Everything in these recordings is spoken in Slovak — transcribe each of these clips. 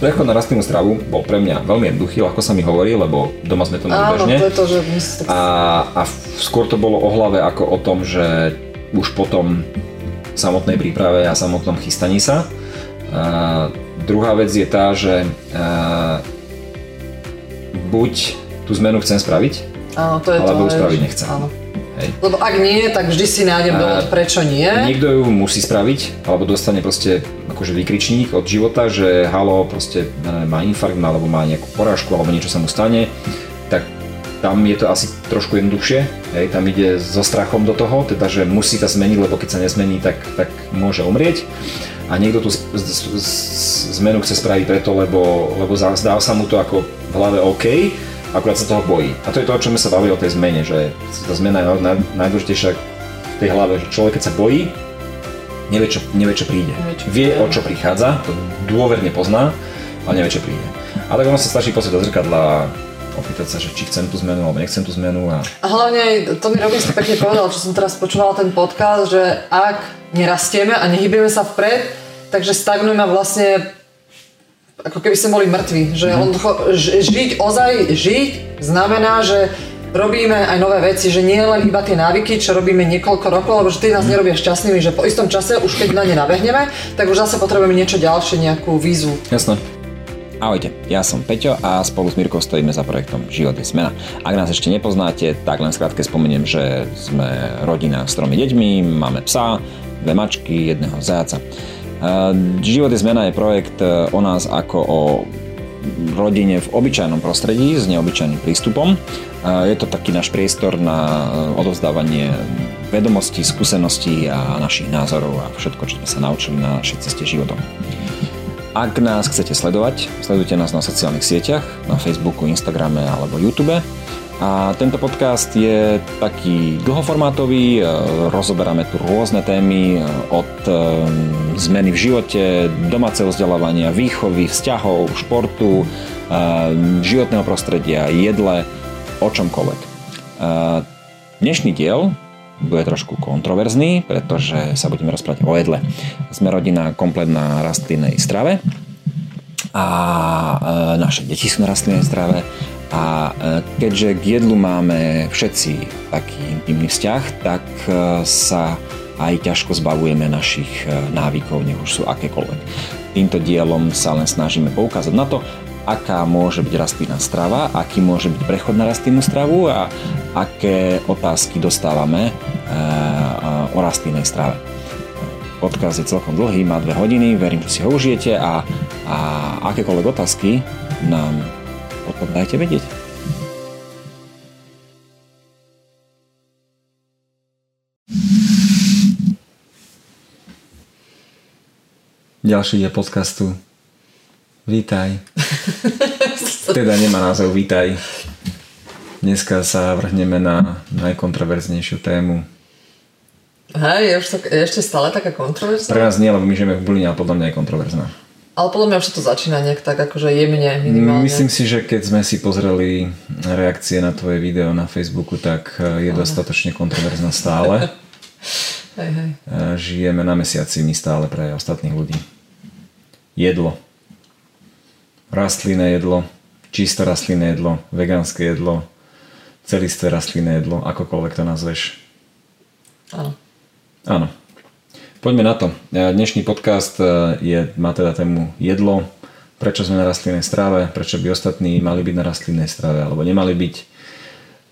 prechod na rastlinnú stravu bol pre mňa veľmi jednoduchý, ľahko sa mi hovorí, lebo doma sme to mali Áno, bežne. to je to, že tak... A, a skôr to bolo o hlave ako o tom, že už potom samotnej príprave a samotnom chystaní sa. A, druhá vec je tá, že a, buď tú zmenu chcem spraviť, Áno, to je alebo to, ju spraviť nechcem. Áno. Hej. Lebo ak nie, tak vždy si nájdem dôvod, prečo nie. Niekto ju musí spraviť, alebo dostane proste akože vykričník od života, že halo, proste má infarkt, alebo má nejakú porážku, alebo niečo sa mu stane, tak tam je to asi trošku jednoduchšie, hej, tam ide so strachom do toho, teda že musí sa zmeniť, lebo keď sa nezmení, tak, tak môže umrieť. A niekto tú zmenu chce spraviť preto, lebo, lebo zdá sa mu to ako v hlave OK, akurát sa toho bojí. A to je to, o čom sme sa bavili o tej zmene, že tá zmena je naj- naj- najdôležitejšia v tej hlave, že človek keď sa bojí, nevie čo, nevie, čo príde. Nevie, čo Vie, o čo prichádza, to dôverne pozná, ale nevie, čo príde. A tak ono sa stačí pozrieť do zrkadla, opýtať sa, že či chcem tú zmenu, alebo nechcem tú zmenu a A hlavne aj Tony Robbins to pekne povedal, čo som teraz počúvala ten podcast, že ak nerastieme a nehybeme sa vpred, takže stagnujeme a vlastne ako keby sme boli mŕtvi. Že Mhm. on, žiť, ozaj žiť znamená, že robíme aj nové veci, že nie len iba tie návyky, čo robíme niekoľko rokov, lebo že tie Mhm. nás nerobia šťastnými, že po istom čase, už keď na ne nabehneme, tak už zase potrebujeme niečo ďalšie, nejakú výzvu. jasné. Ahojte, ja som Peťo a spolu s Mirkou stojíme za projektom Život je zmena. Ak nás ešte nepoznáte, tak len skrátke spomeniem, že sme rodina s tromi deťmi, máme psa, dve mačky, jedného zajaca. Uh, Život je zmena je projekt uh, o nás ako o rodine v obyčajnom prostredí s neobyčajným prístupom. Uh, Je to taký náš priestor na odovzdávanie vedomostí, skúseností a našich názorov a všetko, čo sme sa naučili na našej ceste životom. Ak nás chcete sledovať, sledujte nás na sociálnych sieťach, na Facebooku, Instagrame alebo YouTube. A tento podcast je taký dlhoformátový, e, rozoberáme tu rôzne témy e, od e, zmeny v živote, domáceho vzdelávania, výchovy, vzťahov, športu, životného prostredia, jedle, o čomkoľvek. Dnešný diel bude trošku kontroverzný, pretože sa budeme rozprávať o jedle. Sme rodina komplet na rastlinnej strave a naše deti sú na rastlinnej strave a e, keďže k jedlu máme všetci taký intimný vzťah, tak e, sa aj ťažko zbavujeme našich e, návykov, nech už sú akékoľvek. Týmto dielom sa len snažíme poukázať na to, aká môže byť rastlinná strava, aký môže byť prechod na rastlinnú stravu a aké otázky dostávame o rastlinnej strave. Podcast je celkom dlhý, má dve hodiny, verím, že si ho užijete a, a akékoľvek otázky nám potom dajte vedieť. Ďalší je podcastu Vítaj. teda nemá názov Vítaj. Dneska sa vrhneme na najkontroverznejšiu tému. Hej, je, už tak, je ešte stále taká kontroverzná. Pre nás nie, lebo my žijeme v Buline, ale podľa mňa je kontroverzná. Ale podľa mňa už sa to začína nejak tak akože jemne minimálne. Myslím si, že keď sme si pozreli reakcie na tvoje video na Facebooku, tak eh, je dostatočne kontroverzná stále. Hej, hej. Eh, Žijeme na mesiaci my stále pre ostatných ľudí. Jedlo. Rastlinné jedlo, čisto rastlinné jedlo, vegánske jedlo, celistvé rastlinné jedlo, akokoľvek to nazveš. Áno. Áno. Poďme na to. E, Dnešný podcast e, je, má teda tému jedlo, prečo sme na rastlinnej strave, prečo by ostatní mali byť na rastlinnej strave alebo nemali byť, e,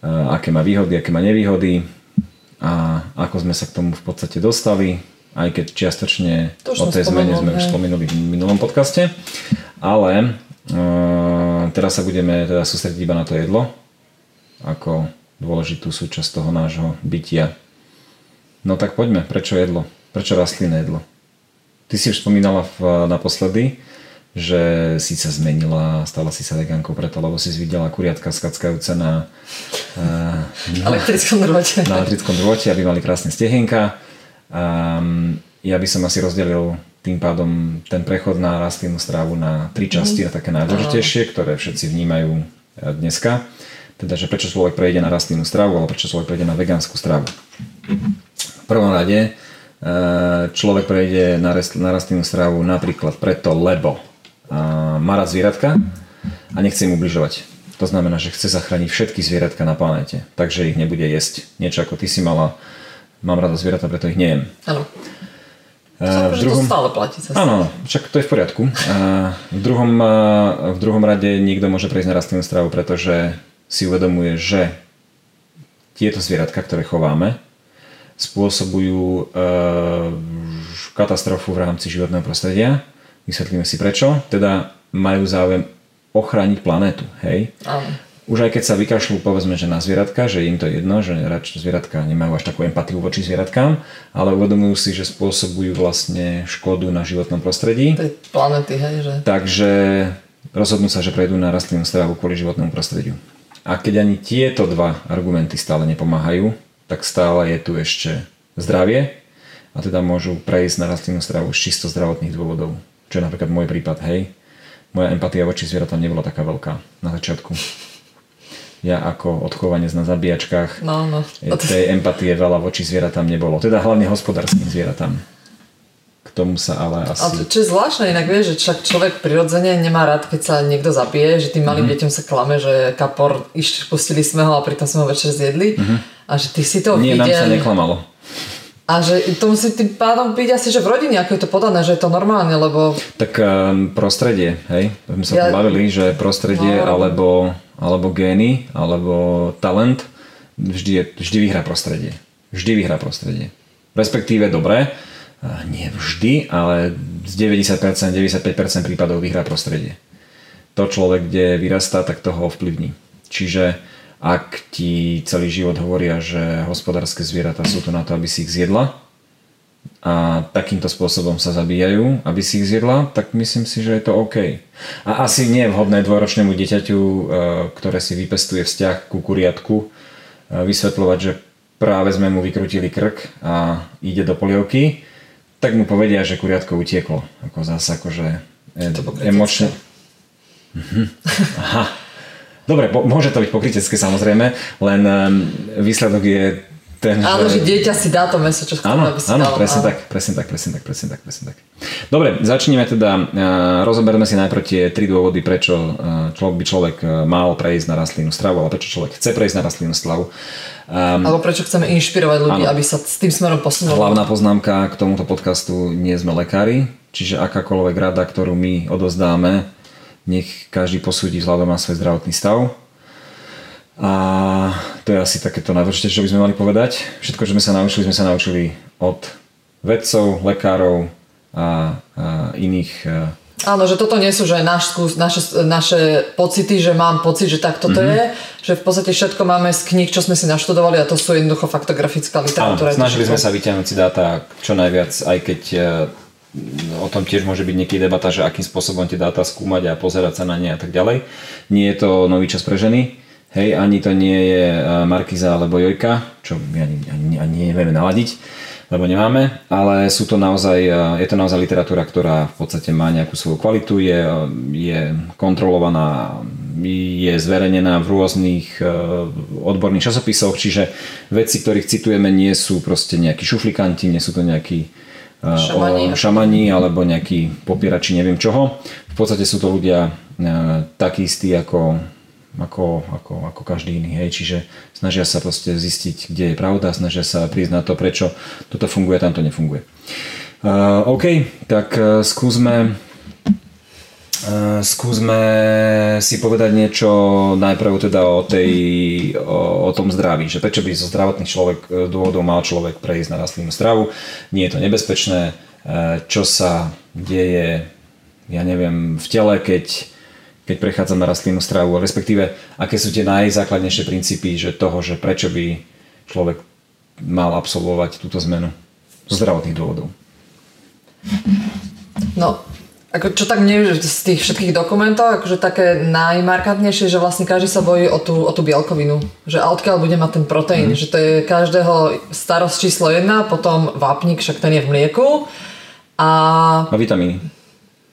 aké má výhody, aké má nevýhody a ako sme sa k tomu v podstate dostali, aj keď čiastočne o tej zmene sme už hej. spomenuli v minulom podcaste, ale e, teraz sa budeme teda sústrediť iba na to jedlo ako dôležitú súčasť toho nášho bytia. No tak poďme, prečo jedlo? Prečo rastlinné jedlo? Ty si už spomínala v, naposledy, že si sa zmenila, stala si sa vegánkou preto, lebo si videla kuriatka skackajúce na, na, Elektrickom drôte. na elektrickom drôte, aby mali krásne stehenka. Um, ja by som asi rozdelil tým pádom ten prechod na rastlinnú strávu na tri časti, na také najdôležitejšie, ktoré všetci vnímajú eh, dneska. Teda, že prečo človek prejde na rastlinnú stravu, alebo prečo človek prejde na vegánsku stravu. V prvom rade eh, človek prejde na, rest, na rastlinnú stravu napríklad preto, lebo a má rád zvieratka a nechce im ubližovať. To znamená, že chce zachrániť všetky zvieratka na planéte, takže ich nebude jesť. Niečo ako ty si mala, mám rada zvieratá, preto ich nejem. Áno. A v druhom... to stále platí. Zase. Áno, však to je v poriadku. V, druhom, v druhom rade niekto môže prejsť na rastlinnú stravu, pretože si uvedomuje, že tieto zvieratka, ktoré chováme, spôsobujú e, katastrofu v rámci životného prostredia. Vysvetlíme si prečo. Teda majú záujem ochrániť planétu. Hej? Áno. Už aj keď sa vykašľú povedzme, že na zvieratka, že im to je jedno, že radšej zvieratka nemajú až takú empatiu voči zvieratkám, ale uvedomujú si, že spôsobujú vlastne škodu na životnom prostredí. Tej planety, hej, že? Takže rozhodnú sa, že prejdú na rastlinnú stravu kvôli životnému prostrediu. A keď ani tieto dva argumenty stále nepomáhajú, tak stále je tu ešte zdravie a teda môžu prejsť na rastlinnú stravu z čisto zdravotných dôvodov. Čo je napríklad môj prípad, hej moja empatia voči zvieratám nebola taká veľká na začiatku. Ja ako odchovanec na zabíjačkách, no, no. tej empatie veľa voči zvieratám nebolo. Teda hlavne hospodárským zvieratám. K tomu sa ale asi... Ale čo je zvláštne, inak vieš, že však človek prirodzene nemá rád, keď sa niekto zabije, že tým malým mm-hmm. deťom sa klame, že kapor, iš, pustili sme ho a pritom sme ho večer zjedli. Mm-hmm. A že ty si to Nie, videl. nám sa neklamalo. A že to musí tým pádom byť asi, že v rodine, ako je to podané, že je to normálne, lebo... Tak um, prostredie, hej? Sme sa ja... bavili, že prostredie no. alebo, alebo gény, alebo talent, vždy, je, vždy vyhrá prostredie. Vždy vyhrá prostredie. Respektíve, dobre, nie vždy, ale z 90%, 95% prípadov vyhrá prostredie. To človek, kde vyrastá, tak toho ovplyvní. Čiže ak ti celý život hovoria, že hospodárske zvieratá sú tu na to, aby si ich zjedla a takýmto spôsobom sa zabíjajú, aby si ich zjedla, tak myslím si, že je to OK. A asi nie je vhodné dvojročnému dieťaťu, e, ktoré si vypestuje vzťah ku kuriatku, e, vysvetľovať, že práve sme mu vykrutili krk a ide do polievky, tak mu povedia, že kuriatko utieklo. Ako zase akože emočne... Mhm. Aha. Dobre, môže to byť pokrytecké samozrejme, len výsledok je ten, áno, že... že dieťa si dá to meso, čo chce, áno, aby si áno, dal. presne áno. tak, presne tak, presne tak, presne tak, presne tak. Dobre, začneme teda, uh, rozoberme si najprv tie tri dôvody, prečo uh, človek by človek mal prejsť na rastlinnú stravu, alebo prečo človek chce prejsť na rastlinnú stravu. Um, alebo prečo chceme inšpirovať ľudí, áno. aby sa s tým smerom posunuli. Hlavná poznámka k tomuto podcastu, nie sme lekári, čiže akákoľvek rada, ktorú my odozdáme, nech každý posúdi vzhľadom na svoj zdravotný stav. A to je asi takéto najdôležitejšie, čo by sme mali povedať. Všetko, čo sme sa naučili, sme sa naučili od vedcov, lekárov a, a iných e, Áno, že toto nie sú že náš skús, naše, naše pocity, že mám pocit, že tak toto mm-hmm. je, že v podstate všetko máme z kníh, čo sme si naštudovali a to sú jednoducho faktografická literatúra. Áno, snažili sme sa vyťahnuť si dáta čo najviac, aj keď e, o tom tiež môže byť niekedy debata, že akým spôsobom tie dáta skúmať a pozerať sa na ne a tak ďalej. Nie je to nový čas pre ženy, hej, ani to nie je e, Markiza alebo Jojka, čo my ani, ani, ani nevieme naladiť, lebo nemáme, ale sú to naozaj, e, je to naozaj literatúra, ktorá v podstate má nejakú svoju kvalitu, je, je kontrolovaná, je zverejnená v rôznych e, odborných časopisoch, čiže veci, ktorých citujeme, nie sú proste nejakí šuflikanti, nie sú to nejakí šamani. šamani alebo nejakí popierači neviem čoho. V podstate sú to ľudia takí istí ako, ako, ako, ako každý iný. Hej. Čiže snažia sa proste zistiť, kde je pravda, snažia sa prísť na to, prečo toto funguje, tam to nefunguje. Uh, OK, tak uh, skúsme Uh, skúsme si povedať niečo najprv teda o, tej, o, o tom zdraví, že prečo by zo zdravotných človek, e, dôvodov mal človek prejsť na rastlinnú stravu, nie je to nebezpečné, uh, čo sa deje, ja neviem, v tele, keď, keď prechádzam na rastlinnú stravu, respektíve aké sú tie najzákladnejšie princípy že toho, že prečo by človek mal absolvovať túto zmenu zo zdravotných dôvodov. No, ako čo tak mne z tých všetkých dokumentov, akože také najmarkantnejšie, že vlastne každý sa bojí o tú, o tú bielkovinu. Že a odkiaľ bude mať ten proteín. Mm. Že to je každého starosť číslo jedna, potom vápnik, však ten je v mlieku. A, a vitamíny.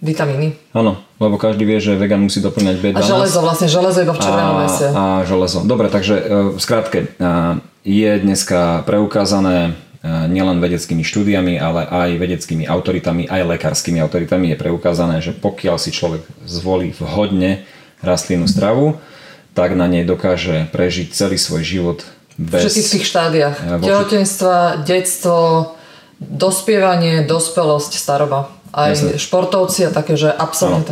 Vitamíny. Áno, lebo každý vie, že vegan musí doplňať B12. A železo, vlastne železo iba v červenom mese. A železo. Dobre, takže v skratke, je dneska preukázané nielen vedeckými štúdiami, ale aj vedeckými autoritami, aj lekárskymi autoritami je preukázané, že pokiaľ si človek zvolí vhodne rastlinnú stravu, tak na nej dokáže prežiť celý svoj život bez... Všetkých tých štádiách. Tehotenstva, detstvo, dospievanie, dospelosť, staroba. Aj Jasne. športovci a také, že absolútne...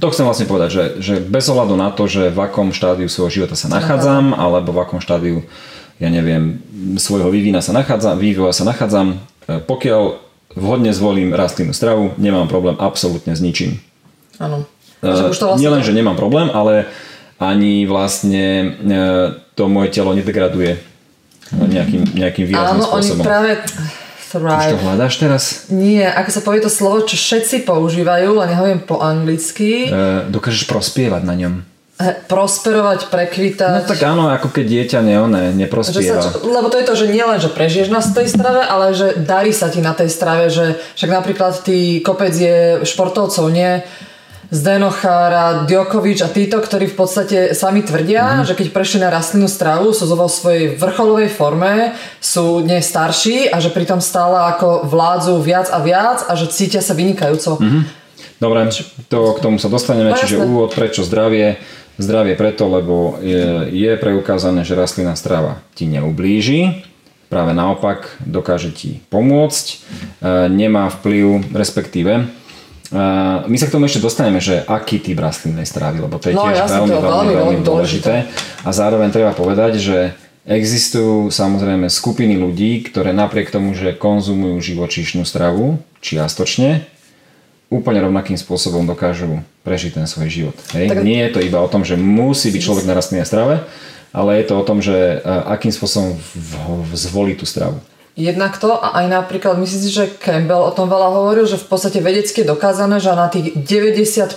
To chcem vlastne povedať, že, že bez ohľadu na to, že v akom štádiu svojho života sa nachádzam, alebo v akom štádiu ja neviem, svojho vývina sa nachádzam, vývoja sa nachádzam, e, pokiaľ vhodne zvolím rastlinnú stravu, nemám problém absolútne s ničím. Áno. Uh, vlastne... Nielen, že nemám problém, ale ani vlastne uh, to moje telo nedegraduje nejakým, nejakým výrazným Áno, spôsobom. oni práve... Thrive. Už to hľadáš teraz? Nie, ako sa povie to slovo, čo všetci používajú, len ja hoviem po anglicky. Uh, dokážeš prospievať na ňom prosperovať, prekvitať. No tak áno, ako keď dieťa ne, one, neprospieva. Sa, lebo to je to, že nielen, že prežiješ na tej strave, ale že darí sa ti na tej strave, že však napríklad ty kopec je športovcov, nie? Zdenochára, Djokovič a títo, ktorí v podstate sami tvrdia, mm. že keď prešli na rastlinnú stravu, sú vo svojej vrcholovej forme, sú nie starší a že pritom stále ako vládzu viac a viac a že cítia sa vynikajúco. Mm-hmm. Dobre, to, k tomu sa dostaneme, no, čiže úvod, prečo zdravie Zdravie preto, lebo je, je preukázané, že rastlinná strava ti neublíži, práve naopak dokáže ti pomôcť, e, nemá vplyv, respektíve e, my sa k tomu ešte dostaneme, že aký typ rastlinnej stravy, lebo to je no, tiež veľmi, veľmi, veľmi, veľmi dôležité. A zároveň treba povedať, že existujú samozrejme skupiny ľudí, ktoré napriek tomu, že konzumujú živočíšnu stravu čiastočne, úplne rovnakým spôsobom dokážu prežiť ten svoj život. Hej? Tak... Nie je to iba o tom, že musí byť človek na rastlinnej strave, ale je to o tom, že akým spôsobom zvolí tú stravu. Jednak to a aj napríklad, myslím si, že Campbell o tom veľa hovoril, že v podstate vedecky je dokázané, že na tých 95%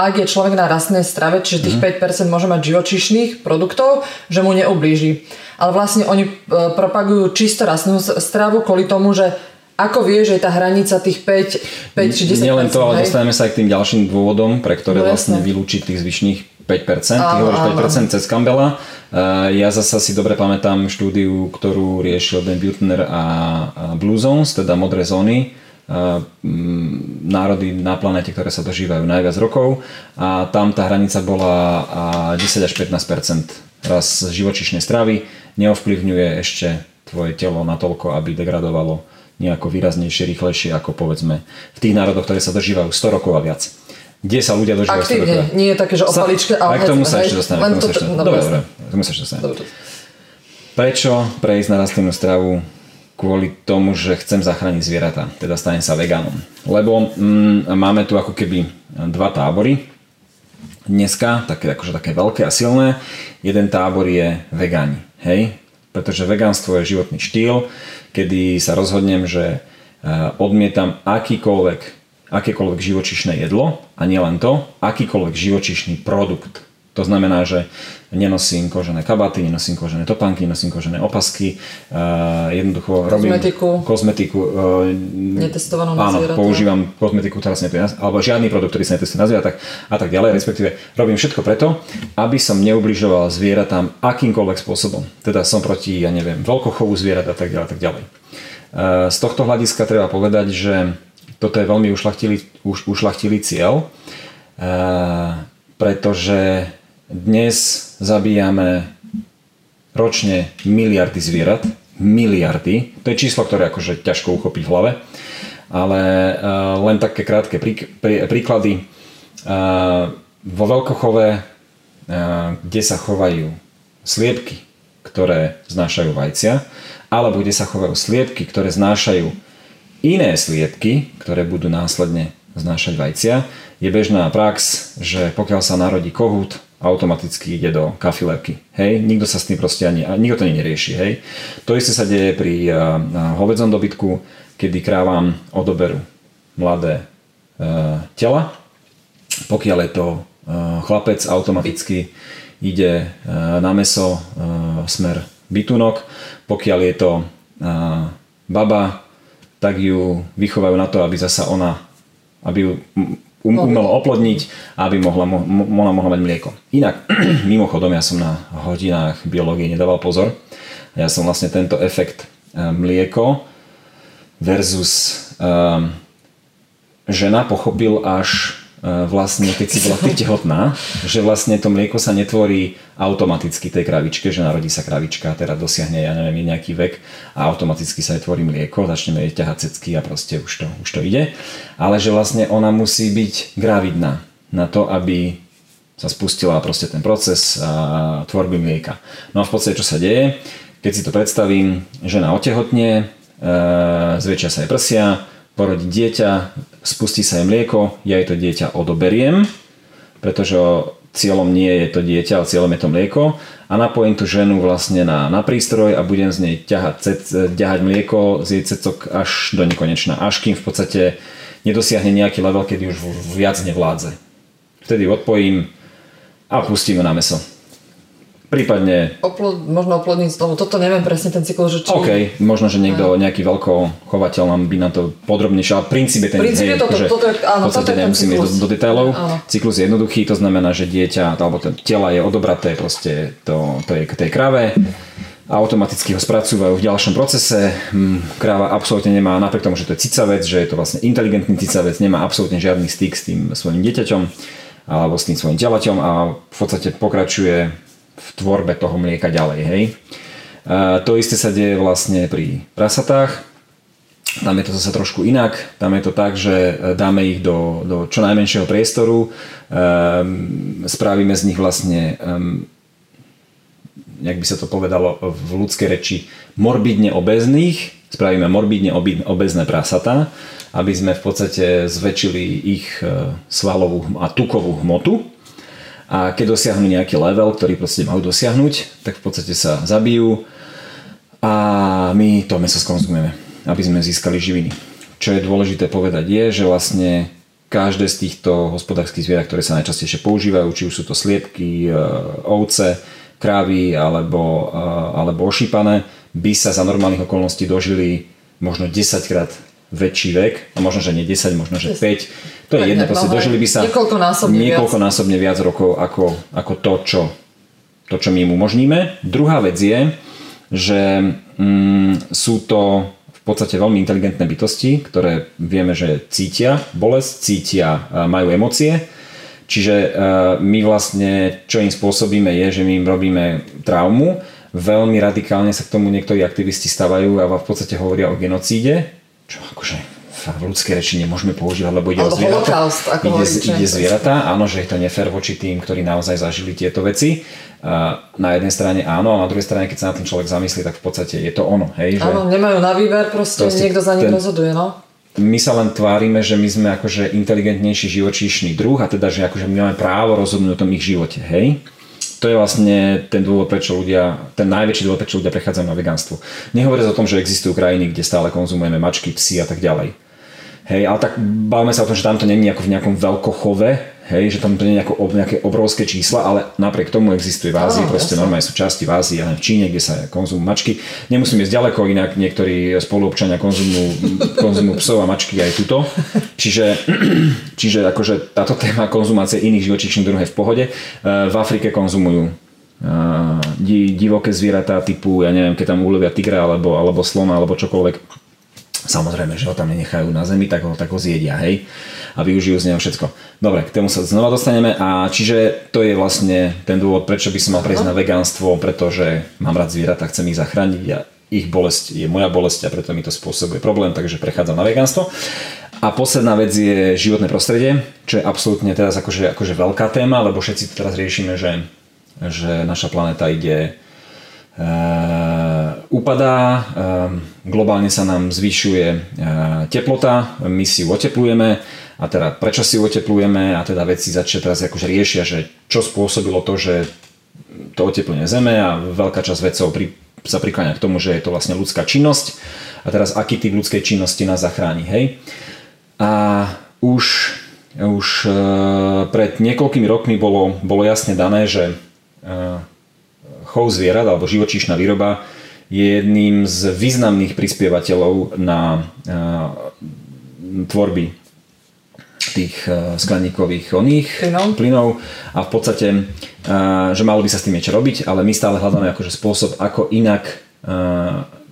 ak je človek na rastnej strave, čiže tých mm. 5% môže mať živočišných produktov, že mu neublíži. Ale vlastne oni e, propagujú čisto rastnú stravu kvôli tomu, že ako vie, že je tá hranica tých 5, 5 či 10 Nielen to, ale dostaneme sa aj k tým ďalším dôvodom, pre ktoré no, vlastne vylúčiť tých zvyšných 5%. Ty hovoríš 5% cez Campbella. Uh, ja zasa si dobre pamätám štúdiu, ktorú riešil Ben Butner a, Blue Zones, teda modré zóny uh, národy na planete, ktoré sa dožívajú najviac rokov a tam tá hranica bola 10 až 15% raz živočišnej stravy neovplyvňuje ešte tvoje telo natoľko, aby degradovalo nejako výraznejšie, rýchlejšie ako povedzme v tých národoch, ktoré sa dožívajú 100 rokov a viac. Kde sa ľudia dožívajú 100 rokov? nie je také, že o paličke, ale... K tomu sa ešte dostaneme. Dobre, dobre, k tomu sa ešte dostaneme. Prečo prejsť na rastlinnú stravu? Kvôli tomu, že chcem zachrániť zvieratá, teda stanem sa vegánom. Lebo mm, máme tu ako keby dva tábory, dneska, také, akože také veľké a silné. Jeden tábor je vegáni, hej? Pretože vegánstvo je životný štýl, kedy sa rozhodnem, že e, odmietam akýkoľvek, akékoľvek živočišné jedlo a nielen to, akýkoľvek živočišný produkt. To znamená, že nenosím kožené kabaty, nenosím kožené topánky, nenosím kožené opasky, uh, jednoducho kozmetiku, robím kozmetiku. Uh, netestovanú na áno, používam kozmetiku, ktorá sa netestuje, alebo žiadny produkt, ktorý sa netestuje na zvieratách a tak ďalej, respektíve robím všetko preto, aby som neubližoval zvieratám akýmkoľvek spôsobom. Teda som proti, ja neviem, veľkochovu zvierat a tak ďalej, tak ďalej. Uh, z tohto hľadiska treba povedať, že toto je veľmi ušlachtilý, už, ušlachtilý cieľ, uh, pretože dnes zabíjame ročne miliardy zvierat. Miliardy. To je číslo, ktoré akože ťažko uchopiť v hlave. Ale uh, len také krátke prí, prí, príklady. Uh, vo veľkochove, kde sa chovajú sliepky, ktoré znášajú vajcia, alebo kde sa chovajú sliepky, ktoré znášajú iné sliepky, ktoré budú následne znášať vajcia, je bežná prax, že pokiaľ sa narodí kohút, automaticky ide do kafilerky. Hej, nikto sa s tým proste ani, nikto to nerieši. Hej. To isté sa deje pri uh, hovedzom dobytku, kedy krávam odoberú mladé uh, tela. Pokiaľ je to uh, chlapec, automaticky ide uh, na meso uh, smer bytunok. Pokiaľ je to uh, baba, tak ju vychovajú na to, aby zasa ona aby ju um, umelo oplodniť, aby mohla, mo, mohla, mohla mať mlieko. Inak, mimochodom, ja som na hodinách biológie nedával pozor. Ja som vlastne tento efekt mlieko versus um, žena pochopil až vlastne, keď si bola ty tehotná, že vlastne to mlieko sa netvorí automaticky tej kravičke, že narodí sa kravička, teda dosiahne, ja neviem, nejaký vek a automaticky sa tvorí mlieko, začneme jej ťahať cecky a proste už to, už to ide. Ale že vlastne ona musí byť gravidná na to, aby sa spustila proste ten proces a tvorby mlieka. No a v podstate čo sa deje? Keď si to predstavím, žena otehotne, e, zväčšia sa jej prsia, porodí dieťa, spustí sa jej mlieko, ja jej to dieťa odoberiem, pretože cieľom nie je to dieťa, ale cieľom je to mlieko a napojím tú ženu vlastne na, na prístroj a budem z nej ťahať, cec, ťahať mlieko z jej cecok až do nekonečna, až kým v podstate nedosiahne nejaký level, kedy už viac nevládze. Vtedy odpojím a pustíme na meso. Prípadne... Oplod, možno oplodniť lebo toto neviem presne ten cyklus, že či... OK, možno, že niekto, nejaký veľko chovateľ nám by na to podrobnejšie, ale v princípe ten... Princíp je toto, že toto je, áno, toto je nemusíme ísť do, do detailov. Áno. Cyklus je jednoduchý, to znamená, že dieťa, alebo ten tela je odobraté proste to, to je k tej krave a automaticky ho spracúvajú v ďalšom procese. Hm, Kráva absolútne nemá, napriek tomu, že to je cicavec, že je to vlastne inteligentný cicavec, nemá absolútne žiadny styk s tým svojim dieťaťom alebo s tým svojim telaťom a v podstate pokračuje v tvorbe toho mlieka ďalej. Hej. A to isté sa deje vlastne pri prasatách. Tam je to zase trošku inak. Tam je to tak, že dáme ich do, do čo najmenšieho priestoru, um, spravíme z nich vlastne, um, jak by sa to povedalo v ľudskej reči, morbidne obezných, spravíme morbidne obezné prasatá aby sme v podstate zväčšili ich e, svalovú a tukovú hmotu. A keď dosiahnu nejaký level, ktorý proste majú dosiahnuť, tak v podstate sa zabijú a my to meso skonzumujeme, aby sme získali živiny. Čo je dôležité povedať je, že vlastne každé z týchto hospodárskych zvierat, ktoré sa najčastejšie používajú, či už sú to sliepky, e, ovce, krávy alebo, e, alebo ošípané, by sa za normálnych okolností dožili možno 10 krát väčší vek, a možno, že nie 10, možno, že 5. To je jedno, proste dožili by sa niekoľkonásobne, niekoľkonásobne viac. viac rokov ako, ako to, čo, to, čo my im umožníme. Druhá vec je, že mm, sú to v podstate veľmi inteligentné bytosti, ktoré vieme, že cítia bolesť, cítia, majú emócie. Čiže e, my vlastne, čo im spôsobíme je, že my im robíme traumu, veľmi radikálne sa k tomu niektorí aktivisti stavajú a v podstate hovoria o genocíde, čo akože v ľudskej reči nemôžeme používať, lebo ide Alebo o zvieratá. ako ide, hovoríte. ide zvieratá, áno, že je to nefér voči tým, ktorí naozaj zažili tieto veci. Na jednej strane áno, a na druhej strane, keď sa na tým človek zamyslí, tak v podstate je to ono. Hej, že Áno, nemajú na výber, proste, Proste niekto za nich ten- rozhoduje, no. my sa len tvárime, že my sme akože inteligentnejší živočíšny druh a teda, že akože my máme právo rozhodnúť o tom ich živote, hej? To je vlastne ten dôvod, prečo ľudia, ten najväčší dôvod, prečo ľudia prechádzajú na vegánstvo. Nehovoriac o tom, že existujú krajiny, kde stále konzumujeme mačky, psy a tak ďalej. Hej, ale tak bavíme sa o tom, že tam to není ako v nejakom veľkochove, hej, že tam to nie je ako nejaké obrovské čísla, ale napriek tomu existuje v Ázii, Áno, proste jasné. normálne sú časti v Ázii, ale v Číne, kde sa konzumujú mačky. Nemusím ísť ďaleko, inak niektorí spoluobčania konzumujú, konzumujú psov a mačky aj tuto. Čiže, čiže akože táto téma konzumácie iných živočíšnych druhov je v pohode. E, V Afrike konzumujú e, di- divoké zvieratá typu, ja neviem, keď tam ulovia tigra alebo, alebo slona alebo čokoľvek Samozrejme, že ho tam nenechajú na zemi, tak ho, tak ho zjedia, hej? A využijú z neho všetko. Dobre, k tomu sa znova dostaneme a čiže to je vlastne ten dôvod, prečo by som mal prejsť na vegánstvo, pretože mám rád zvieratá, chcem ich zachrániť a ich bolesť je moja bolesť a preto mi to spôsobuje problém, takže prechádzam na vegánstvo. A posledná vec je životné prostredie, čo je absolútne teraz akože, akože veľká téma, lebo všetci teraz riešime, že, že naša planéta ide Uh, upadá, uh, globálne sa nám zvyšuje uh, teplota, my si ju oteplujeme a teda prečo si ju oteplujeme a teda veci začne teraz akože riešia, že čo spôsobilo to, že to oteplenie Zeme a veľká časť vedcov pri, sa prikláňa k tomu, že je to vlastne ľudská činnosť a teraz aký typ ľudskej činnosti nás zachráni, hej? A už, už uh, pred niekoľkými rokmi bolo, bolo jasne dané, že uh, chov zvierat alebo živočíšna výroba je jedným z významných prispievateľov na uh, tvorby tých uh, skleníkových oných Plynov. plynov a v podstate, uh, že malo by sa s tým niečo robiť, ale my stále hľadáme akože spôsob, ako inak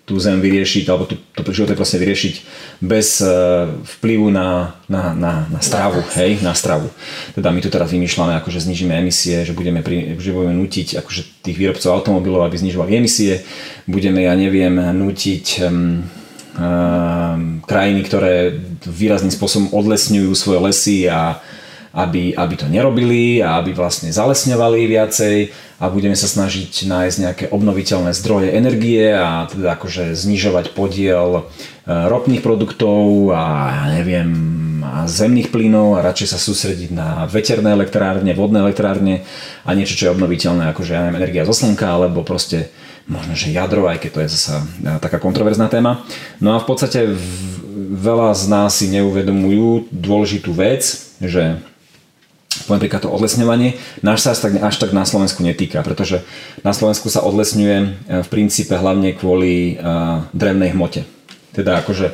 tú zem vyriešiť, alebo tú, to život proste vyriešiť bez uh, vplyvu na, na, na, na stravu, hej, na stravu. Teda my tu teraz vymýšľame, akože znižíme emisie, že budeme, pri, že budeme nutiť akože tých výrobcov automobilov, aby znižovali emisie, budeme, ja neviem, nutiť um, um, krajiny, ktoré výrazným spôsobom odlesňujú svoje lesy a aby, aby to nerobili a aby vlastne zalesňovali viacej a budeme sa snažiť nájsť nejaké obnoviteľné zdroje energie a teda akože znižovať podiel e, ropných produktov a ja neviem a zemných plynov a radšej sa sústrediť na veterné elektrárne, vodné elektrárne a niečo, čo je obnoviteľné, akože ja neviem, energia zo slnka alebo proste možno, že jadro, aj keď to je zasa e, taká kontroverzná téma. No a v podstate veľa z nás si neuvedomujú dôležitú vec, že poviem príklad to odlesňovanie, náš sa až tak, až tak na Slovensku netýka, pretože na Slovensku sa odlesňuje e, v princípe hlavne kvôli uh, drevnej hmote. Teda akože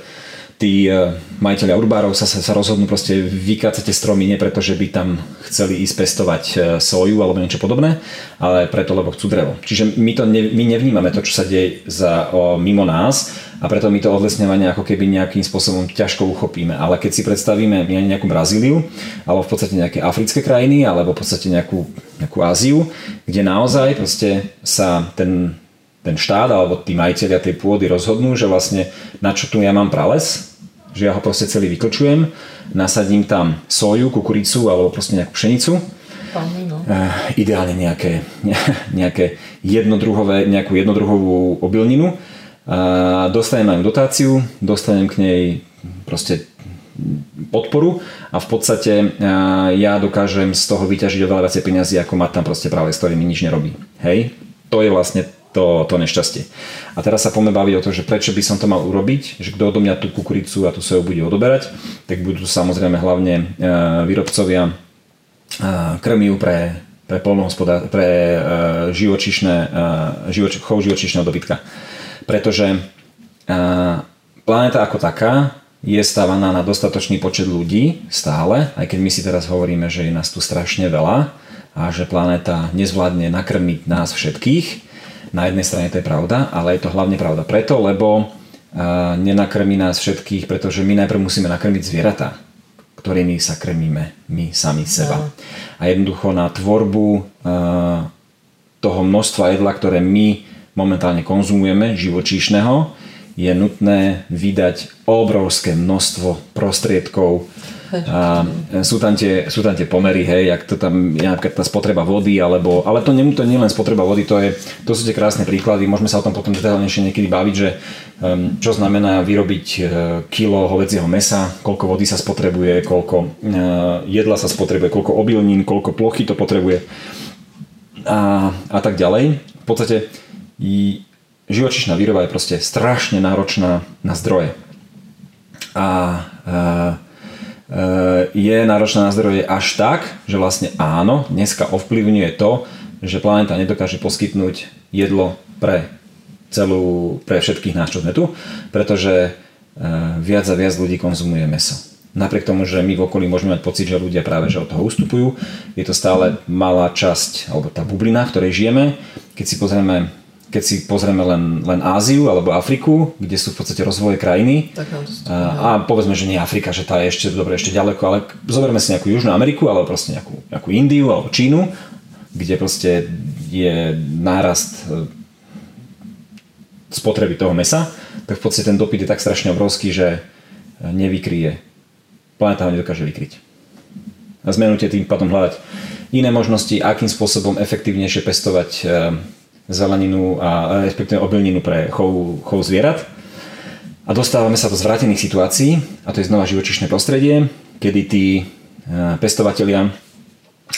tí uh, majiteľia urbárov sa, sa, rozhodnú proste vykácať tie stromy nie preto, že by tam chceli ísť pestovať uh, soju alebo niečo podobné, ale preto, lebo chcú drevo. Čiže my, to ne, my nevnímame to, čo sa deje za, o, mimo nás, a preto my to odlesňovanie ako keby nejakým spôsobom ťažko uchopíme. Ale keď si predstavíme nejakú Brazíliu, alebo v podstate nejaké africké krajiny, alebo v podstate nejakú, nejakú Áziu, kde naozaj proste sa ten, ten štát alebo tí majiteľia tej pôdy rozhodnú, že vlastne na čo tu ja mám prales, že ja ho proste celý vyklčujem, nasadím tam soju, kukuricu alebo proste nejakú pšenicu, no. Uh, ideálne nejaké, nejaké jednodruhové, nejakú jednodruhovú obilninu dostanem aj dotáciu, dostanem k nej proste podporu a v podstate ja dokážem z toho vyťažiť oveľa viacej peniazy, ako mať tam proste práve, s ktorým mi nič nerobí. Hej? To je vlastne to, to nešťastie. A teraz sa poďme baviť o to, že prečo by som to mal urobiť, že kto odo mňa tú kukuricu a tú soju bude odoberať, tak budú samozrejme hlavne výrobcovia krmiu pre, pre polnohospodár, pre živočišné, živoč, chov živočišného dobytka pretože planéta ako taká je stávaná na dostatočný počet ľudí stále, aj keď my si teraz hovoríme, že je nás tu strašne veľa a že planéta nezvládne nakrmiť nás všetkých. Na jednej strane to je pravda, ale je to hlavne pravda preto, lebo nenakrmi nás všetkých, pretože my najprv musíme nakrmiť zvieratá, ktorými sa krmíme my sami seba. No. A jednoducho na tvorbu toho množstva jedla, ktoré my momentálne konzumujeme, živočíšneho, je nutné vydať obrovské množstvo prostriedkov. A sú, tam tie, sú tam tie pomery, hej, jak to tam je napríklad tá spotreba vody, alebo, ale to nie, to nie len spotreba vody, to, je, to sú tie krásne príklady, môžeme sa o tom potom detailnejšie niekedy baviť, že um, čo znamená vyrobiť uh, kilo hovedzieho mesa, koľko vody sa spotrebuje, koľko uh, jedla sa spotrebuje, koľko obilnín, koľko plochy to potrebuje a, a tak ďalej. V podstate živočišná výroba je proste strašne náročná na zdroje. A e, e, je náročná na zdroje až tak, že vlastne áno, dneska ovplyvňuje to, že planéta nedokáže poskytnúť jedlo pre celú, pre všetkých nás, čo sme tu, pretože e, viac a viac ľudí konzumuje meso. Napriek tomu, že my v okolí môžeme mať pocit, že ľudia práve že od toho ustupujú, je to stále malá časť, alebo tá bublina, v ktorej žijeme. Keď si pozrieme keď si pozrieme len, len Áziu alebo Afriku, kde sú v podstate rozvoje krajiny tak a, a povedzme, že nie Afrika, že tá je ešte dobre, ešte ďaleko, ale zoberme si nejakú Južnú Ameriku alebo proste nejakú, nejakú Indiu alebo Čínu, kde proste je nárast e, spotreby toho mesa, tak v podstate ten dopyt je tak strašne obrovský, že nevykryje. Planeta ho nedokáže vykryť. A zmenujte tým potom hľadať iné možnosti, akým spôsobom efektívnejšie pestovať e, zeleninu a respektíve obilninu pre chov, chov zvierat. A dostávame sa do zvrátených situácií, a to je znova živočišné prostredie, kedy tí e, pestovatelia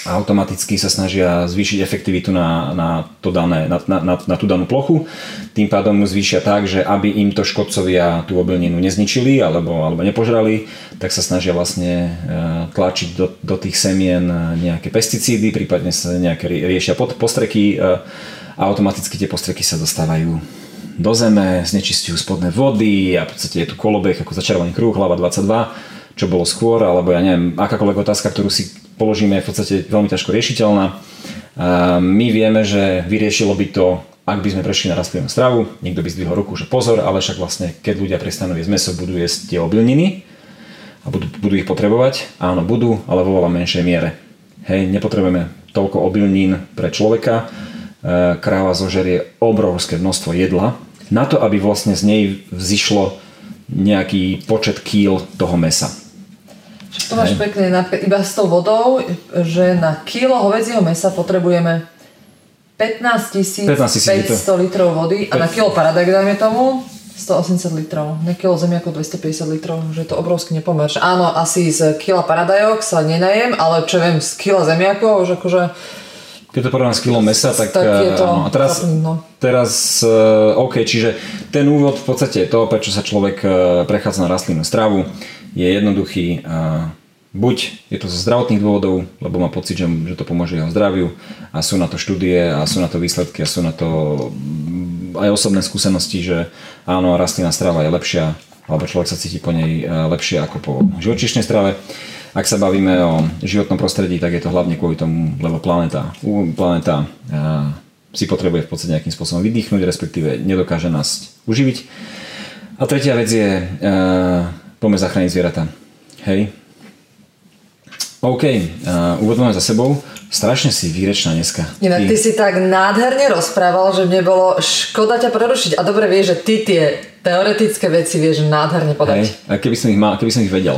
automaticky sa snažia zvýšiť efektivitu na, na, to dané, na, na, na tú danú plochu. Tým pádom zvýšia tak, že aby im to škodcovia tú obilninu nezničili alebo, alebo nepožrali, tak sa snažia vlastne e, tlačiť do, do tých semien nejaké pesticídy, prípadne sa nejaké riešia pod, postreky a automaticky tie postreky sa dostávajú do zeme, znečistujú spodné vody a v podstate je tu kolobeh ako začarovaný kruh, hlava 22, čo bolo skôr, alebo ja neviem, akákoľvek otázka, ktorú si položíme je v podstate veľmi ťažko riešiteľná my vieme, že vyriešilo by to, ak by sme prešli na rastlinnú stravu, niekto by zdvihol ruku, že pozor, ale však vlastne, keď ľudia prestanú jesť meso, budú jesť tie obilniny a budú, budú ich potrebovať. Áno, budú, ale vo veľa menšej miere. Hej, nepotrebujeme toľko obilnín pre človeka. E, kráva zožerie obrovské množstvo jedla na to, aby vlastne z nej vzýšlo nejaký počet kýl toho mesa. Čo to máš Hej. pekne, iba s tou vodou, že na kilo hovedzieho mesa potrebujeme 15 15 500 litrov vody a na kilo paradajk, dajme tomu, 180 litrov. Na kilo zemiakov 250 litrov, že je to obrovský nepomer. Áno, asi z kila paradajok sa nenajem, ale čo viem, z kila zemiakov, už akože Keď to porovnám s kilom mesa, tak, Tak je to áno. A teraz, no. teraz eh, OK, čiže ten úvod v podstate je to, prečo sa človek eh, prechádza na rastlinnú stravu, je jednoduchý. eh, Buď je to zo zdravotných dôvodov, lebo má pocit, že, že to pomôže jeho zdraviu a sú na to štúdie a sú na to výsledky a sú na to mm, aj osobné skúsenosti, že áno, rastlinná strava je lepšia, alebo človek sa cíti po nej eh, lepšie ako po živočíšnej strave. Ak sa bavíme o životnom prostredí, tak je to hlavne kvôli tomu, lebo planéta, planéta eh, si potrebuje v podstate nejakým spôsobom vydýchnuť, respektíve nedokáže nás uživiť. A tretia vec je, uh, poďme zachrániť zvieratá. Hej. OK, uh, úvod máme za sebou. Strašne si výrečná dneska. Inak ty si tak nádherne rozprával, že mne bolo škoda ťa prerušiť. A dobre vieš, že ty tie teoretické veci vieš nádherne podať. Hej. A keby som ich, mal, keby som ich vedel.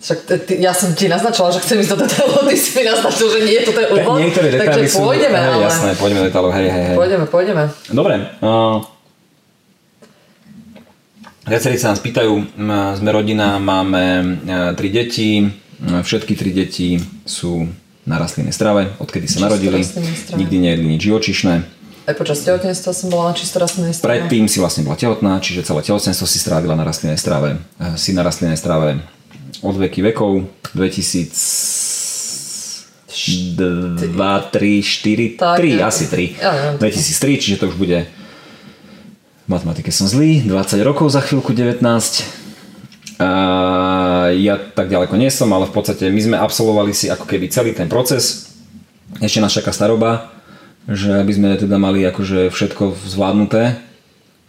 Však ty, ja som ti naznačila, že chcem ísť do detailov, ty si mi naznačil, že nie je to ten úvod. Niektoré detaily Takže sú... pôjdeme, hej, ale... Jasné, pôjdeme do detailov, hej, hej, hej. Pôjdeme, pôjdeme. Dobre. Uh, viacerí sa nás pýtajú, sme rodina, máme uh, tri deti, všetky tri deti sú na rastlinnej strave, odkedy sa narodili, nikdy nejedli nič živočišné. Aj počas tehotenstva som bola na čisto rastlinnej strave. Predtým si vlastne bola tehotná, čiže celé tehotenstvo si strávila na rastlinnej strave. Uh, Si na rastlinnej strave od veky vekov, 2000 2, 3, 4, Tak, 3, ja- asi 3. ja neviem. 2003, čiže to už bude v matematike som zlý, 20 rokov za chvíľku, 19. A ja tak ďaleko nie som, ale v podstate my sme absolvovali si ako keby celý ten proces. Ešte nás čaká staroba, že aby sme teda mali akože všetko zvládnuté.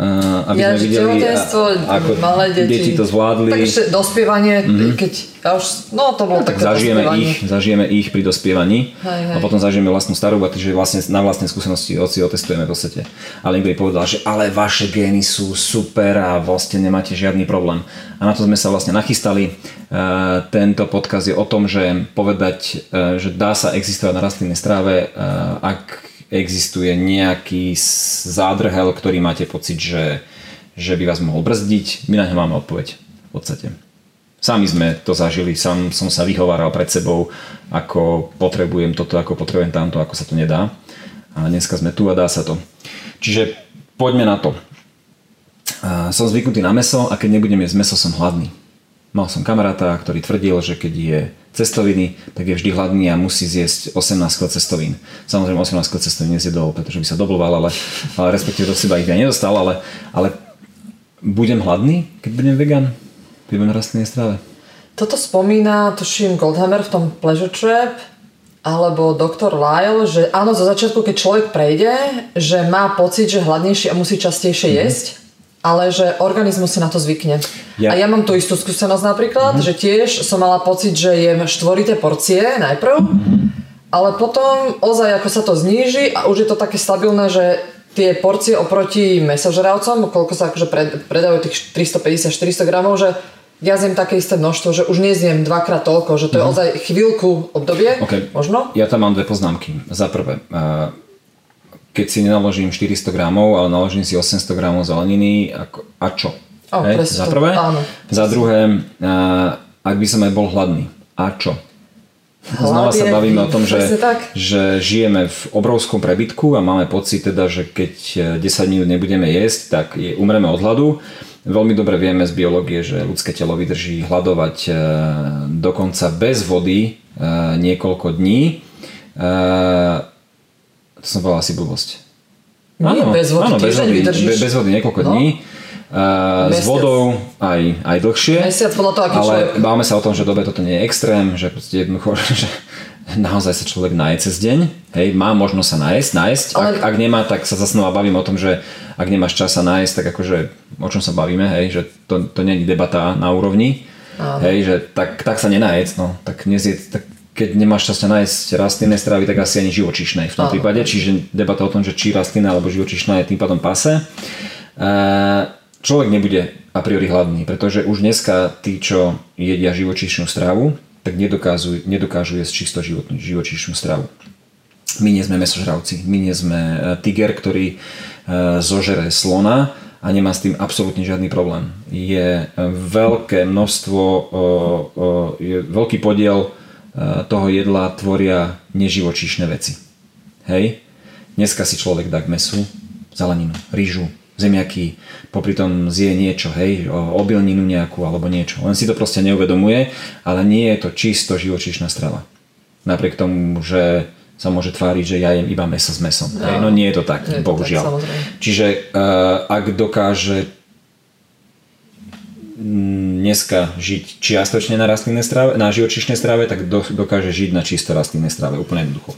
A aby Ja, sme videli, a- tehotenstvo, ako malé deti. deti to zvládli. Tak ešte dospievanie, keď ja už, no to bolo tak také zažijeme dospievanie. ich, zažijeme ich pri dospievaní Hej, hej. a potom zažijeme vlastnú starobu, takže vlastne na vlastnej skúsenosti si otestujeme v podstate. Ale niekto mi povedal, že ale vaše gény sú super a vlastne nemáte žiadny problém. A na to sme sa vlastne nachystali. E, Tento podkaz je o tom, že povedať, že dá sa existovať na rastlinnej stráve, ak existuje nejaký zádrhel, ktorý máte pocit, že, že by vás mohol brzdiť, my na ňo máme odpoveď v podstate. Sami sme to zažili, sám som sa vyhováral pred sebou, ako potrebujem toto, ako potrebujem tamto, ako sa to nedá. A dneska sme tu a dá sa to. Čiže poďme na to. Som zvyknutý na meso a keď nebudem jesť meso, som hladný. Mal som kamaráta, ktorý tvrdil, že keď je cestoviny, tak je vždy hladný a musí zjesť 18 kg cestovín. Samozrejme 18 kg cestovín nezjedol, pretože by sa dobloval, ale, ale respektíve do seba ich aj nedostal, ale, ale budem hladný, keď budem vegan? Keď budem rastlinnej strave? Toto spomína, tuším, Goldhammer v tom Pleasure Trap, alebo Dr. Lyle, že áno, zo začiatku, keď človek prejde, že má pocit, že hladnejší a musí častejšie jesť, ale že organizmus si na to zvykne. Ja- A ja mám tú istú skúsenosť napríklad, že tiež som mala pocit, že jem štvorité porcie najprv, ale potom ozaj ako sa to zníži a už je to také stabilné, že tie porcie oproti mesožravcom, koľko sa akože pred, predajú tých 350-400 gramov, že ja zjem také isté množstvo, že už nezjem dvakrát toľko, že to je ozaj chvíľku obdobie, OK. možno. Ja tam mám dve poznámky. Za prvé, eh, keď si nenaložím 400 gramov, ale naložím si 800 gramov zeleniny, ako, a čo? Ó, Hej, za prvé. áno. Za druhé, eh, ak by som aj bol hladný, a čo? Znova Hlad sa je- bavíme o tom, že, že žijeme v obrovskom prebytku a máme pocit teda, že keď eh, 10 minút nebudeme jesť, tak je, umreme od hladu. Veľmi dobre vieme z biológie, že ľudské telo vydrží hľadovať eh, dokonca bez vody eh, niekoľko dní. Eh, To som povedal asi blbosť. Nie, bez vody áno, bez vody, vydržíš. be- bez vody niekoľko No. dní. Uh, s vodou aj, aj dlhšie. Mesiac podľa toho, aký ale človek. báme sa o tom, že dobe toto nie je extrém, že proste jednoducho, že, naozaj sa človek naje cez deň, hej, má možnosť sa nájsť, nájsť. Ale... Ak, ak nemá, tak sa zase bavím o tom, že ak nemáš čas sa nájsť, tak akože o čom sa bavíme, hej, že to, to nie je debata na úrovni, Áno. hej, že tak, tak sa nenájsť, no, tak, nezie, tak keď nemáš čas nájsť rastlinné stravy, tak asi ani živočišnej v tom Áno. prípade, čiže debata o tom, že či rastlinná alebo živočišná je tým pádom pase. Človek nebude a priori hladný, pretože už dneska tí, čo jedia živočišnú stravu, tak nedokážu, nedokážu jesť čisto životnú, živočišnú stravu. My nie sme mesožravci, my nie sme e, tiger, ktorý e, zožere slona a nemá s tým absolútne žiadny problém. Je veľké množstvo, je veľký podiel toho jedla tvoria neživočišné veci. Hej? Dneska si človek dá k mesu zeleninu, rýžu, zemiaky, popri tom zje niečo, hej, obilninu nejakú alebo niečo. Len si to proste neuvedomuje, ale nie je to čisto živočíšna strava. Napriek tomu, že sa môže tváriť, že ja jem iba meso s mesom. No, hej, no nie je to tak, je bohužiaľ. To tak, Čiže uh, ak dokáže dneska žiť čiastočne na rastlinnej strave, na živočišnej strave, tak do, dokáže žiť na čisto rastlinnej strave, úplne jednoducho.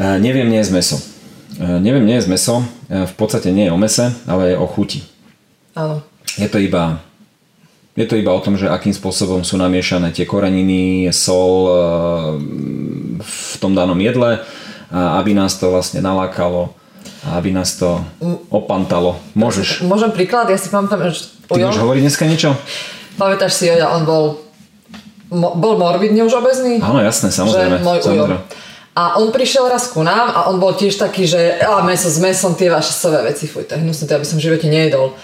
Uh, neviem, nie je meso. Uh, neviem, nie je meso. Uh, v podstate nie je o mese, ale je o chuti. Áno. Je to iba je to iba o tom, že akým spôsobom sú namiešané tie koreniny, sol v tom danom jedle, aby nás to vlastne nalákalo aby nás to opantalo. Môžeš. Môžem príklad? Ja si pamätám, že Ty môžeš hovoriť dneska niečo? Pamätáš si, Joja, on bol bol morbidne už obezný? Áno, jasné, samozrejme. Že môj samozrejme. A on prišiel raz ku nám a on bol tiež taký, že a meso s mesom, tie vaše sové veci, fuj, to je hnusné, to ja by som v živote nejedol.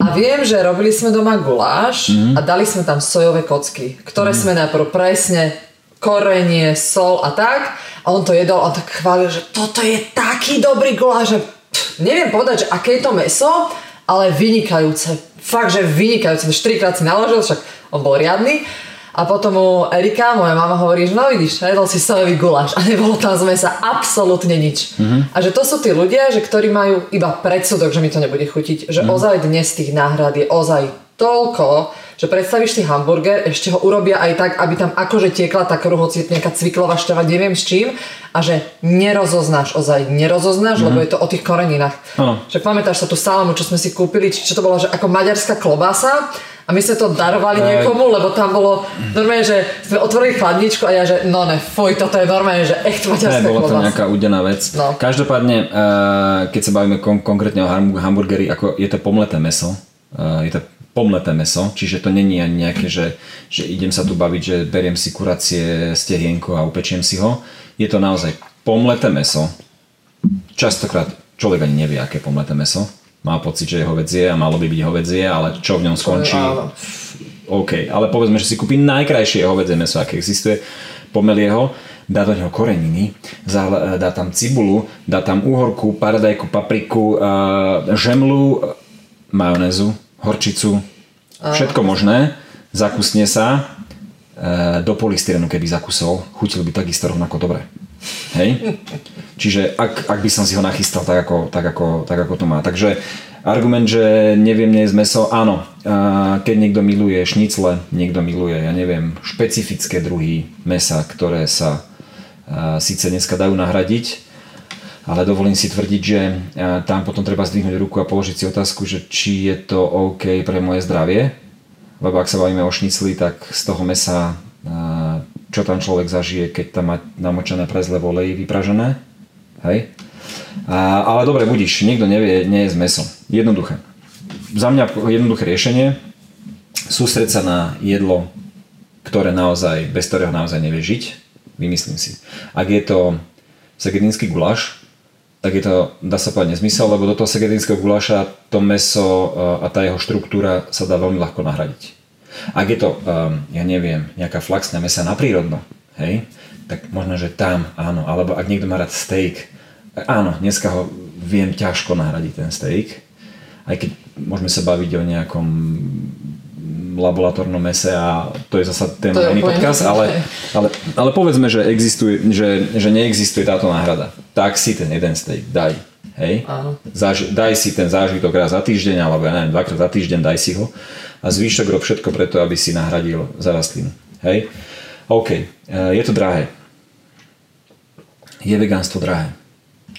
A viem, že robili sme doma guláš mm. a dali sme tam sojové kocky, ktoré mm. sme najprv presne korenie, sol a tak. A on to jedol a tak chválil, že toto je taký dobrý guláš, že pff, neviem povedať, že aké je to meso, ale vynikajúce. Fakt, že vynikajúce. Štyrikrát si naložil, však on bol riadny. A potom mu Erika, moja mama hovorí, že no vidíš, jedol si sojový guláš a nebolo tam z mesa absolútne nič. Mm-hmm. A že to sú tí ľudia, že ktorí majú iba predsudok, že mi to nebude chutiť. Že mm-hmm. ozaj dnes tých náhrad je ozaj toľko, že predstavíš si hamburger, ešte ho urobia aj tak, aby tam akože tiekla tá kruh, hoci nejaká cviklová števa, neviem s čím, a že nerozoznáš, ozaj nerozoznáš, mm-hmm. lebo je to o tých koreninách. Ano. Že pamätáš sa tú salamu, čo sme si kúpili, čo to bolo, že ako maďarská klobása a my sme to darovali tak. niekomu, lebo tam bolo normálne, že sme otvorili chladničku a ja, že no ne, fuj, toto je normálne, že echt maďarská ne, bola to nejaká udená vec. No. Každopádne, uh, keď sa bavíme kon- konkrétne o hamburgeri, ako je to pomleté meso, uh, je to pomleté meso, čiže to není ani nejaké, že, že idem sa tu baviť, že beriem si kuracie stehienko a upečiem si ho. Je to naozaj pomleté meso. Častokrát človek ani nevie, aké je pomleté meso má pocit, že je hovedzie a malo by byť hovedzie, ale čo v ňom skončí, OK. Ale povedzme, že si kúpi najkrajšie hovedzie meso, aké existuje, pomelie ho, dá do neho koreniny, dá tam cibulu, dá tam úhorku, paradajku, papriku, žemlu, majonézu, horčicu, všetko možné, zakusne sa, e, do polystyrenu keby zakusol, chutil by takisto rovnako dobre. Hej? Čiže ak, ak by som si ho nachystal tak ako, tak, ako, tak ako to má. Takže argument, že neviem z meso, áno. Keď niekto miluje šnicle, niekto miluje, ja neviem, špecifické druhy mesa, ktoré sa síce dneska dajú nahradiť, ale dovolím si tvrdiť, že tam potom treba zdvihnúť ruku a položiť si otázku, že či je to OK pre moje zdravie, lebo ak sa bavíme o šnicli, tak z toho mesa čo tam človek zažije, keď tam má namočené prezle v oleji vypražené. Hej? Ale dobre, budíš, niekto nevie, nie je z mesom. Jednoduché. Za mňa jednoduché riešenie, sústreť sa na jedlo, ktoré naozaj, bez ktorého naozaj nevie žiť, vymyslím si. Ak je to segedinský guláš, tak je to, dá sa povedať, nezmysel, lebo do toho segedinského guláša to meso a tá jeho štruktúra sa dá veľmi ľahko nahradiť. Ak je to, um, ja neviem, nejaká flaxná mesa na prírodno, hej, tak možno, že tam áno, alebo ak niekto má rád steak, áno, dneska ho viem ťažko nahradiť ten steak, aj keď môžeme sa baviť o nejakom laboratórnom mese a to je zasa ten iný podcast, ale, ale, ale povedzme, že, existuje, že, že neexistuje táto náhrada. Tak si ten jeden steak daj. Hej? Áno. Zaž, daj si ten zážitok raz za týždeň, alebo ja neviem, dvakrát za týždeň, daj si ho a zvyšok rob všetko preto, aby si nahradil za rastlinu. Hej? OK, e, je to drahé. Je vegánstvo drahé?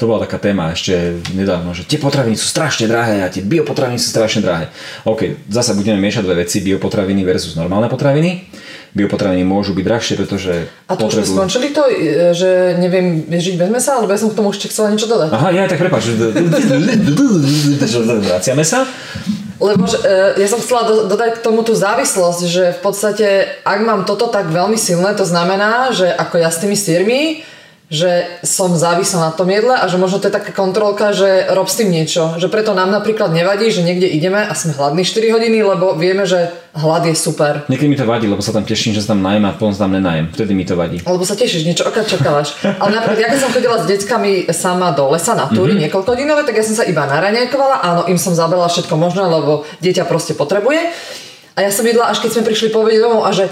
To bola taká téma ešte nedávno, že tie potraviny sú strašne drahé a tie biopotraviny sú strašne drahé. OK, zasa budeme miešať dve veci, biopotraviny versus normálne potraviny. Biopotraviny môžu byť drahšie, pretože A to už sme skončili to, e, že neviem žiť bez mesa, alebo ja som k tomu ešte chcela niečo dodať. Aha, ja tak prepáč. Vraciame sa. Lebo že, e, ja som chcela do, dodať k tomu tú závislosť, že v podstate, ak mám toto tak veľmi silné, to znamená, že ako ja s tými sírmi, že som závislá na tom jedle a že možno to je taká kontrolka, že rob s tým niečo. Že preto nám napríklad nevadí, že niekde ideme a sme hladní 4 hodiny, lebo vieme, že hlad je super. Niekedy mi to vadí, lebo sa tam teším, že sa tam najem a potom sa tam nenajem. Vtedy mi to vadí. Lebo sa tešíš, niečo okrát čakávaš. Ale napríklad, ja keď som chodila s deckami sama do lesa na túry mm-hmm. niekoľko hodinové, tak ja som sa iba naraňajkovala. Áno, im som zabrala všetko možné, lebo dieťa proste potrebuje. A ja som jedla, až keď sme prišli povedať domov a že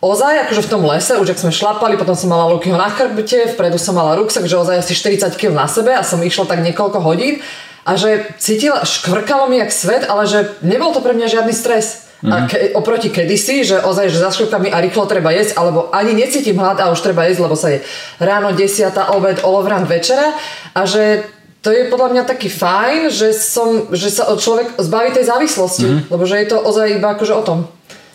ozaj, akože v tom lese, už ak sme šlapali, potom som mala Lukyho na chrbte, vpredu som mala ruksak, že ozaj asi 40 kg na sebe a som išla tak niekoľko hodín a že cítila, škvrkalo mi jak svet, ale že nebol to pre mňa žiadny stres. Mm-hmm. A ke, oproti kedysi, že ozaj, že za škrupkami a rýchlo treba jesť, alebo ani necítim hlad a už treba jesť, lebo sa je ráno, desiata, obed, olovran, večera a že to je podľa mňa taký fajn, že, som, že sa človek zbaví tej závislosti, mm-hmm. lebo že je to ozaj iba akože o tom.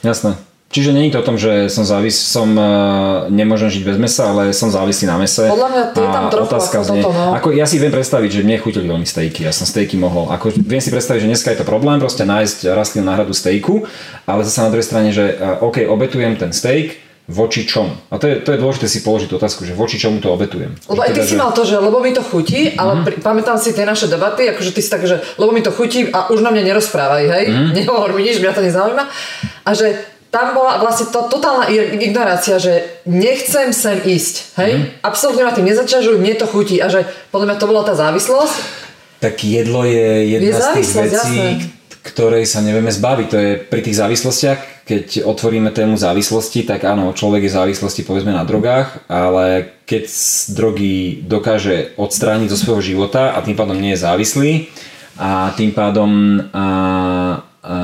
Jasné. Čiže není to o tom, že som závis, som uh, nemôžem žiť bez mesa, ale som závislý na mese. Podľa mňa je tam trochu otázka ako znie, toto, no. Ako, ja si viem predstaviť, že mne chutili veľmi stejky, ja som stejky mohol. Ako, viem si predstaviť, že dneska je to problém, proste nájsť rastlinnú náhradu stejku, ale zase na druhej strane, že uh, OK, obetujem ten steak, voči čomu? A to je, to je dôležité si položiť otázku, že voči čomu to obetujem. Lebo aj ty teda, si že... mal to, že lebo mi to chutí, ale mm-hmm. pri, pamätám si tie naše debaty, akože ty si tak, že lebo mi to chutí a už na mňa nerozprávaj, hej? Mm-hmm. Nehovor mi nič, mňa to nezaujíma. A že tam bola vlastne to totálna ignorácia, že nechcem sem ísť, hej? Mm. Absolútne ma tým nezaťažujú, mne to chutí a že podľa mňa to bola tá závislosť. Tak jedlo je jedna je z tých vecí, jasné. ktorej sa nevieme zbaviť. To je pri tých závislostiach, keď otvoríme tému závislosti, tak áno, človek je závislosti povedzme na drogách, ale keď drogy dokáže odstrániť zo svojho života a tým pádom nie je závislý a tým pádom a, a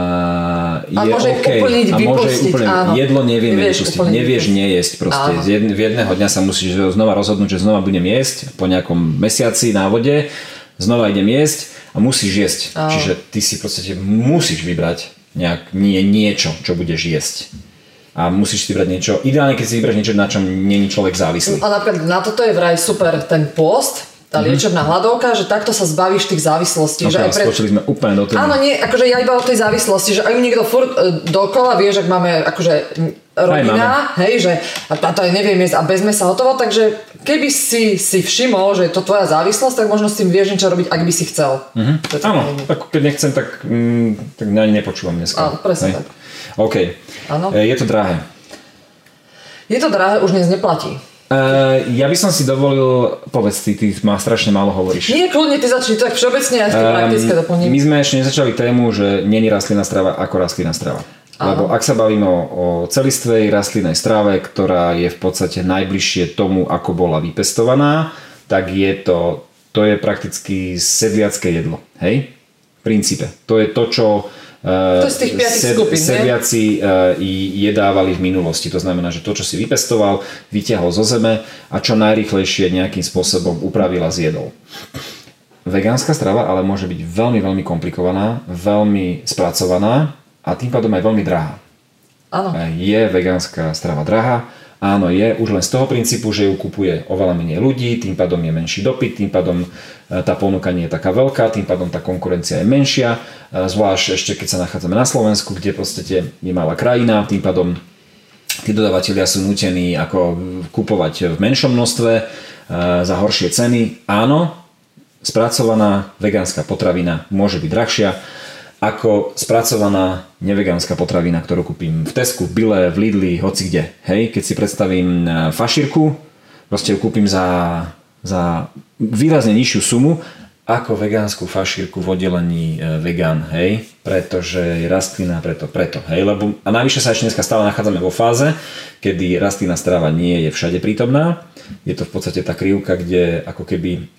a je môže okay. uplniť, a môže úplne, áno. jedlo nevie nevieš, vypustiť, nevieš nejesť proste. Z jedn, v jedného dňa sa musíš znova rozhodnúť, že znova budem jesť po nejakom mesiaci na vode, znova idem jesť a musíš jesť. Áno. Čiže ty si podstate musíš vybrať nejak, nie, niečo, čo budeš jesť a musíš si vybrať niečo. Ideálne, keď si vybraš niečo, na čom není človek závislý. A napríklad na toto je vraj super ten post, tá mhm. liečebná hladovka, že takto sa zbavíš tých závislostí. No, že aj pred... sme úplne do toho. Áno, nie, akože ja iba o tej závislosti, že mi niekto furt e, dokola vie, že máme akože rodina, hej, že a táto aj neviem jesť a bez mesa hotovo, takže keby si si všimol, že je to tvoja závislosť, tak možno s tým vieš niečo robiť, ak by si chcel. Mm-hmm. Áno, tak keď nechcem, tak, mm, tak ani nepočúvam dneska. Áno, presne hej. tak. OK. Áno. E, je to drahé. Je to drahé, už dnes neplatí. Uh, ja by som si dovolil, povedz ty, ty má strašne málo hovoríš. Nie, kľudne, ty začni tak všeobecne aj um, praktické doplnenie. My sme ešte nezačali tému, že není rastlina strava ako rastlina strava. Áno. Lebo ak sa bavíme o, o celistvej rastlinnej strave, ktorá je v podstate najbližšie tomu, ako bola vypestovaná, tak je to, to je prakticky sedliacké jedlo. Hej? V princípe. To je to, čo to z tých sed, skupín, sediaci uh, jedávali v minulosti. To znamená, že to, čo si vypestoval, vyťahol zo zeme a čo najrychlejšie nejakým spôsobom upravila zjedol. Vegánska strava ale môže byť veľmi, veľmi komplikovaná, veľmi spracovaná a tým pádom aj veľmi drahá. Áno. Je vegánska strava drahá, Áno, je už len z toho princípu, že ju kupuje oveľa menej ľudí, tým pádom je menší dopyt, tým pádom e, tá ponuka nie je taká veľká, tým pádom tá konkurencia je menšia, e, zvlášť ešte keď sa nachádzame na Slovensku, kde proste je malá krajina, tým pádom tí dodavatelia sú nutení ako kupovať v menšom množstve e, za horšie ceny. Áno, spracovaná vegánska potravina môže byť drahšia, ako spracovaná nevegánska potravina, ktorú kúpim v Tesku, v Bile, v Lidli, hoci kde. Hej, keď si predstavím e, fašírku, proste ju kúpim za, za výrazne nižšiu sumu ako vegánsku fašírku v oddelení e, vegan, hej, pretože je rastlina, preto, preto, hej, lebo a najvyššie sa ešte dneska stále nachádzame vo fáze, kedy rastlina strava nie je všade prítomná, je to v podstate tá krivka, kde ako keby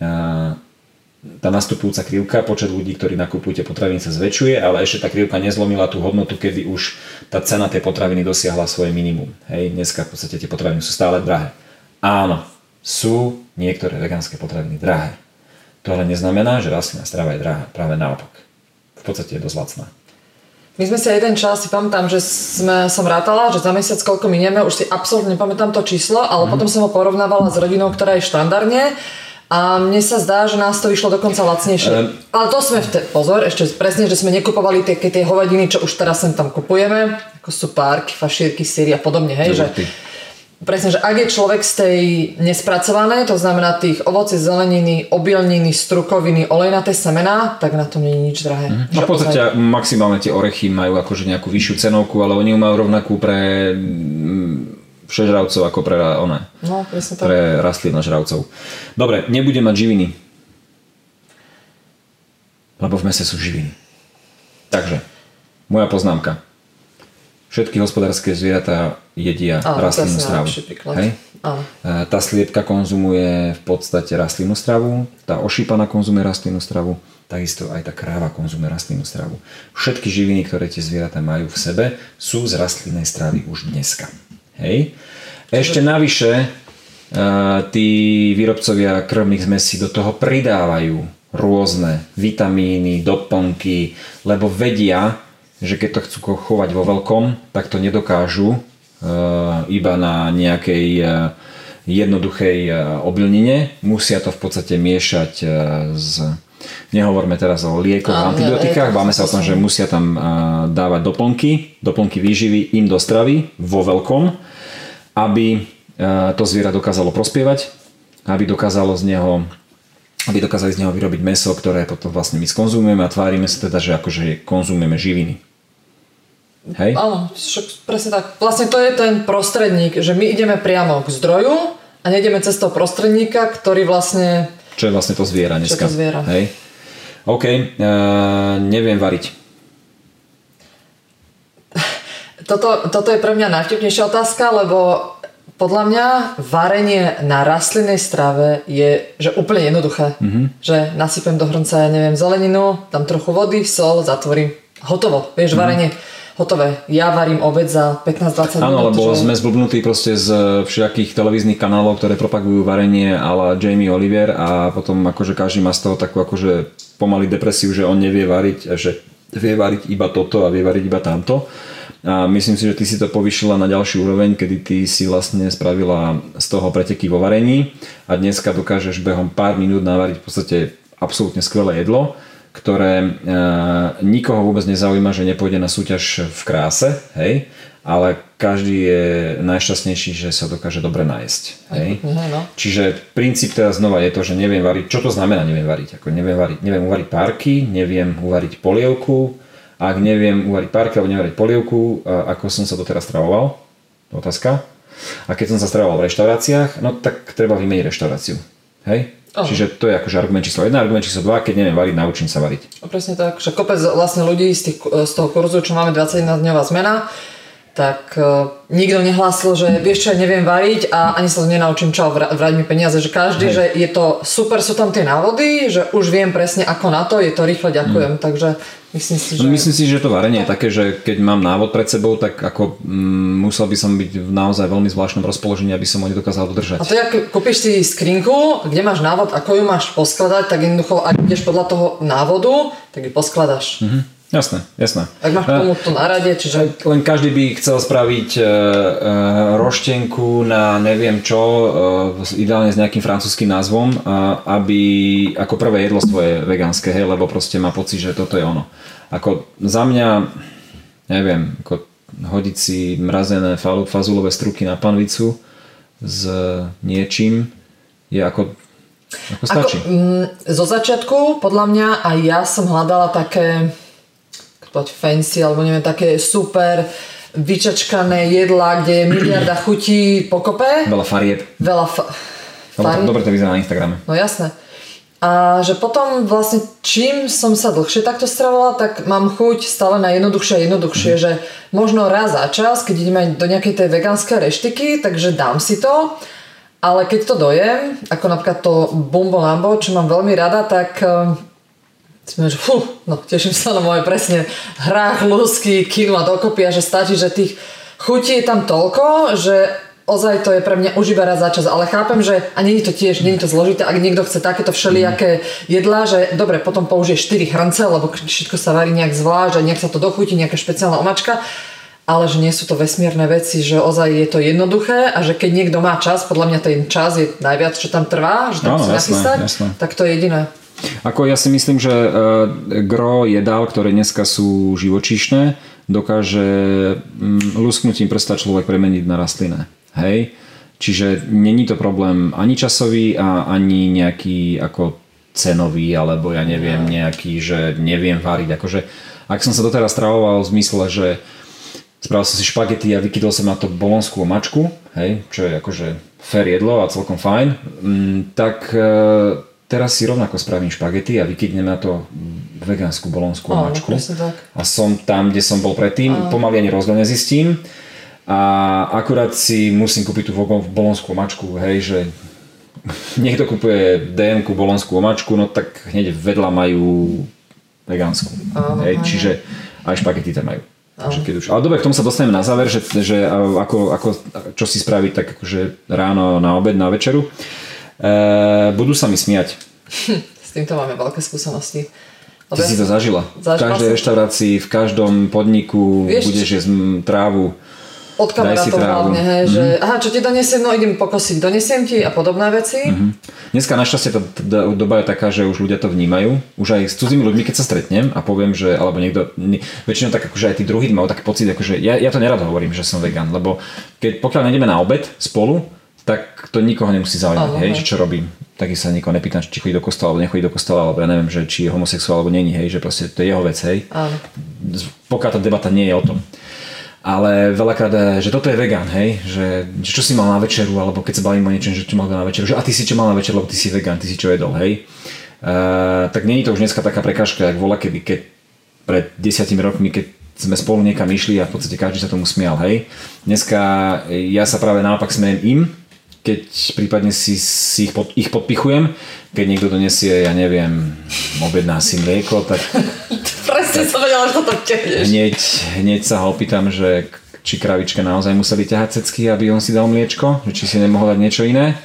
tá nastupujúca krivka, počet ľudí, ktorí nakupujú tie potraviny sa zväčšuje, ale ešte tá krivka nezlomila tú hodnotu, kedy už tá cena tej potraviny dosiahla svoje minimum. Hej, dneska v podstate tie potraviny sú stále drahé. Áno, sú niektoré vegánske potraviny drahé. To ale neznamená, že rastlinná strava je drahá. Práve naopak. V podstate je dosť lacná. My sme si jeden čas, si pamätám, že sme, som rátala, že za mesiac koľko minieme, už si absolútne nepamätám to číslo, ale mm. potom som ho porovnávala s rodinou, ktorá je štandardne a mne sa zdá, že nás to vyšlo dokonca lacnejšie. Um, ale to sme, v te, pozor, ešte presne, že sme nekupovali tie, tie hovadiny, čo už teraz sem tam kupujeme, ako sú párky, fašírky, síry a podobne, hej, že, presne, že ak je človek z tej nespracované, to znamená tých ovoci, zeleniny, obilniny, strukoviny, olejnaté semená, tak na tom nie je nič drahé. Mm. No v podstate ozaj... maximálne tie orechy majú akože nejakú vyššiu cenovku, ale oni ju majú rovnakú pre mm, všežravcov ako pre, one, no, presne tak. pre rastlinožravcov. Dobre, nebudem mať živiny. Lebo v mese sú živiny. Takže, moja poznámka všetky hospodárske zvieratá jedia Áno, rastlinnú stravu. Hej? Áno. E, tá sliepka konzumuje v podstate rastlinnú stravu, tá ošípaná konzumuje rastlinnú stravu, takisto aj tá kráva konzumuje rastlinnú stravu. Všetky živiny, ktoré tie zvieratá majú v sebe, sú z rastlinnej stravy už dneska. Hej? Ešte navyše, e, tí výrobcovia krvných zmesí do toho pridávajú rôzne vitamíny, doplnky, lebo vedia, že keď to chcú chovať vo veľkom, tak to nedokážu e, iba na nejakej e, jednoduchej obilnine. Musia to v podstate miešať s... Nehovorme teraz o liekoch a antibiotikách, báme sa o tom, že musia tam dávať doplnky, doplnky výživy im do stravy vo veľkom, aby to zviera dokázalo prospievať, aby dokázalo z neho aby dokázali z neho vyrobiť meso, ktoré potom vlastne my skonzumujeme a tvárime sa teda, že akože konzumujeme živiny. Hej? Áno, však presne tak. Vlastne to je ten prostredník, že my ideme priamo k zdroju a nejdeme cez toho prostredníka, ktorý vlastne... Čo je vlastne to zviera dneska. Čo to zviera. Hej? OK, uh, neviem variť. Toto, toto je pre mňa najvtipnejšia otázka, lebo podľa mňa varenie na rastlinnej strave je že úplne jednoduché. Mm-hmm. Že nasypem do hrnca, ja neviem, zeleninu, tam trochu vody, sol, zatvorím. Hotovo. Vieš, mm-hmm. varenie hotové. Ja varím obed za 15-20 minút. Áno, lebo že... sme zblbnutí proste z všetkých televíznych kanálov, ktoré propagujú varenie ala Jamie Oliver a potom akože každý má z toho takú akože pomaly depresiu, že on nevie variť, že vie variť iba toto a vie variť iba tamto. A myslím si, že ty si to povyšila na ďalší úroveň, kedy ty si vlastne spravila z toho preteky vo varení a dneska dokážeš behom pár minút navariť v podstate absolútne skvelé jedlo ktoré e, nikoho vôbec nezaujíma, že nepôjde na súťaž v kráse, hej, ale každý je najšťastnejší, že sa dokáže dobre nájsť. Hej? No. Čiže princíp teraz znova je to, že neviem variť. Čo to znamená neviem variť? Ako neviem, variť neviem uvariť párky, neviem uvariť polievku. Ak neviem uvariť párky alebo neviem uvariť polievku, ako som sa doteraz stravoval? Otázka. A keď som sa stravoval v reštauráciách, no tak treba vymeniť reštauráciu. Hej? Oh. Čiže to je akože argument číslo 1, argument číslo 2, keď neviem variť, naučím sa variť. A presne tak, že kopec vlastne ľudí z, tých, z toho kurzu, čo máme 21 dňová zmena, tak uh, nikto nehlásil, že vieš čo, ja neviem variť a ani sa to nenaučím čo, vrať mi peniaze, že každý, Hej. že je to super, sú tam tie návody, že už viem presne ako na to, je to rýchle, ďakujem, mm. takže myslím si, že... No, myslím si, že to varenie je také, že keď mám návod pred sebou, tak ako mm, musel by som byť v naozaj veľmi zvláštnom rozpoložení, aby som ho nedokázal dodržať. A to jak kúpiš si skrinku, kde máš návod, ako ju máš poskladať, tak jednoducho, ak ideš podľa toho návodu, tak ju poskladaš. Mm-hmm. Jasné, jasné. Ak máš tomu to na rade, čiže... Len každý by chcel spraviť uh, uh, roštenku na neviem čo, uh, ideálne s nejakým francúzským názvom, aby ako prvé jedlo svoje vegánske, hej, lebo proste má pocit, že toto je ono. Ako za mňa, neviem, ako hodiť si mrazené fazulové struky na panvicu s niečím je ako ako stačí. Ako, mm, zo začiatku, podľa mňa, aj ja som hľadala také povedať fancy, alebo neviem, také super vyčačkané jedlá, kde je miliarda chutí pokope. Veľa farieb. Veľa fa- farieb. Dobre to vyzerá na Instagrame. No jasné. A že potom vlastne čím som sa dlhšie takto stravovala, tak mám chuť stále na jednoduchšie a jednoduchšie, mm. že možno raz za čas, keď ideme do nejakej tej vegánskej reštiky, takže dám si to, ale keď to dojem, ako napríklad to Bumbo Lambo, čo mám veľmi rada, tak sme, že fú, no teším sa na moje presne hrách, lúsky, kinu a dokopy a že stačí, že tých chutí je tam toľko, že ozaj to je pre mňa už iba raz za čas, ale chápem, že a je to tiež, nie je to zložité, ak niekto chce takéto všelijaké jedlá, že dobre, potom použije 4 hrnce, lebo všetko sa varí nejak zvlášť a nejak sa to dochutí, nejaká špeciálna omačka, ale že nie sú to vesmírne veci, že ozaj je to jednoduché a že keď niekto má čas, podľa mňa ten čas je najviac, čo tam trvá, že tam Áno, si nachystať, tak to je jediné. Ako ja si myslím, že uh, gro jedál, ktoré dneska sú živočíšne, dokáže lusknutím prsta človek premeniť na rastlinné. Hej? Čiže není to problém ani časový a ani nejaký ako cenový, alebo ja neviem, nejaký, že neviem variť. Akože, ak som sa doteraz stravoval v zmysle, že spravil som si špagety a vykydol som na to bolonskú mačku, hej, čo je akože fair jedlo a celkom fajn, tak e, teraz si rovnako spravím špagety a vykydnem na to vegánsku bolonskú Áno, mačku. A som tam, kde som bol predtým, pomaly ani rozdiel nezistím. A akurát si musím kúpiť tú bolonskú mačku, hej, že niekto kupuje DM-ku bolonskú omačku, no tak hneď vedľa majú vegánsku. Áno, Hej, áno. čiže aj špagety tam majú. Takže keď už, ale dobre, k tomu sa dostaneme na záver, že, že ako, ako, čo si spraviť tak akože ráno na obed, na večeru. E, budú sa mi smiať. S týmto máme veľké skúsenosti. Ty si to zažila. V každej reštaurácii, v každom podniku Vieš, budeš jesť trávu. Od kamarátov hlavne, hej, že aha, čo ti donesiem, no idem pokosiť, donesiem ti a podobné veci. Dneska našťastie tá doba je taká, že už ľudia to vnímajú. Už aj s cudzími ľuďmi, keď sa stretnem a poviem, že, alebo niekto, nie, väčšinou tak akože aj tí druhí majú taký pocit, akože ja, ja to nerad hovorím, že som vegan, lebo keď, pokiaľ nejdeme na obed spolu, tak to nikoho nemusí zaujímať, hej, že čo robím. Taky sa nikoho nepýtam, či chodí do kostola, alebo nechodí do kostola, alebo ja neviem, že či je homosexuál, alebo není, hej, že proste to je jeho vec, hej. Áno. Pokiaľ tá debata nie je o tom. Ale veľakrát, eh, že toto je vegan, hej, že, že čo si mal na večeru, alebo keď sa bavím o niečom, že čo mal na večeru, že a ty si čo mal na večeru, lebo ty si vegan, ty si čo jedol, hej. Uh, tak je to už dneska taká prekážka, jak vola kedy, keď pred desiatimi rokmi, keď sme spolu niekam išli a v podstate každý sa tomu smial, hej. Dneska eh, ja sa práve naopak smejem im, keď prípadne si, si ich, pod, ich podpichujem, keď niekto donesie, ja neviem, objedná si mlieko, tak Presne som vedela, že to hneď, hneď sa ho opýtam, že či kravička naozaj museli ťahať cecky, aby on si dal mliečko, či si nemohol dať niečo iné.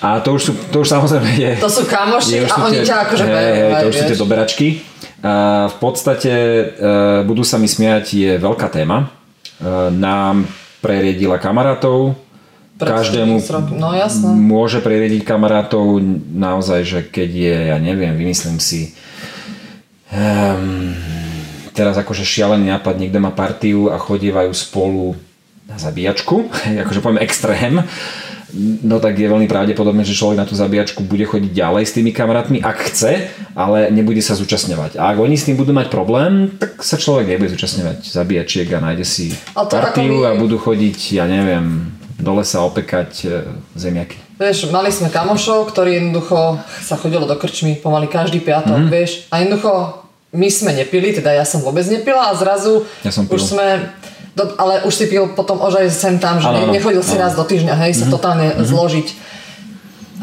A to už, sú, to už samozrejme je... To sú kamoši je a oni ťa akože hej, hej, to už sú tie doberačky. A v podstate e, budú sa mi smiať je veľká téma. E, Nám preriedila kamarátov, každému. No jasné. môže preriediť kamarátov naozaj, že keď je, ja neviem, vymyslím si um, teraz akože šialený nápad, niekto má partiu a chodievajú spolu na zabíjačku, akože poviem extrém, no tak je veľmi pravdepodobné, že človek na tú zabíjačku bude chodiť ďalej s tými kamarátmi, ak chce, ale nebude sa zúčastňovať. A ak oni s tým budú mať problém, tak sa človek nebude zúčastňovať zabíjačiek a nájde si to partiu a budú chodiť, ja neviem, do lesa opekať e, zemiaky. Vieš, mali sme kamošov, ktorí jednoducho sa chodilo do krčmy pomaly každý piatok, Mhm. mm. vieš, a jednoducho my sme nepili, teda ja som vôbec nepila a zrazu Ja som pil. už sme, do, ale už si pil potom ožaj sem tam, že áno, nechodil si áno. Mhm. raz do týždňa, hej, sa totálne zložiť.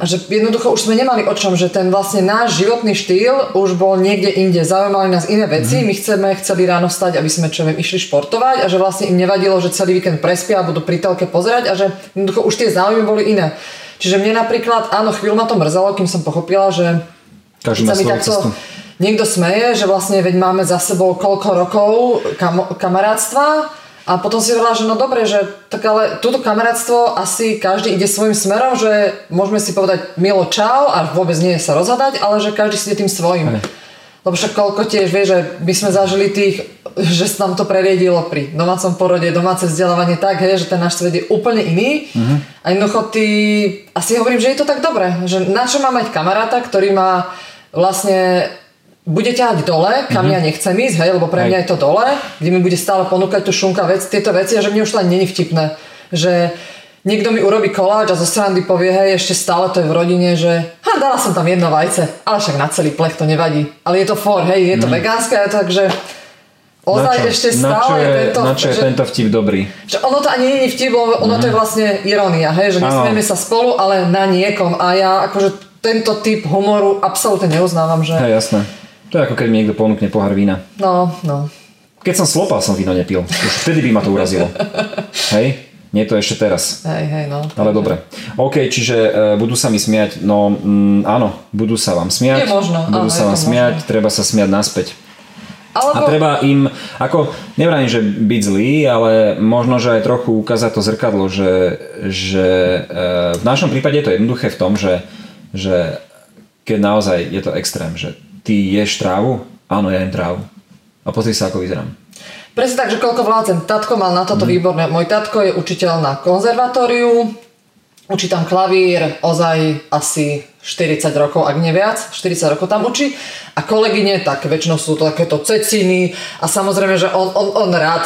A že jednoducho už sme nemali o čom, že ten vlastne náš životný štýl už bol niekde inde. Zaujímali nás iné veci. Mhm. My chceme chceli ráno stať, aby sme čo viem, išli športovať a že vlastne im nevadilo, že celý víkend prespia a budú pri telke pozerať a že jednoducho už tie záujmy boli iné. Čiže mne napríklad, áno, chvíľu ma to mrzelo, kým som pochopila, že Každý sa mi takto cestu. niekto smeje, že vlastne veď máme za sebou koľko rokov kam- kamarátstva a potom si hovorila, že no dobre, že tak ale túto kamarátstvo asi každý ide svojim smerom, že môžeme si povedať milo čau a vôbec nie je sa rozhadať, ale že každý si ide tým svojim. Lebo však koľko tiež vie, že my sme zažili tých, že sa nám to preriedilo pri domácom porode, domáce vzdelávanie tak, hej, že ten náš svet je úplne iný. A jednoducho ty, asi hovorím, že je to tak dobré, že na čo má mať kamaráta, ktorý má vlastne bude ťahať dole, kam ja nechcem ísť, hej, lebo pre mňa je to dole, kde mi bude stále ponúkať tu šunka vec, tieto veci a že mne už ani není vtipné. Že niekto mi urobí koláč a zo srandy povie, hej, ešte stále to je v rodine, že ha, dala som tam jedno vajce, ale však na celý plech to nevadí. Ale je to for, hej, je to vegánske, takže ozaj ešte Mhm. na čo stále je, tento, na čo je že, tento vtip dobrý? že ono to ani nie je vtip, lebo ono to je vlastne irónia, hej, že Mhm. Nesmieme sa spolu, ale na niekom a ja akože tento typ humoru absolútne neuznávam, že Hej, jasné. To je ako keď mi niekto ponúkne pohár vína. no, no. Keď som slopal, som víno nepil. Už vtedy by ma to urazilo. Hej? Nie to ešte teraz. Hej, hej, no. Ale dobre. OK, čiže uh, budú sa mi smiať, no mm, áno, budú sa vám smiať. Je možno, Budú áno, sa vám smiať, možné. treba sa smiať naspäť. Alebo, A treba im, ako, nevrajím, že byť zlý, ale možno, že aj trochu ukázať to zrkadlo, že, že e, v našom prípade je to jednoduché v tom, že, že keď naozaj je to extrém, že ty ješ trávu, áno, ja jem trávu. A pozri sa, ako vyzerám. Presne tak, že koľko vládzem. Tatko mal na toto výborné. Môj tatko je učiteľ na konzervatóriu, učí tam klavír ozaj asi 40 rokov, ak nie viac, 40 rokov tam učí. A kolegyne, tak väčšinou sú to takéto ceciny a samozrejme, že on, on, on rád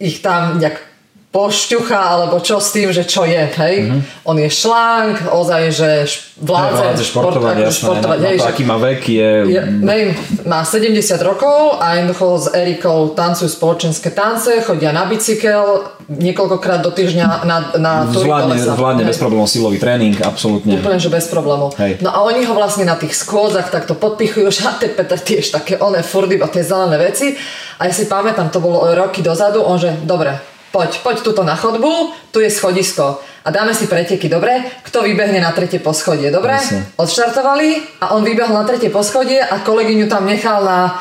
ich tam nejak pošťucha, alebo čo s tým, že čo je, hej. Mm-hmm. On je šlánk, ozaj, že vládze, Vládze športovať, akože jasné. športovať, hej, to, že- aký má vek, je... je, neviem, má 70 rokov a jednoducho s Erikou tancujú spoločenské tance, chodia na bicykel niekoľkokrát do týždňa na, na túry kolesa. Hej. bez problémov silový tréning, absolútne. Úplne, že bez problémov. Hej. No a oni ho vlastne na tých skôdzach takto podpichujú, že a ty Peter tiež také oné furt iba tie zelené veci. A ja si pamätám, to bolo roky dozadu, on že dobre, poď, poď tuto na chodbu, tu je schodisko. A dáme si preteky, dobre? Kto vybehne na tretie poschodie, dobre? Jasne. Odštartovali a on vybehol na tretie poschodie a kolegyňu tam nechal na,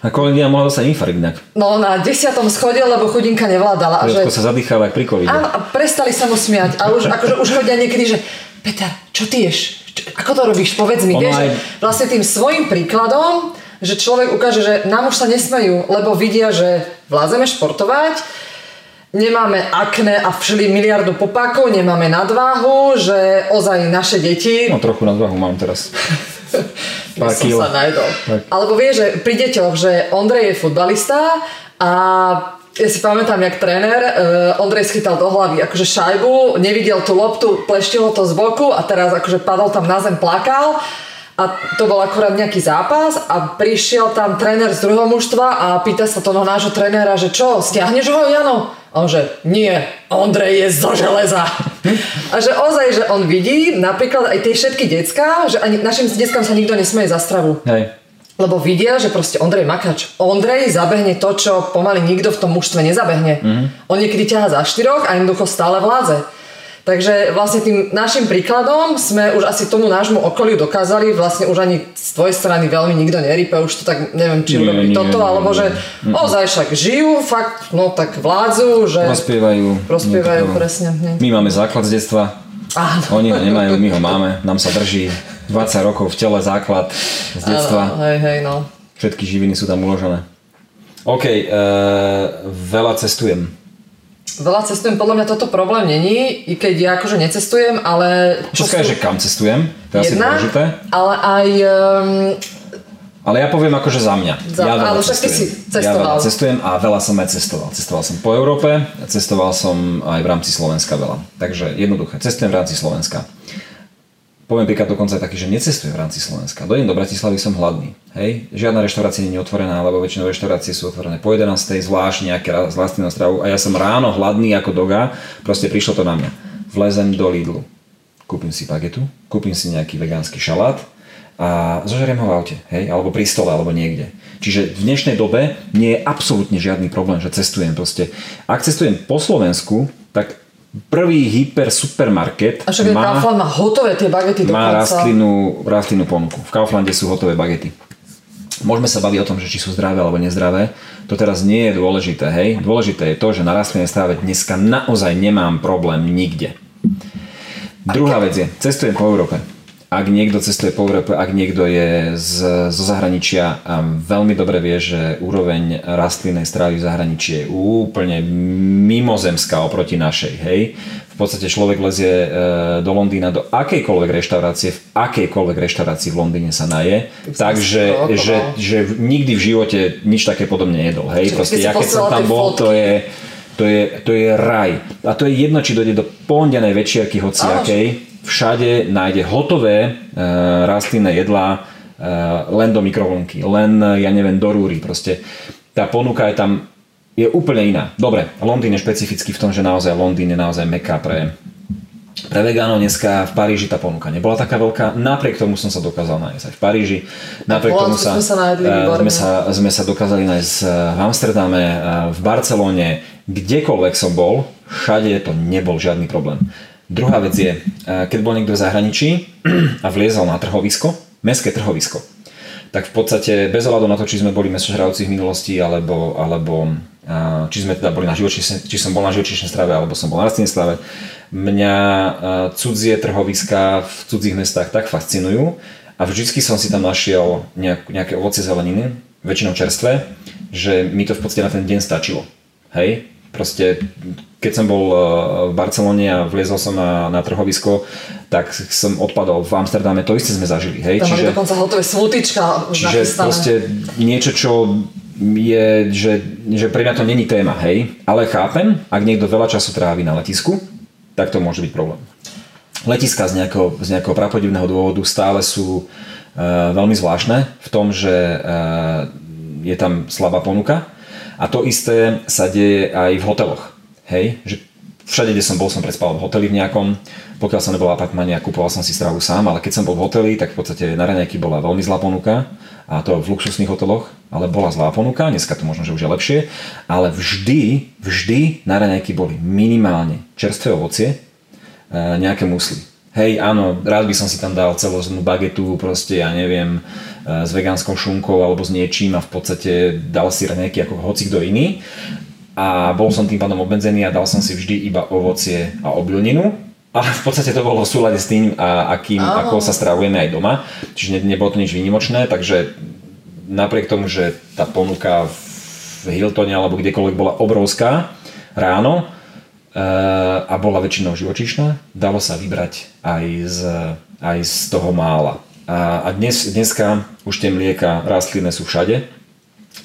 A kolegyňa mohla dostať infarkt inak. no, na desiatom schode, lebo chudinka nevládala. A že, sa zadýchala pri covide. Áno, a prestali sa mu smiať. A už, akože, už hodia niekedy, že Peter, čo ty ješ? Čo, ako to robíš? Povedz mi. Vieš, aj- vlastne tým svojim príkladom, že človek ukáže, že nám už sa nesmejú, lebo vidia, že vládzeme športovať, nemáme akné a všeli miliardu popákov, nemáme nadváhu, že ozaj naše deti No trochu nadvahu mám teraz. Pár som kil. sa najdol. Tak. Alebo vie, že pri deťoch, že Ondrej je futbalista a ja si pamätám, jak tréner, uh, Ondrej schytal do hlavy akože šajbu, nevidel tú loptu, pleštilo to z boku a teraz akože padol tam na zem, plakal a to bol akurát nejaký zápas a prišiel tam tréner z druhého mužstva a pýta sa toho nášho trénera, že čo, stiahneš ho, Jano? A on že, nie, Ondrej je zo železa. A že ozaj, že on vidí napríklad aj tie všetky decka, že ani našim deckám sa nikto nesmeje za stravu. Hej. Lebo vidia, že proste Ondrej Makač. Ondrej zabehne to, čo pomaly nikto v tom mužstve nezabehne. Mm-hmm. On niekedy ťaha za štyroch a jednoducho stále vládze. Takže vlastne tým našim príkladom sme už asi tomu nášmu okoliu dokázali, vlastne už ani z tvojej strany veľmi nikto nerípe, už to tak neviem, či Nie, nie, toto, nie, alebo nie. že ozaj však žijú, fakt, no tak vládzu, že Prospievajú. prospievajú Niekto- presne. hneď. My máme základ z detstva. Áno. Oni ho nemajú, my ho máme. Nám sa drží 20 rokov v tele základ z detstva. Áno, hej, hej, no. Všetky živiny sú tam uložené. OK, uh, veľa cestujem. Veľa cestujem, podľa mňa toto problém není, i keď ja akože necestujem, ale... Počkaj, že kam cestujem? To je asi dôležité. ale aj... Um, Ale ja poviem akože za mňa. Za- ja veľa ty cestujem. si Ja cestoval. veľa cestujem a veľa som aj cestoval. Cestoval som po Európe, cestoval som aj v rámci Slovenska veľa. Takže jednoduché, cestujem v rámci Slovenska. Poviem príklad dokonca taký, že necestujem v rámci Slovenska. Dojdem do Bratislavy, som hladný. Hej? Žiadna reštaurácia nie je otvorená, lebo väčšinou reštaurácie sú otvorené po 11. zvlášť nejaké z vlastného stravu. A ja som ráno hladný ako doga, proste prišlo to na mňa. Vlezem do Lidlu, kúpim si bagetu, kúpim si nejaký vegánsky šalát a zožeriem ho v aute, hej, alebo pri stole, alebo niekde. Čiže v dnešnej dobe nie je absolútne žiadny problém, že cestujem proste. Ak cestujem po Slovensku, tak prvý hyper supermarket a však má, Kaufland má hotové tie bagety má rastlinnú, rastlinnú ponuku. V Kauflande sú hotové bagety. Môžeme sa baviť o tom, že či sú zdravé alebo nezdravé. To teraz nie je dôležité, hej. Dôležité je to, že na rastlinnej strave dneska naozaj nemám problém nikde. Druhá vec je, cestujem po Európe. Ak niekto cestuje po Európe, ak niekto je z, zo zahraničia a veľmi dobre vie, že úroveň rastlinnej stravy v zahraničí je úplne mimozemská oproti našej, hej. V podstate človek lezie e, do Londýna do akejkoľvek reštaurácie, v akejkoľvek reštaurácii v Londýne sa naje, takže že, že nikdy v živote nič také podobne jedol, hej. Proste ja keď som tam bol, to je to je, to je raj. A to je jedno, či dojde do pondenej večierky hociakej, všade nájde hotové e, rastlinné jedlá e, len do mikrovlnky, len, e, ja neviem, do rúry. Proste tá ponuka je tam je úplne iná. Dobre, Londýn je špecifický v tom, že naozaj Londýn je naozaj meka pre, pre vegánov dneska v Paríži tá ponuka nebola taká veľká, napriek tomu som sa dokázal nájsť aj v Paríži, napriek tomu sa, sme sa najedli sme sa, sme sa dokázali nájsť v Amsterdame, eh, v Barcelone, kdekoľvek som bol, Všade to nebol žiadny problém. Druhá vec je, eh, keď bol niekto v zahraničí a vliezol na trhovisko, mestské trhovisko, tak v podstate bez ohľadu na to, či sme boli mesožravci v minulosti, alebo, alebo eh, či sme teda boli na živočíšnej, či som bol na živočíšnej strave, alebo som bol na rastlinnej strave, mňa eh, cudzie trhoviska v cudzích mestách tak fascinujú a vždycky som si tam našiel nejak, nejaké ovocie zeleniny, väčšinou čerstvé, že mi to v podstate na ten deň stačilo. Hej? Proste, keď som bol eh, v Barcelone a vliezol som na, na trhovisko, tak som odpadol v Amsterdame, to isté sme zažili. Hej? Tam čiže, dokonca hotové smutička Čiže nachystané. proste niečo, čo je, že, že pre mňa to není téma, hej, ale chápem, ak niekto veľa času trávi na letisku, tak to môže byť problém. Letiska z nejakého, z nejakého prapodivného dôvodu stále sú uh, veľmi zvláštne v tom, že uh, je tam slabá ponuka, a to isté sa deje aj v hoteloch. Hej, že všade, kde som bol, som prespal v hoteli v nejakom, pokiaľ som nebol v apartmane a kupoval som si stravu sám, ale keď som bol v hoteli, tak v podstate na raňajky bola veľmi zlá ponuka a to v luxusných hoteloch, ale bola zlá ponuka, dneska to možno, že už je lepšie, ale vždy, vždy na raňajky boli minimálne čerstvé ovocie, e, nejaké musly. Hej, áno, rád by som si tam dal celozrnú bagetu, proste, ja neviem, s vegánskou šunkou alebo s niečím a v podstate dal si nejaký ako hoci kto iný a bol som tým pádom obmedzený a dal som si vždy iba ovocie a obilninu ale v podstate to bolo v súlade s tým, a akým, ako sa stravujeme aj doma. Čiže ne, nebolo to nič výnimočné, takže napriek tomu, že tá ponuka v Hiltone alebo kdekoľvek bola obrovská ráno e, a bola väčšinou živočíšna, dalo sa vybrať aj z, aj z toho mála. A, a dnes, dneska už tie mlieka rastlinné sú všade.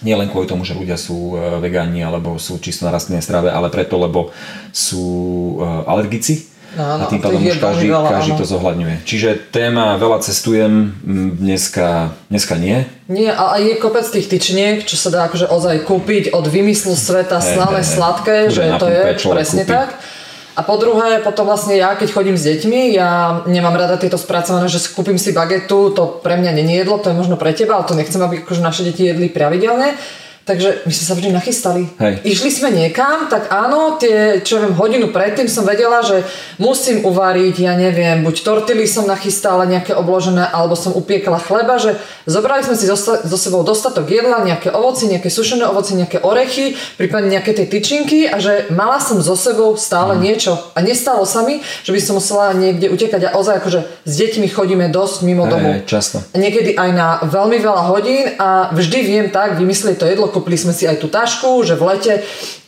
Nie len kvôli tomu, že ľudia sú e, vegáni alebo sú čisto na rastlinnej strave, ale preto, lebo sú e, alergici. No, no, a tým pádom už každý, veľa, každý to zohľadňuje. Čiže téma veľa cestujem, dneska, dneska nie. Nie, a je kopec tých tyčniek, čo sa dá akože ozaj kúpiť od vymyslu sveta hey, slané, hey, sladké, hey. že to je presne kúpi. tak. A po druhé, potom vlastne ja, keď chodím s deťmi, ja nemám rada tieto spracované, že kúpim si bagetu, to pre mňa není jedlo, to je možno pre teba, ale to nechcem, aby akože naše deti jedli pravidelne. Takže my sme sa vždy nachystali. Hej. Išli sme niekam, tak áno, tie, čo viem, hodinu predtým som vedela, že musím uvariť, ja neviem, buď tortily som nachystala nejaké obložené, alebo som upiekla chleba, že zobrali sme si so, so sebou dostatok jedla, nejaké ovoci, nejaké sušené ovoci, nejaké orechy, prípadne nejaké tie tyčinky a že mala som so sebou stále mm. niečo. A nestalo sa mi, že by som musela niekde utekať a ozaj akože s deťmi chodíme dosť mimo hey, domu. často. Niekedy aj na veľmi veľa hodín a vždy viem tak vymyslieť to jedlo, kúpili sme si aj tú tašku, že v lete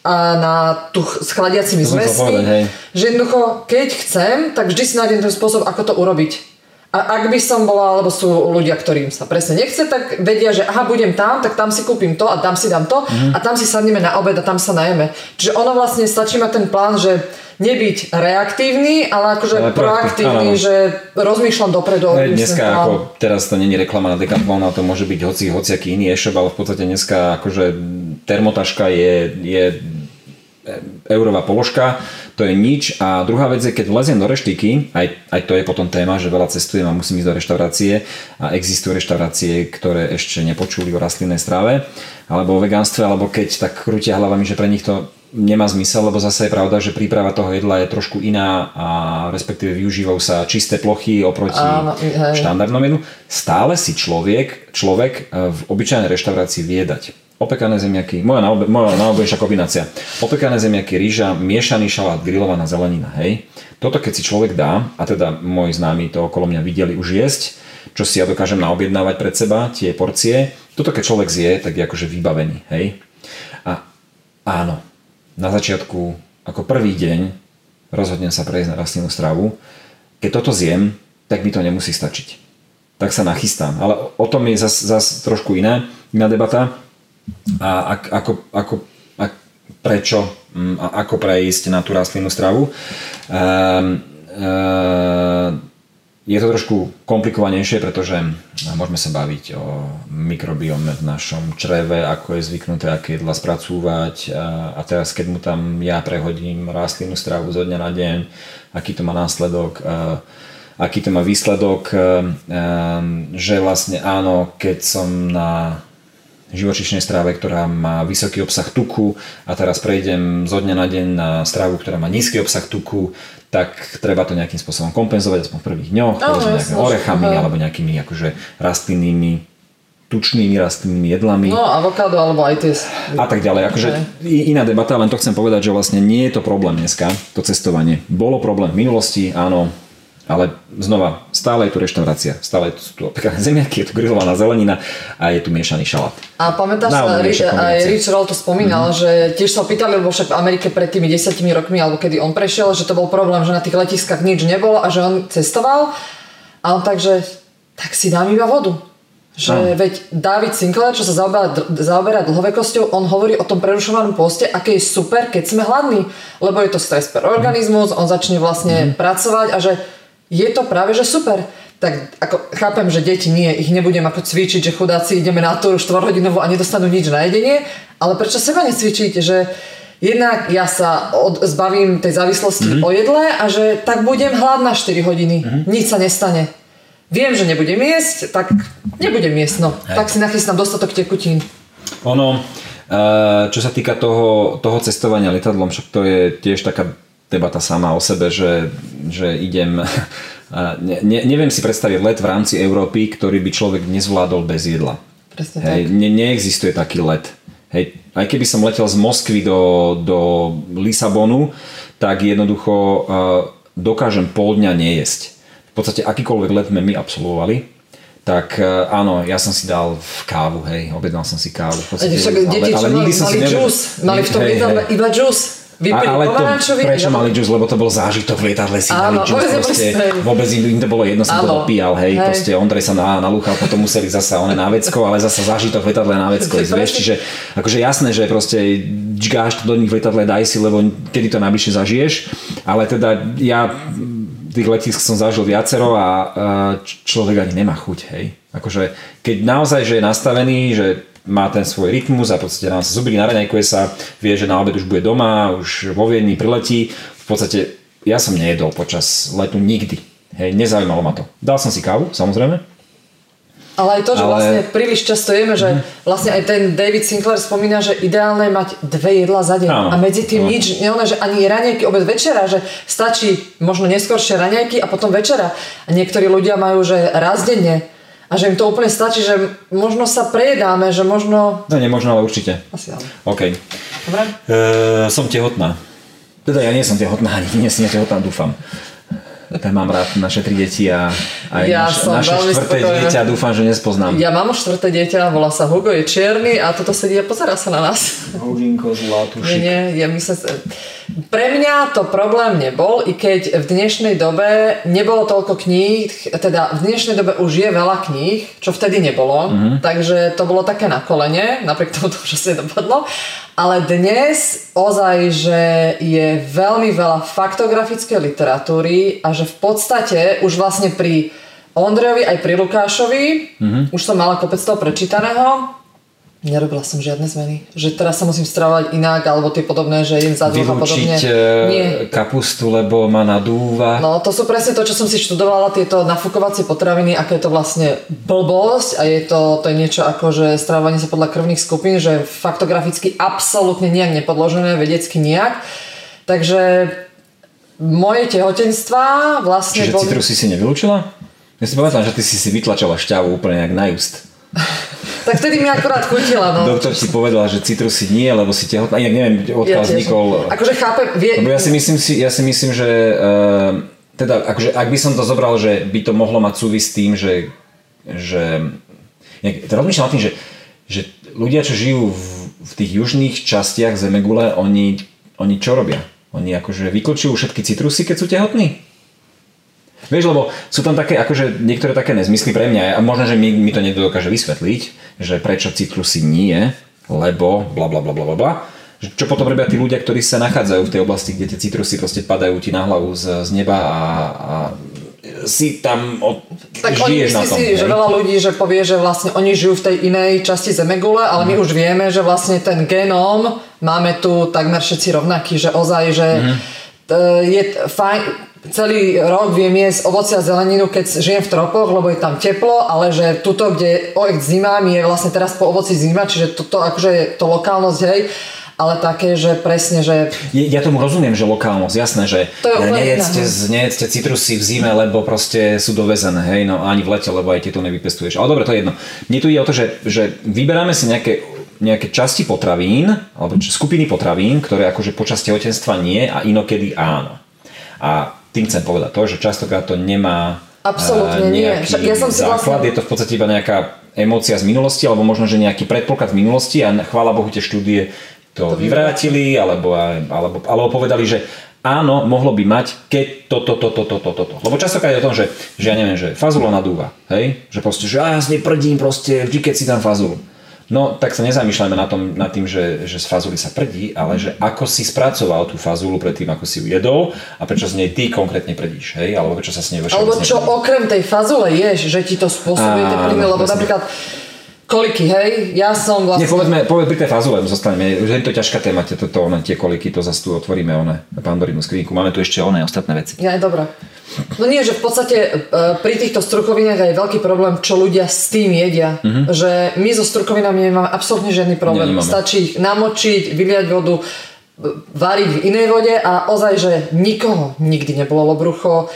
a na tu s chladiacimi zmesmi, že jednoducho, keď chcem, tak vždy si nájdem ten spôsob, ako to urobiť. A ak by som bola, alebo sú ľudia, ktorým sa presne nechce, tak vedia, že aha, budem tam, tak tam si kúpim to a tam si dám to mm-hmm. a tam si sadneme na obed a tam sa najeme. Čiže ono vlastne stačí mať ten plán, že nebyť reaktívny, ale akože ale proaktívny, áno. že rozmýšľam dopredu. Hej, dneska ako, teraz to není reklama na Decathlon, ale to môže byť hoci, hociaký iný e-shop, ale v podstate dneska akože termotaška je, je eurová položka, to je nič. A druhá vec je, keď vleziem do reštiky, aj, aj to je potom téma, že veľa cestujem a musím ísť do reštaurácie a existujú reštaurácie, ktoré ešte nepočuli o rastlinnej strave alebo o vegánstve, alebo keď tak krútia hlavami, že pre nich to nemá zmysel, lebo zase je pravda, že príprava toho jedla je trošku iná a respektíve využívajú sa čisté plochy oproti Áno, štandardnom jedlu. Stále si človek, človek e, v obyčajnej reštaurácii vie dať opekané zemiaky, moja, naobe, moja najobľúbenejšia kombinácia, opekané zemiaky, rýža, miešaný šalát, grillovaná zelenina, hej. Toto keď si človek dá, a teda moji známi to okolo mňa videli už jesť, čo si ja dokážem naobjednávať pred seba, tie porcie, toto keď človek zje, tak je akože vybavený, hej. A áno, na začiatku, ako prvý deň, rozhodnem sa prejsť na rastlinnú stravu. Keď toto zjem, tak mi to nemusí stačiť. Tak sa nachystám. Ale o tom je zase zas trošku iná, iná debata. A ak, ako, ako, ak, prečo mm, a ako prejsť na tú rastlinnú stravu. Um, um, je to trošku komplikovanejšie, pretože môžeme sa baviť o mikrobiome v našom čreve, ako je zvyknuté, aké jedla spracúvať a, a teraz keď mu tam ja prehodím rastlinnú stravu zo dňa na deň, aký to má následok, a, aký to má výsledok, a, že vlastne áno, keď som na živočišnej stráve, ktorá má vysoký obsah tuku a teraz prejdem zo dňa na deň na strávu, ktorá má nízky obsah tuku, tak treba to nejakým spôsobom kompenzovať aspoň v prvých dňoch, Áno, povedzme nejakými orechami aha. alebo nejakými akože rastlinnými tučnými rastlinnými jedlami No, avokádo alebo aj tie... a tak ďalej. Akože i- iná debata, len to chcem povedať, že vlastne nie je to problém dneska, to cestovanie. Bolo problém v minulosti, áno, ale znova, stále je tu reštaurácia, stále sú tu opekané zemiaky, je tu grillovaná zelenina a je tu miešaný šalát. A pamätáš Ri- aj. Rich Roll to spomínal, mm-hmm. že tiež sa pýtali, lebo však v Amerike pred tými desiatimi rokmi, alebo kedy on prešiel, že to bol problém, že na tých letiskách nič nebolo a že on cestoval a on takže, tak si dám iba vodu. Že Áno. veď David Sinclair, čo sa zaoberá, zaoberá dlhovekosťou, on hovorí o tom prerušovanom poste, aké je super, keď sme hladní, lebo je to stres pre organizmus, on začne vlastne pracovať a že je to práve, že super. Tak ako chápem, že deti nie, ich nebudem ako cvičiť, že chudáci ideme na túru 4 hodinovú a nedostanú nič na jedenie, ale prečo seba necvičiť, že jednak ja sa od, zbavím tej závislosti o jedle a že tak budem hladná 4 hodiny, nič sa nestane. Viem, že nebudem jesť, tak nebudem jesť, no. Tak si nachystám dostatok tekutín. Ono, eh, čo sa týka toho, toho cestovania lietadlom, však to je tiež taká debata sama o sebe, že, že idem... Ne, ne, neviem si predstaviť let v rámci Európy, ktorý by človek nezvládol bez jedla. Presne Hej, tak. ne, neexistuje taký let. Hej, aj keby som letel z Moskvy do, do Lisabonu, tak jednoducho uh, dokážem pol dňa nejesť. V podstate akýkoľvek let sme my absolvovali, tak áno, ja som si dal v kávu, hej, objednal som si kávu. V podstate, Však deti, čo mali, mali nevedel- džús, mali v tom Hej, hej. iba džús. Vypili ale to, prečo ja- mali džus? Lebo to bol zážitok v lietadle, si Áno, dali džus, proste, vôbec im, to bolo jedno, som to opíjal, hej, Hej. proste Ondrej sa na, nalúchal, potom museli zasa one na vecko, ale zasa zážitok v lietadle na vecko, vieš, čiže akože jasné, že proste džgáš to do nich v lietadle, daj si, lebo kedy to najbližšie zažiješ, ale teda ja tých letisk som zažil viacero a, a človek ani nemá chuť, hej. Akože keď naozaj, že je nastavený, že má ten svoj rytmus a v podstate nám sa zubrí, naraňajkuje sa, vie, že na obed už bude doma, už vo Viedni priletí. V podstate ja som nejedol počas letu nikdy. Hej, nezaujímalo ma to. Dal som si kávu, samozrejme. Ale aj to, že Ale- Mhm. vlastne príliš často jeme, že vlastne aj ten David Sinclair spomína, že ideálne je mať dve jedla za deň. Áno. A medzi tým Áno. nič, neoné, že ani raňajky, obed, večera, že stačí možno neskôršie raňajky a potom večera. A niektorí ľudia majú, že raz denne. A že im to úplne stačí, že možno sa prejedáme, že možno... No nemožno, ale určite. Asi áno. OK. Dobre? E, som tehotná. Teda ja nie som tehotná, ani nie som tehotná, dúfam. Tak mám rád naše tri deti a aj Ja naš, som naše veľmi štvrté spokojná. dieťa dúfam, že nespoznám. Ja mám už štvrté dieťa, volá sa Hugo, je čierny a toto sedí a pozera sa na nás. Hudinko, Nie, zlatušik. nie, ja myslím, pre mňa to problém nebol, i keď v dnešnej dobe nebolo toľko kníh, teda v dnešnej dobe už je veľa kníh, čo vtedy nebolo, mm-hmm. takže to bolo také na kolene, napriek tomu to už asi dopadlo. Ale dnes ozaj, že je veľmi veľa faktografickej literatúry a že v podstate už vlastne pri Ondrejovi aj pri Lukášovi, mm-hmm. už som mala kopec toho prečítaného, Nerobila som žiadne zmeny. Že teraz sa musím stravovať inak, alebo tie podobné, že jem za dlho podobne. Vylúčiť Nie. e, kapustu, lebo ma nadúva. No to sú presne to, čo som si študovala, tieto nafúkovacie potraviny, aké je to vlastne blbosť a je to, to je niečo ako, že stravovanie sa podľa krvných skupín, že faktograficky absolútne nejak nepodložené, vedecky nejak. Takže moje tehotenstva vlastne Čiže boli... citrusy si nevylúčila? Ja si pamätám, že ty si si vytlačala šťavu úplne jak na just. Tak vtedy mi akorát chutila, no. Doktor ti povedal, že citrusy nie, lebo si tehotná. Inak neviem, odkiaľ tiež. vznikol... Akože chápem, vie... Lebo ja si myslím, si, ja si myslím že uh, teda, akože, ak by som to zobral, že by to mohlo mať súvis s tým, že, že nejak, to rozmýšľam nad tým, že, že ľudia, čo žijú v, v tých južných častiach Zemegule, oni, oni čo robia? Oni akože vyklčujú všetky citrusy, keď sú tehotní? Vieš, lebo sú tam také, akože niektoré také nezmysly pre mňa a možno, že mi, mi to dokáže vysvetliť, že prečo citrusy nie, lebo bla bla bla bla bla Čo potom robia tí ľudia, ktorí sa nachádzajú v tej oblasti, kde tie citrusy proste padajú ti na hlavu z, z neba a, a si tam od, Tak oni žiješ na myslí tom. si, hej? že veľa ľudí, že povie, že vlastne oni žijú v tej inej časti Zemegule, ale Mhm. my už vieme, že vlastne ten genóm máme tu takmer všetci rovnaký, že ozaj, že Mhm. t- je fajn, celý rok viem jesť ovocia a zeleninu, keď žijem v tropoch, lebo je tam teplo, ale že tuto, kde ojek zima, mi je vlastne teraz po ovoci zima, čiže toto akože je to lokálnosť, hej, ale také, že presne, že... Ja tomu rozumiem, že lokálnosť, jasné, že To je nejedzte, iné, nejedzte citrusy v zime, lebo proste sú dovezené, hej, no ani v lete, lebo aj tieto nevypestuješ. Ale dobre, to je jedno. Mne tu ide o to, že, že vyberáme si nejaké, nejaké časti potravín, alebo skupiny potravín, ktoré akože počas tehotenstva nie a inokedy áno. A tým chcem povedať to, že častokrát to nemá Absolútne eh, nie. Však ja som si základ, vlastne- je to v podstate iba nejaká emócia z minulosti, alebo možno, že nejaký predpoklad z minulosti a chvála Bohu tie štúdie to, vyvrátili, alebo, alebo, alebo povedali, že áno, mohlo by mať, keď toto, toto, toto, toto. Lebo častokrát je o tom, že, že ja neviem, že fazula nadúva, hej? Že proste, že ja nej prdím proste, vždy keď si tam fazulu. No, tak sa nezamýšľajme na tom, nad tým, že, že z fazuli sa prdí, ale že ako si spracoval tú fazulu predtým, ako si ju jedol a prečo z nej ty konkrétne prdíš, hej? Alebo prečo sa s nej Alebo všeobecne čo okrem tej fazule ješ, že ti to spôsobuje tie plyny, lebo presne. napríklad koliky, hej, ja som Nie, vlastne... povedzme, povedzme pri tej fazule, zostaneme, že je to ťažká téma, to, to, one, tie koliky, to zase tu otvoríme, one, Pandorinu skrinku, máme tu ešte one ostatné veci. Ja, dobré. No nie, že v podstate e, pri týchto strukovinách je veľký problém, čo ľudia s tým jedia. Že my so strukovinami nemáme absolútne žiadny problém. Nie, nemáme. Stačí ich namočiť, vyliať vodu, e, variť v inej vode a ozaj, že nikoho nikdy nebolo brucho.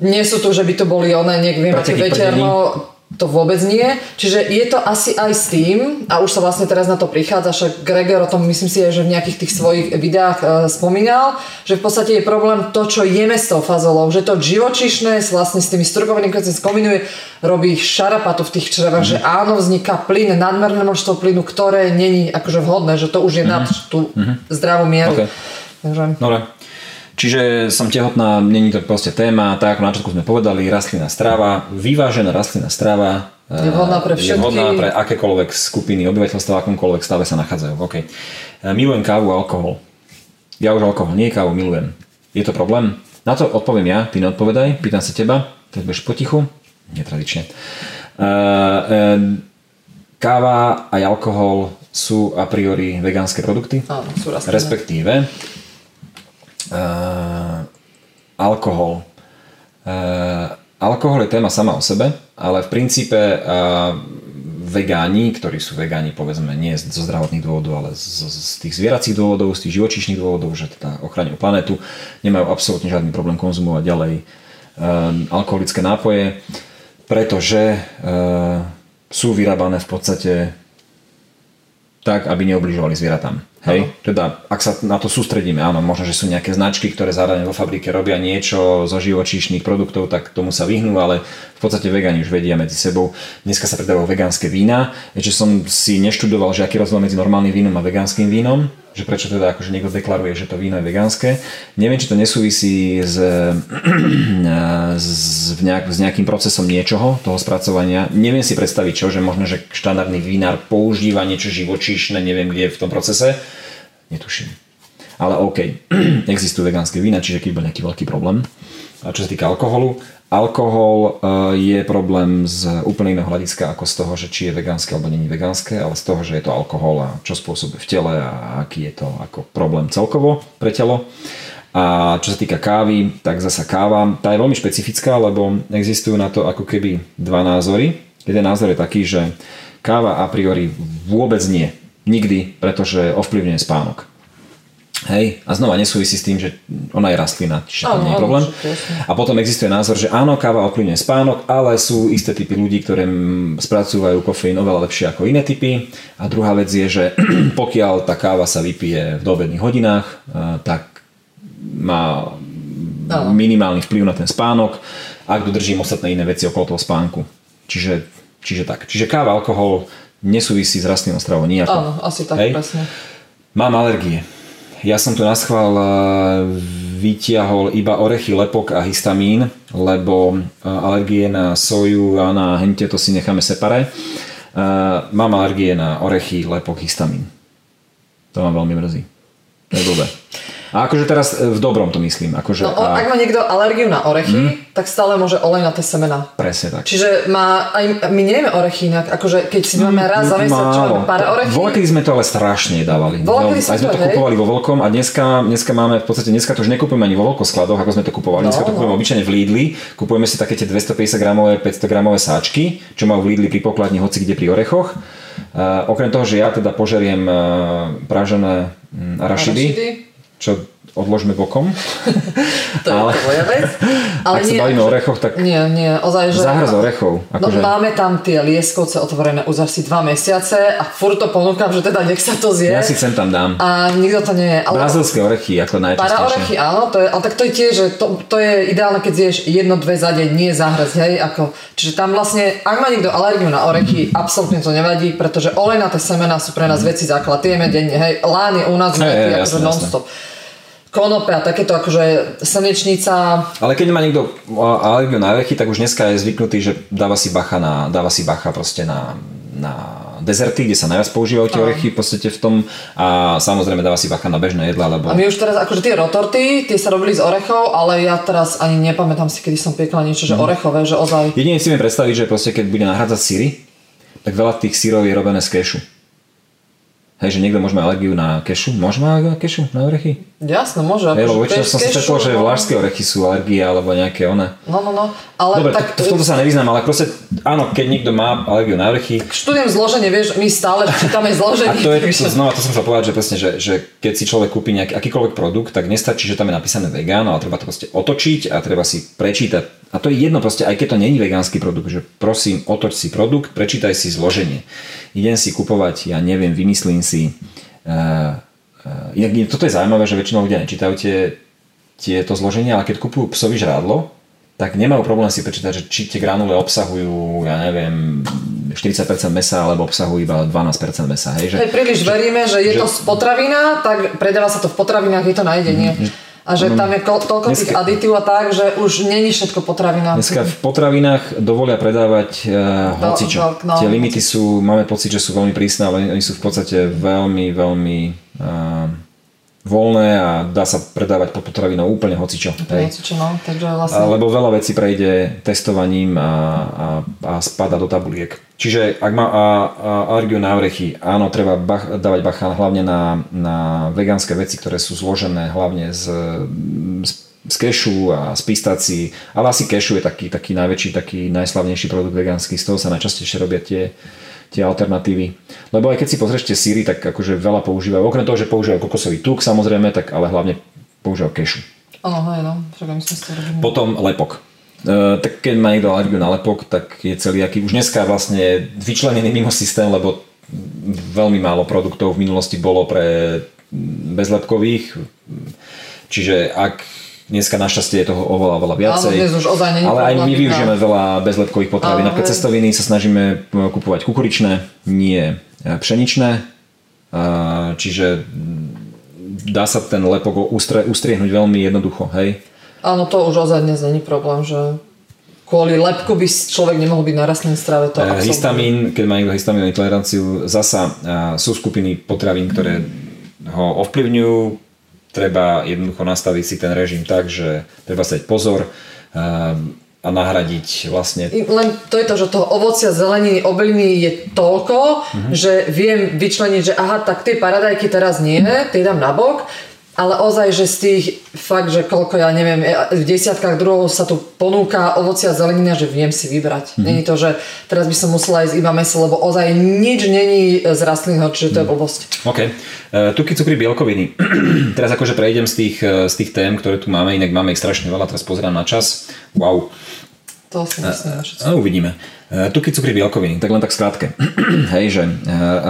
Nie sú tu, že by to boli one, niekto vie, máte veterno, to vôbec nie. Čiže je to asi aj s tým, a už sa vlastne teraz na to prichádza, však Gregor o tom myslím si, že v nejakých tých svojich videách e, spomínal, že v podstate je problém to, čo jeme s tou fazolou, že to živočišné s- vlastne s tými strukovinami, keď sa skombinuje, robí šarapatu v tých črevách, že áno, vzniká plyn, nadmerné množstvo plynu, ktoré není akože vhodné, že to už je nad tú zdravú mieru. OK. Takže... Dobre. Čiže som tehotná, není to proste téma, tak ako na začiatku sme povedali, rastlinná strava, vyvážená rastlinná strava Je vhodná pre je všetky. vhodná pre akékoľvek skupiny obyvateľstva, v akomkoľvek stave sa nachádzajú. OK. E, Milujem kávu a alkohol. Ja už alkohol, nie kávu, milujem. Je to problém? Na to odpoviem ja, ty neodpovedaj, pýtam sa teba, teď budeš potichu, netradične. E, e, káva a alkohol sú a priori vegánske produkty? Áno, sú rastlinné. Respektíve uh, alkohol. Uh, alkohol je téma sama o sebe, ale v princípe uh, vegáni, ktorí sú vegáni povedzme nie zo zdravotných dôvodov, ale z, z tých zvieracích dôvodov, z tých živočíšnych dôvodov, že teda ochraňujú planetu, nemajú absolútne žiadny problém konzumovať ďalej um, alkoholické nápoje, pretože uh, sú vyrábané v podstate tak, aby neobližovali zvieratám. Hej? Teda, ak sa na to sústredíme, áno, možno, že sú nejaké značky, ktoré zároveň vo fabrike robia niečo zo živočíšnych produktov, tak tomu sa vyhnú, ale v podstate vegáni už vedia medzi sebou. Dneska sa predávajú vegánske vína, že som si neštudoval, že aký rozdiel medzi normálnym vínom a vegánskym vínom, že prečo teda akože niekto deklaruje, že to víno je vegánske. Neviem, či to nesúvisí s, s, nejak, s nejakým procesom niečoho, toho spracovania. Neviem si predstaviť čo, že možno, že štandardný vinár používa niečo živočíšne, neviem kde v tom procese. Netuším. Ale OK, existujú vegánske vína, čiže keď bol nejaký veľký problém. A čo sa týka alkoholu, alkohol eh, je problém z úplne iného hľadiska ako z toho, že či je vegánske alebo není vegánske, ale z toho, že je to alkohol a čo spôsobuje v tele a aký je to ako problém celkovo pre telo. A čo sa týka kávy, tak zasa káva, tá je veľmi špecifická, lebo existujú na to ako keby dva názory. Jeden názor je taký, že káva a priori vôbec nie. Nikdy, pretože ovplyvňuje spánok. Hej, a znova nesúvisí s tým, že ona je rastlina, čiže to nie je problém. A potom existuje názor, že áno, káva ovplyvňuje spánok, ale sú isté typy ľudí, ktoré spracúvajú kofeín oveľa lepšie ako iné typy. A druhá vec je, že pokiaľ tá káva sa vypije v doobedných hodinách, tak má Áno. minimálny vplyv na ten spánok, ak dodržím ostatné iné veci okolo toho spánku. Čiže, čiže tak. Čiže káva, alkohol nesúvisí s rastlinnou stravou nijako. Áno, asi tak, Hej? presne. Mám alergie. Ja som tu na schvál eh, vytiahol iba orechy, lepok a histamín, lebo eh, alergie na soju a na hente to si necháme separé. Eh, Mám alergie na orechy, lepok, histamín. To ma veľmi mrzí. To je blbé. A akože teraz e, v dobrom to myslím. Akože, No, a... ak má niekto alergiu na orechy, tak stále môže olej na tie semena. Presne tak. Čiže má, aj, my nejeme orechy inak, akože keď si máme raz za mesiac, čo máme pár orechy, Volakedy sme to ale strašne dávali. Volakedy Veľmi- sme to, to hej. kupovali vo veľkom a dneska, dneska máme v podstate, dneska to už nekupujeme ani vo veľkoskladoch, ako sme to kupovali. Dneska to No, no. kupujeme obyčajne v Lidli. Kupujeme si také tie 250 gramové, 500 gramové sáčky, čo majú v Lidli pri pokladni hoci kde pri orechoch. Uh, okrem toho, že ja teda požeriem uh, pražené mm, arašidy, Arašidy. Čo odložme bokom. to je ale- tvoja vec. Ale Ak sa nie, bavíme o akože- orechoch, tak Nie, nie, ozaj, že... Záhrz orechov, No, akože- máme tam tie lieskovce otvorené už asi dva mesiace a furt to ponúkam, že teda nech sa to zje. ja si sem tam dám. A nikto to nie je. Ale Brazilské orechy, ako para najčastejšie. orechy, áno, to je, ale tak to je tiež, že to, to je ideálne, keď zješ jedno, dve za deň, nie záhrez, hej, ako, čiže tam vlastne, ak má niekto alergiu na orechy, absolútne to nevadí, pretože olejnaté semená sú pre nás veci základ, jeme denne, hej, lán je u nás Hej, hey, hej, akože jasné, non-stop. Konope a takéto akože slnečnica, Ale keď má niekto alergiu na orechy, tak už dneska je zvyknutý, že dáva si bacha, na, dáva si bacha proste na, na dezerty, kde sa najviac používajú tie orechy v podstate v tom a samozrejme dáva si bacha na bežné jedla, lebo A my už teraz, akože tie rotorty, tie sa robili z orechov, ale ja teraz ani nepamätám si, kedy som piekla niečo, že orechové, že ozaj. jedine si viem predstaviť, že proste keď bude nahrádzať síry, tak veľa tých sírov je robené z kešu. Hej, že niekto môže mať alergiu na kešu. Môže mať alergiu na kešu, na orechy? Jasno, môže. Hej, lebo akože väčšinou som si stretol, že no. vlážské orechy sú alergie alebo nejaké one. No, no, no. Ale Dobre, tak, tak, v tomto sa nevyznám, ale proste áno, keď niekto má alergiu na orechy, študujem zloženie, vieš, my stále čítame A zloženie. to je, to, znova to som chcel povedať, že, presne, že, že keď si človek kúpi nejaký akýkoľvek produkt, tak nestačí, že tam je napísané vegán, ale treba to proste otočiť a treba si prečítať. A to je jedno proste, aj keď to není vegánsky produkt, že prosím, otoč si produkt, prečítaj si zloženie. Idem si kupovať, ja neviem, vymyslím si. Uh, uh, toto je zaujímavé, že väčšinou ľudia nečítajú tie, tieto zloženia, ale keď kupujú psovi žrádlo, tak nemajú problém si prečítať, že či tie granule obsahujú, ja neviem, 40% mesa alebo obsahujú iba 12% mesa. Hej, že, Hej, príliš veríme, že je že- to z potravina, tak predáva sa to v potravinách, je to na jedenie. A že tam je ko- toľko tých Dneska- aditív a tak, že už není všetko potravina. Dneska v potravinách dovolia predávať uh, hocičo. veľk- no, Tie limity sú, máme pocit, že sú veľmi prísne, ale oni sú v podstate veľmi, veľmi uh, voľné a dá sa predávať pod potravinou úplne hocičo. Hej. Hocičo, no, takže vlastne... Lebo veľa vecí prejde testovaním a, a, a spada do tabuliek. Čiže ak má a, a alergiu na orechy, áno, treba bach, dávať bacha hlavne na, na vegánske veci, ktoré sú zložené hlavne z, z, z kešu a z pistácií, ale asi kešu je taký, taký najväčší, taký najslavnejší produkt vegánsky, z toho sa najčastejšie robia tie, tie alternatívy. Lebo aj keď si pozrieš tie síry, tak akože veľa používajú, okrem toho, že používajú kokosový tuk samozrejme, tak ale hlavne používajú kešu. Áno, hej, no. Potom lepok. E, tak keď má niekto alergiu na lepok, tak je celý aký už dneska vlastne vyčlenený mimo systém, lebo veľmi málo produktov v minulosti bolo pre bezlepkových. Čiže ak dneska našťastie je toho oveľa, oveľa viacej. Áno, už ozaj ale aj my využijeme veľa bezlepkových potravín. Napríklad hej. cestoviny sa snažíme kupovať kukuričné, nie e, pšeničné. E, Čiže dá sa ten lepok ustre, ustriehnúť veľmi jednoducho, hej. Áno, to už ozaj dnes není problém, že kvôli lepku by človek nemohol byť na rastlinnej strave. To Eh, absolútne. Histamín, keď má niekto histamínovú intoleranciu, zasa eh, sú skupiny potravín, ktoré ho ovplyvňujú. Treba jednoducho nastaviť si ten režim tak, že treba sa dať pozor eh, a nahradiť vlastne Len to je to, že toho ovocia, zeleniny, obiliny je toľko, Mhm. že viem vyčleniť, že aha, tak tie paradajky teraz nie, tie dám na bok, ale ozaj, že z tých fakt, že koľko ja neviem, v desiatkách druhov sa tu ponúka ovocia a zelenina, že viem si vybrať. Mhm. Není to, že teraz by som musela jesť iba meso, lebo ozaj nič není z rastlinného, čiže Mhm. to je blbosť. OK. Uh, tuky, cukry, bielkoviny. teraz akože prejdem z tých, eh, z tých tém, ktoré tu máme, inak máme ich strašne veľa, teraz pozerám na čas. Wow. To si myslím, všetci. A uvidíme. E, Tuky, cukry, bielkoviny, tak len tak skrátke. Hej, že e,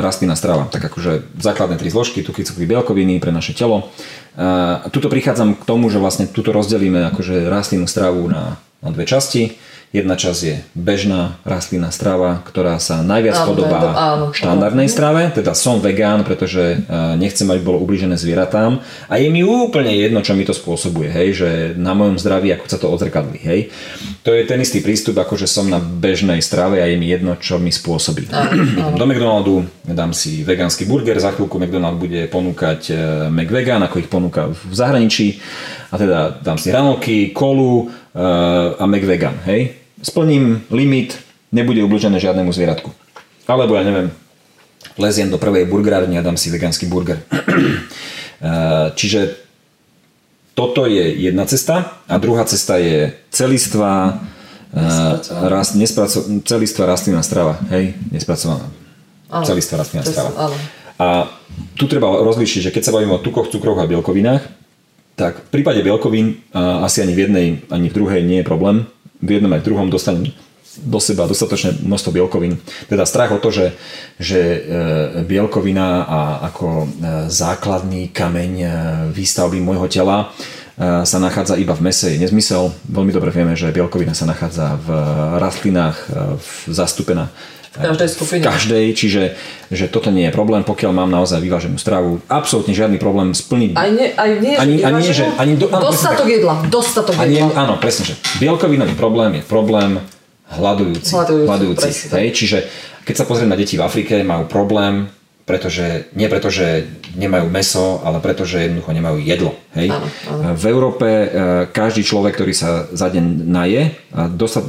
rastlinná strava, tak akože základné tri zložky, tuky, cukry, bielkoviny pre naše telo. E, Tuto prichádzam k tomu, že vlastne tuto rozdelíme akože rastlinnú stravu na, na dve časti. Jedna časť je bežná rastlinná strava, ktorá sa najviac Áno, podobá áno. štandardnej strave, teda som vegán, pretože e, nechcem, aby bolo ubližené zvieratám a je mi úplne jedno, čo mi to spôsobuje, hej, že na mojom zdraví, ako sa to odzrkadlí, hej. To je ten istý prístup, ako že som na bežnej strave a je mi jedno, čo mi spôsobí. Do McDonaldu dám si vegánsky burger, za chvíľku McDonald bude ponúkať e, McVegan, ako ich ponúka v zahraničí a teda dám si hranolky, kolu e, a McVegan, hej. Splním limit, nebude ubližené žiadnemu zvieratku. Alebo ja neviem, leziem do prvej burgerárne a dám si vegánsky burger. Eh, Čiže toto je jedna cesta a druhá cesta je celistvá uh, rast, nespraco- celistvá rastlinná strava, hej, nespracovaná. Áno. Celistvá rastlinná strava. A tu treba rozlíšiť, že keď sa bavíme o tukoch, cukroch a bielkovinách, tak v prípade bielkovín a asi ani v jednej, ani v druhej nie je problém. V jednom aj druhom dostanem do seba dostatočné množstvo bielkovín. Teda strach o to, že, že e, bielkovina a ako e, základný kameň e, výstavby môjho tela sa nachádza iba v mese, je nezmysel. Veľmi dobre vieme, že bielkovina sa nachádza v rastlinách, zastúpená V každej skupine. v každej, čiže že toto nie je problém, pokiaľ mám naozaj vyváženú stravu. Absolútne žiadny problém splniť. Aj nie, aj nie, Ani- ani nie, že- ani do- áno, dostatok presne jedla, dostatok A nie, jedla. áno, presne, že bielkovinový problém je problém hľadujúci. Hľadujúci, hľadujúcich, presne tak. hej? Čiže keď sa pozriem na deti v Afrike, majú problém, pretože, nie preto, že nemajú meso, ale preto, že jednoducho nemajú jedlo. Hej? Áno, V Európe e, každý človek, ktorý sa za deň naje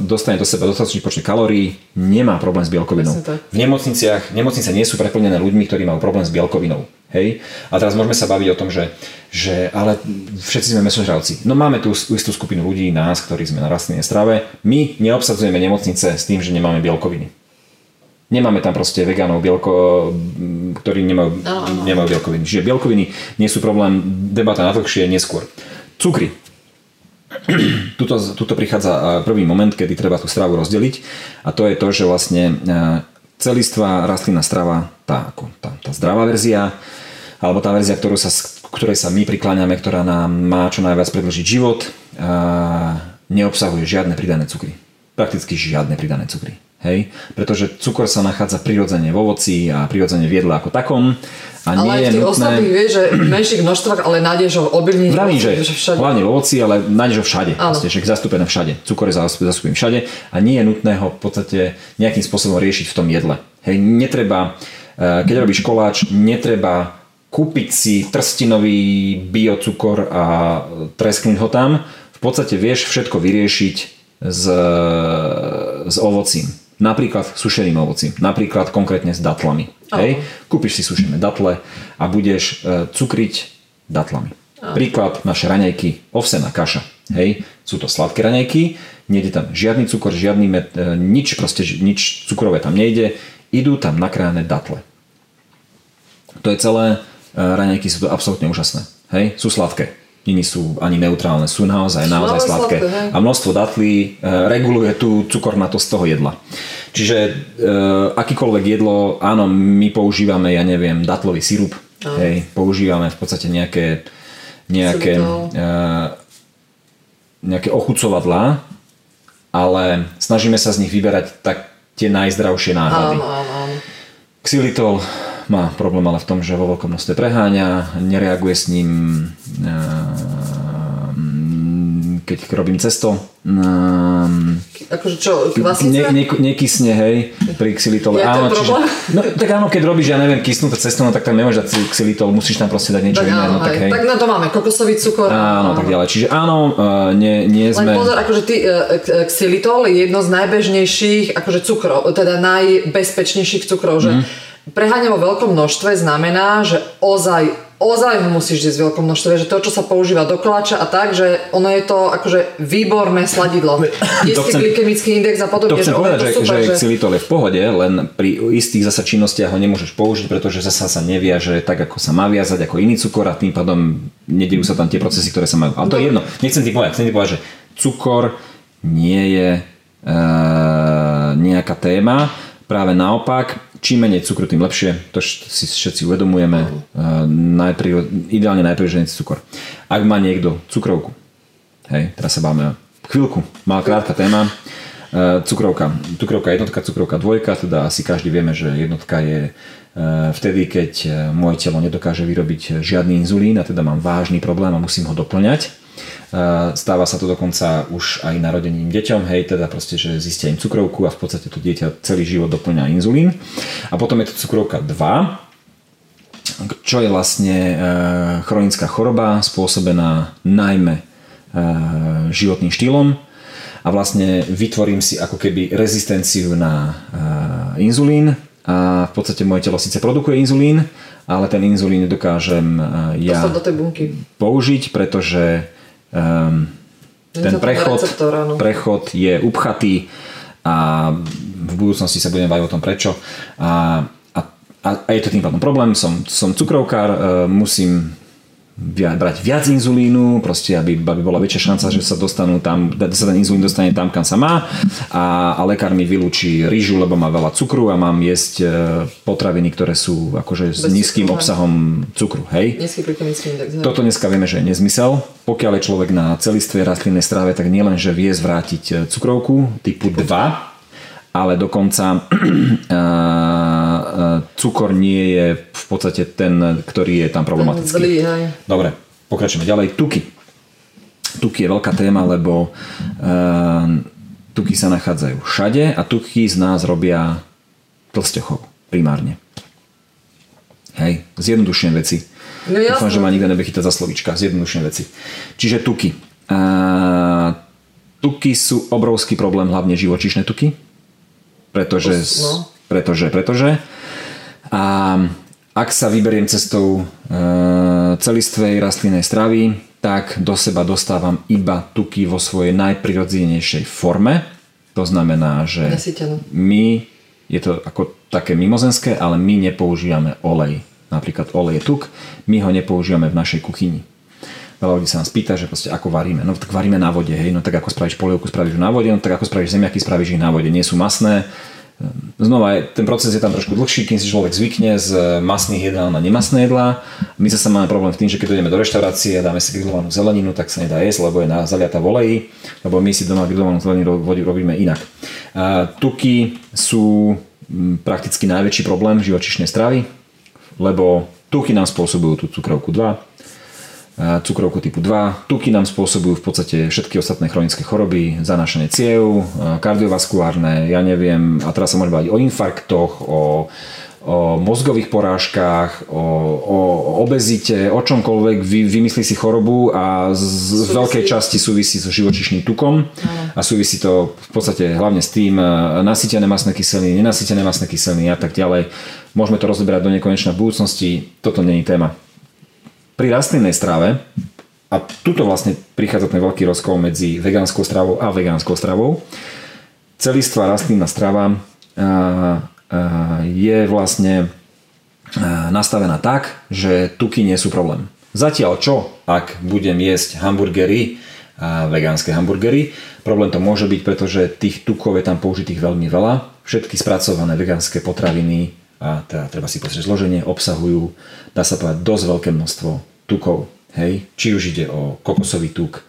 dostane do seba dostatočný počet kalórií, nemá problém s bielkovinou. V nemocniciach, nemocnice nie sú preplnené ľuďmi, ktorí majú problém s bielkovinou. Hej? A teraz môžeme sa baviť o tom, že, že ale všetci sme mesožravci. No máme tu istú skupinu ľudí, nás, ktorí sme na rastlinnej strave. My neobsadzujeme nemocnice s tým, že nemáme bielkoviny. Nemáme tam proste vegánov, bielko, ktorí nemajú, áno. nemajú bielkoviny. Čiže bielkoviny nie sú problém, debata na dlhšie neskôr. Cukry. Tuto, tuto prichádza prvý moment, kedy treba tú stravu rozdeliť a to je to, že vlastne a, celistvá rastlinná strava, tá, ako, tá, tá zdravá verzia, alebo tá verzia, ktorú sa, ktorej sa my prikláňame, ktorá nám má čo najviac predlžiť život, neobsahuje žiadne pridané cukry. Prakticky žiadne pridané cukry. Hej? Pretože cukor sa nachádza prirodzene v ovoci a prirodzene v jedle ako takom. A nie Ale aj je v tých nutné... ostatných vieš, že v menších množstvách, ale nájdeš ho v obilnine. Vravím, že, všade. hlavne v ovoci, ale nájdeš ho všade. Proste, že zastúpené všade. Cukor je zas- zastúpený všade a nie je nutné ho v podstate nejakým spôsobom riešiť v tom jedle. Hej, netreba, eh, keď robíš koláč, netreba kúpiť si trstinový biocukor a tresknúť ho tam. V podstate vieš všetko vyriešiť s, s ovocím. Napríklad sušeným ovocím. Napríklad konkrétne s datlami. Hej? Kúpiš si sušené datle a budeš e, cukriť datlami. Príklad naše raňajky, ovsená kaša. Hej? Sú to sladké raňajky, nejde tam žiadny cukor, žiadny med, e, nič, proste nič cukrové tam nejde, idú tam nakrájané datle. To je celé, e, raňajky sú to absolútne úžasné. Hej? Sú sladké. Nini sú ani neutrálne, sú naozaj, naozaj sladké. A množstvo datlí e, reguluje tú cukornatosť toho jedla. Čiže e, akýkoľvek jedlo, áno, my používame, ja neviem, datlový sirup, hej, používame v podstate nejaké, nejaké, e, nejaké ochucovadlá, ale snažíme sa z nich vyberať tak tie najzdravšie náhrady. Áno, áno. Xylitol má problém ale v tom, že vo veľkom množstve preháňa, nereaguje s ním ehm, keď robím cesto. ehm, Akože čo, Ne, kvasnica? ne, nekysne, hej, pri xylitole. Je to problém? no, tak áno, keď robíš, ja neviem, kysnuté cesto, no tak tam nemôžeš dať xylitol, musíš tam proste dať niečo tak iné. áno, No, tak, hej. tak na to máme kokosový cukor. Áno, tak ďalej. Čiže áno, uh, nie, nie Len sme... pozor, akože ty, e, k- xylitol je jedno z najbežnejších akože cukrov, teda najbezpečnejších cukrov, že Mhm. Preháňa vo veľkom množstve znamená, že ozaj ozaj ho musíš jesť v veľkom množstve, že to, čo sa používa do koláča a tak, že ono je to akože výborné sladidlo. Chcem- glykemický index a To podobne, chcem že povedať, je že, to super, že že... xylitol je v pohode, len pri istých zasa činnostiach ho nemôžeš použiť, pretože zasa sa neviaže tak, ako sa má viazať, ako iný cukor a tým pádom nedejú sa tam tie procesy, ktoré sa majú. Ale to je jedno. Nechcem ti povedať, chcem ti povedať, že cukor nie je e, nejaká téma. Práve naopak, čím menej cukru, tým lepšie. To si všetci uvedomujeme. E, najprv, ideálne najprv cukor. Ak má niekto cukrovku, hej, teraz sa bavíme chvíľku, malá krátka téma, Cukrovka. Cukrovka jednotka, cukrovka dvojka, teda asi každý vieme, že jednotka je vtedy, keď moje telo nedokáže vyrobiť žiadny inzulín a teda mám vážny problém a musím ho doplňať. Stáva sa to dokonca už aj narodeným deťom, hej, teda proste, že zistia im cukrovku a v podstate to dieťa celý život doplňa inzulín. A potom je to cukrovka 2, čo je vlastne chronická choroba spôsobená najmä životným štýlom, a vlastne vytvorím si ako keby rezistenciu na inzulín a v podstate moje telo síce produkuje inzulín, ale ten inzulín nedokážem ja do tej bunky. použiť, pretože um, ten prechod, prechod je upchatý a v budúcnosti sa budeme baviť o tom prečo. A, a, a je to tým pádom problém, som, som cukrovkár, e, musím brať viac inzulínu, proste aby, aby bola väčšia šanca, že sa dostanú tam, sa ten inzulín dostane tam, kam sa má a, a lekár mi vylúči rýžu, lebo má veľa cukru a mám jesť e, potraviny, ktoré sú akože s nízkym cukru, obsahom cukru, hej? Toto dneska vieme, že je nezmysel. Pokiaľ je človek na celistvej rastlinnej stráve, tak nielen, že vie zvrátiť e, cukrovku typu 2, ale dokonca cukor nie je v podstate ten, ktorý je tam problematický. Zlý, hej. Dobre, pokračujeme ďalej. Tuky. Tuky je veľká téma, lebo uh, tuky sa nachádzajú všade a tuky z nás robia tlstochov primárne. Hej, zjednodušujem veci. No Dúfam, že ma nikto nebude chytať za slovička. Zjednodušujem veci. Čiže tuky. Uh, tuky sú obrovský problém, hlavne živočišné tuky. Pretože, no. pretože, pretože a ak sa vyberiem cestou e, celistvej rastlinnej stravy, tak do seba dostávam iba tuky vo svojej najprirodzenejšej forme. To znamená, že my, je to ako také mimozenské, ale my nepoužívame olej. Napríklad olej je tuk, my ho nepoužívame v našej kuchyni. Veľa ľudí sa nás pýta, že proste ako varíme. No tak varíme na vode, hej, no tak ako spravíš polievku, spravíš na vode, no tak ako spravíš zemiaky, spravíš ich na vode. Nie sú masné, Znova, ten proces je tam trošku dlhší, kým si človek zvykne z masných jedál na nemasné jedlá. My sa máme problém v tým, že keď ideme do reštaurácie a dáme si grillovanú zeleninu, tak sa nedá jesť, lebo je zaliata v lebo my si doma grillovanú zeleninu robíme inak. A tuky sú prakticky najväčší problém živočišnej stravy, lebo tuky nám spôsobujú tú cukrovku 2, cukrovku typu 2. Tuky nám spôsobujú v podstate všetky ostatné chronické choroby, zanášanie ciev, kardiovaskulárne, ja neviem, a teraz sa môžeme baviť o infarktoch, o, o mozgových porážkach, o, o obezite, o čomkoľvek, vy, vymyslí si chorobu a z, z veľkej časti súvisí so živočišným tukom. A súvisí to v podstate hlavne s tým nasýtené masné kyseliny, nenasýtené masné kyseliny a tak ďalej. Môžeme to rozoberať do nekonečna v budúcnosti, toto není téma pri rastlinnej strave, a tuto vlastne prichádza ten veľký rozkol medzi vegánskou stravou a vegánskou stravou, celistvá rastlinná strava je vlastne nastavená tak, že tuky nie sú problém. Zatiaľ čo, ak budem jesť hamburgery, vegánske hamburgery, problém to môže byť, pretože tých tukov je tam použitých veľmi veľa. Všetky spracované vegánske potraviny a teda treba si pozrieť zloženie, obsahujú, dá sa povedať, dosť veľké množstvo tukov. Hej? Či už ide o kokosový tuk,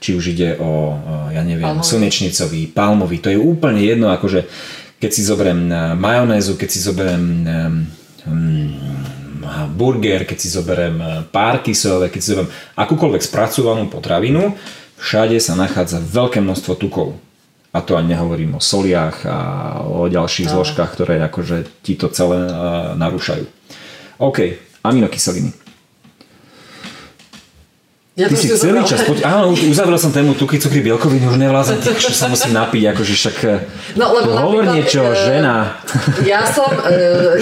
či už ide o, ja neviem, palmový. slnečnicový, palmový, to je úplne jedno, akože keď si zoberiem e, majonézu, keď si zoberiem um, burger, keď si zoberiem e, párky sojové, keď si zoberiem akúkoľvek spracovanú potravinu, všade sa nachádza veľké množstvo tukov a to ani nehovorím o soliach a o ďalších no. zložkách, ktoré akože ti to celé uh, narúšajú. OK, aminokyseliny. Ja Ty si celý čas, poď, áno, uzavrel som tému tuky, cukry, bielkoviny, už nevlázem, že sa musím napiť, akože však no, lebo hovor niečo, e, žena. Ja som, e,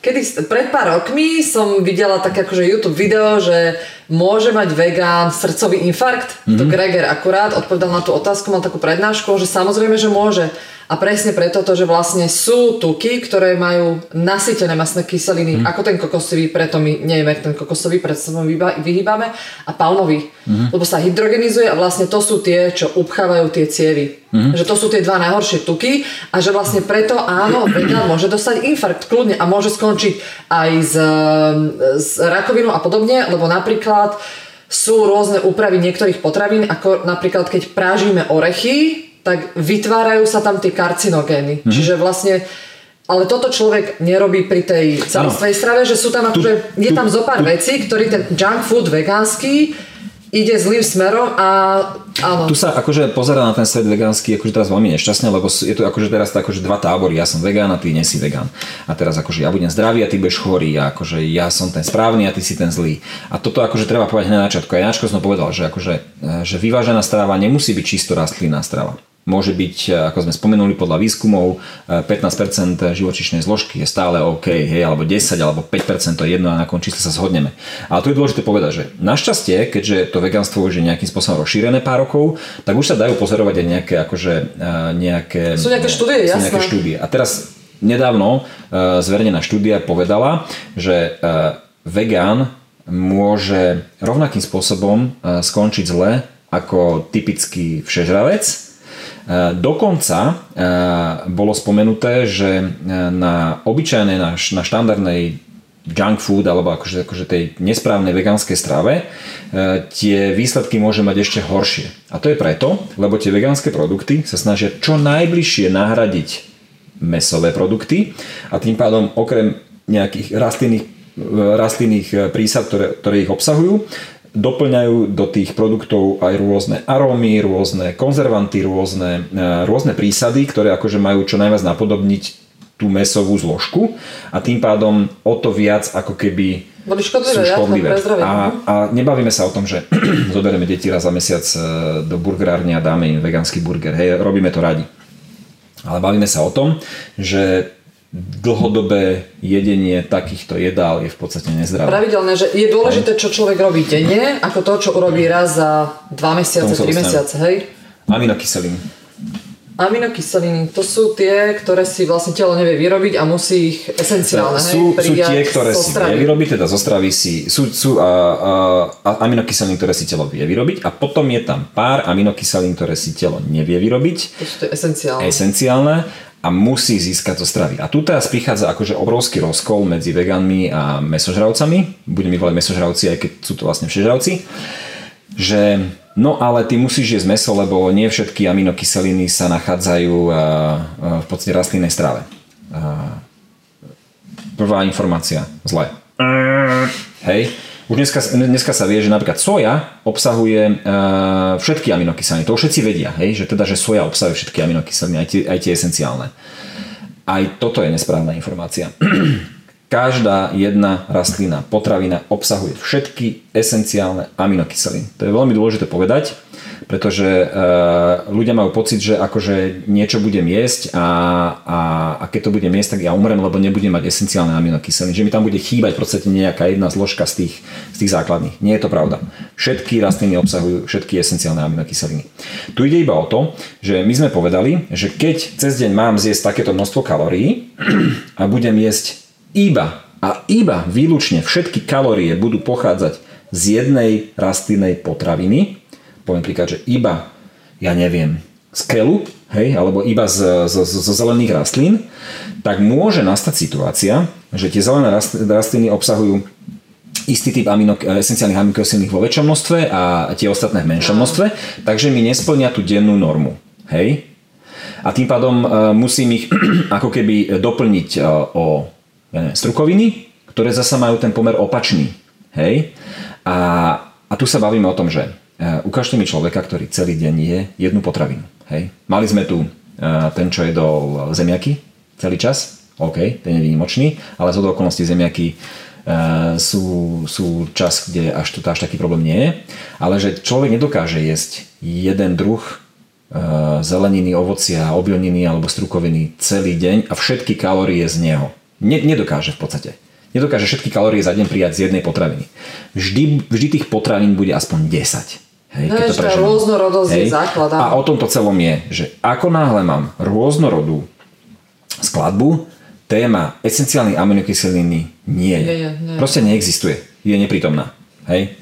kedy, pred pár rokmi som videla také akože YouTube video, že môže mať vegán srdcový infarkt? Mm-hmm. To Greger akurát odpovedal na tú otázku, mal takú prednášku, že samozrejme, že môže. A presne preto to, že vlastne sú tuky, ktoré majú nasytené masné kyseliny, mm. ako ten kokosový, preto my nejeme ten kokosový, preto sa mu vyhýbame, a palmový. Mm. Lebo sa hydrogenizuje a vlastne to sú tie, čo upchávajú tie cievy. Mm. Že to sú tie dva najhoršie tuky a že vlastne preto áno, vegán môže dostať infarkt kľudne a môže skončiť aj s, s rakovinou a podobne, lebo napríklad sú rôzne úpravy niektorých potravín, ako napríklad keď prážime orechy, tak vytvárajú sa tam tie karcinogény. Mm-hmm. Čiže vlastne ale toto človek nerobí pri tej celistvej strave, že sú tam akože, je tam zo pár vecí, ktorý ten junk food vegánsky ide zlým smerom a áno. Tu sa akože pozera na ten svet vegánsky akože teraz veľmi nešťastne, lebo je to akože teraz akože dva tábory, ja som vegán a ty nie si vegán. A teraz akože ja budem zdravý a ty budeš chorý a akože ja som ten správny a ty si ten zlý. A toto akože treba povedať hneď na začiatku. Ja Janáčko som povedal, že akože, e, že vyvážená strava nemusí byť čisto rastlinná strava. Môže byť, e, ako sme spomenuli podľa výskumov, 15% e, živočišnej zložky je stále OK, hej, alebo 10, alebo 5%, to je jedno a na čísle sa zhodneme. Ale tu je dôležité povedať, že našťastie, keďže to vegánstvo už je nejakým spôsobom rozšírené pár rokov, tak už sa dajú pozorovať aj nejaké, akože, e, nejaké... Sú nejaké štúdie, sú nejaké štúdie. A teraz nedávno zverejnená štúdia povedala, že vegán môže rovnakým spôsobom skončiť zle ako typický všežravec, dokonca e, bolo spomenuté, že e, na obyčajnej, na štandardnej junk food alebo akože, akože tej nesprávnej vegánskej strave tie výsledky môže mať ešte horšie. A to je preto, lebo tie vegánske produkty sa snažia čo najbližšie nahradiť mesové produkty a tým pádom okrem nejakých rastlinných, rastlinných prísad, ktoré, ktoré ich obsahujú, doplňajú do tých produktov aj rôzne arómy, rôzne konzervanty, rôzne, e, rôzne prísady, ktoré akože majú čo najviac napodobniť tú mesovú zložku a tým pádom o to viac ako keby Boli škodlivé, sú škodlivé. A, a nebavíme sa o tom, že zoberieme deti raz za mesiac e, do burgerárne a dáme im vegánsky burger. Hej, robíme to radi. Ale bavíme sa o tom, že dlhodobé jedenie takýchto jedál je v podstate nezdravé. Pravidelné, že je dôležité, čo človek robí denne, ako to, čo urobí raz za 2 mesiace, 3 mesiace, hej? Aminokyseliny. Aminokyseliny, to sú tie, ktoré si vlastne telo nevie vyrobiť a musí ich esenciálne sú, hej, sú tie, ktoré si vie vyrobiť, teda zo stravy si, sú, sú a, a, a aminokyseliny, ktoré si telo vie vyrobiť a potom je tam pár aminokyselín, ktoré si telo nevie vyrobiť. To sú tie esenciálne. Esenciálne a musí získať to stravy. A tu teraz prichádza akože obrovský rozkol medzi vegánmi a mesožravcami. Budeme ich volať mesožravci, aj keď sú to vlastne všežravci. Že no ale ty musíš jesť meso, lebo nie všetky aminokyseliny sa nachádzajú v podstate rastlinnej strave. Prvá informácia. Zle. Hej. Už dneska, dneska sa vie, že napríklad soja obsahuje uh, všetky aminokyseliny. To všetci vedia, hej? že teda, že soja obsahuje všetky aminokyseliny, aj tie, aj tie esenciálne. Aj toto je nesprávna informácia. Každá jedna rastlina, potravina obsahuje všetky esenciálne aminokyseliny. To je veľmi dôležité povedať, pretože uh, ľudia majú pocit, že akože niečo budem jesť a, a, a keď to budem jesť, tak ja umrem, lebo nebudem mať esenciálne aminokyseliny, že mi tam bude chýbať v podstate nejaká jedna zložka z tých, z tých základných. Nie je to pravda. Všetky rastliny obsahujú všetky esenciálne aminokyseliny. Tu ide iba o to, že my sme povedali, že keď cez deň mám zjesť takéto množstvo kalórií a budem jesť iba a iba výlučne všetky kalórie budú pochádzať z jednej rastlinnej potraviny, poviem príklad, že iba, ja neviem, z kelu, hej, alebo iba z, z, z, z zelených rastlín, tak môže nastať situácia, že tie zelené rastliny obsahujú istý typ amino, esenciálnych aminokyselín vo väčšom množstve a tie ostatné v menšom množstve, takže mi nesplnia tú dennú normu. Hej? A tým pádom uh, musím ich ako keby doplniť uh, o strukoviny, ktoré zasa majú ten pomer opačný. Hej? A, a tu sa bavíme o tom, že Eh, ukážte mi človeka, ktorý celý deň je jednu potravinu. Hej. Mali sme tu eh, ten, čo jedol zemiaky celý čas. OK, ten je výnimočný, ale z okolností zemiaky sú, sú čas, kde až, to, až taký problém nie je. Ale že človek nedokáže jesť jeden druh uh, zeleniny, ovocia, obilniny alebo strukoviny celý deň a všetky kalórie z neho. Ne, nedokáže v podstate nedokáže všetky kalórie za deň prijať z jednej potraviny. Vždy, vždy tých potravín bude aspoň 10. Hej, keď to rôznorodosť Hej. je základ. A o tomto celom je, že ako náhle mám rôznorodú skladbu, téma esenciálnej aminokyseliny nie je. Nie, nie, nie. Proste neexistuje. Je neprítomná. Hej?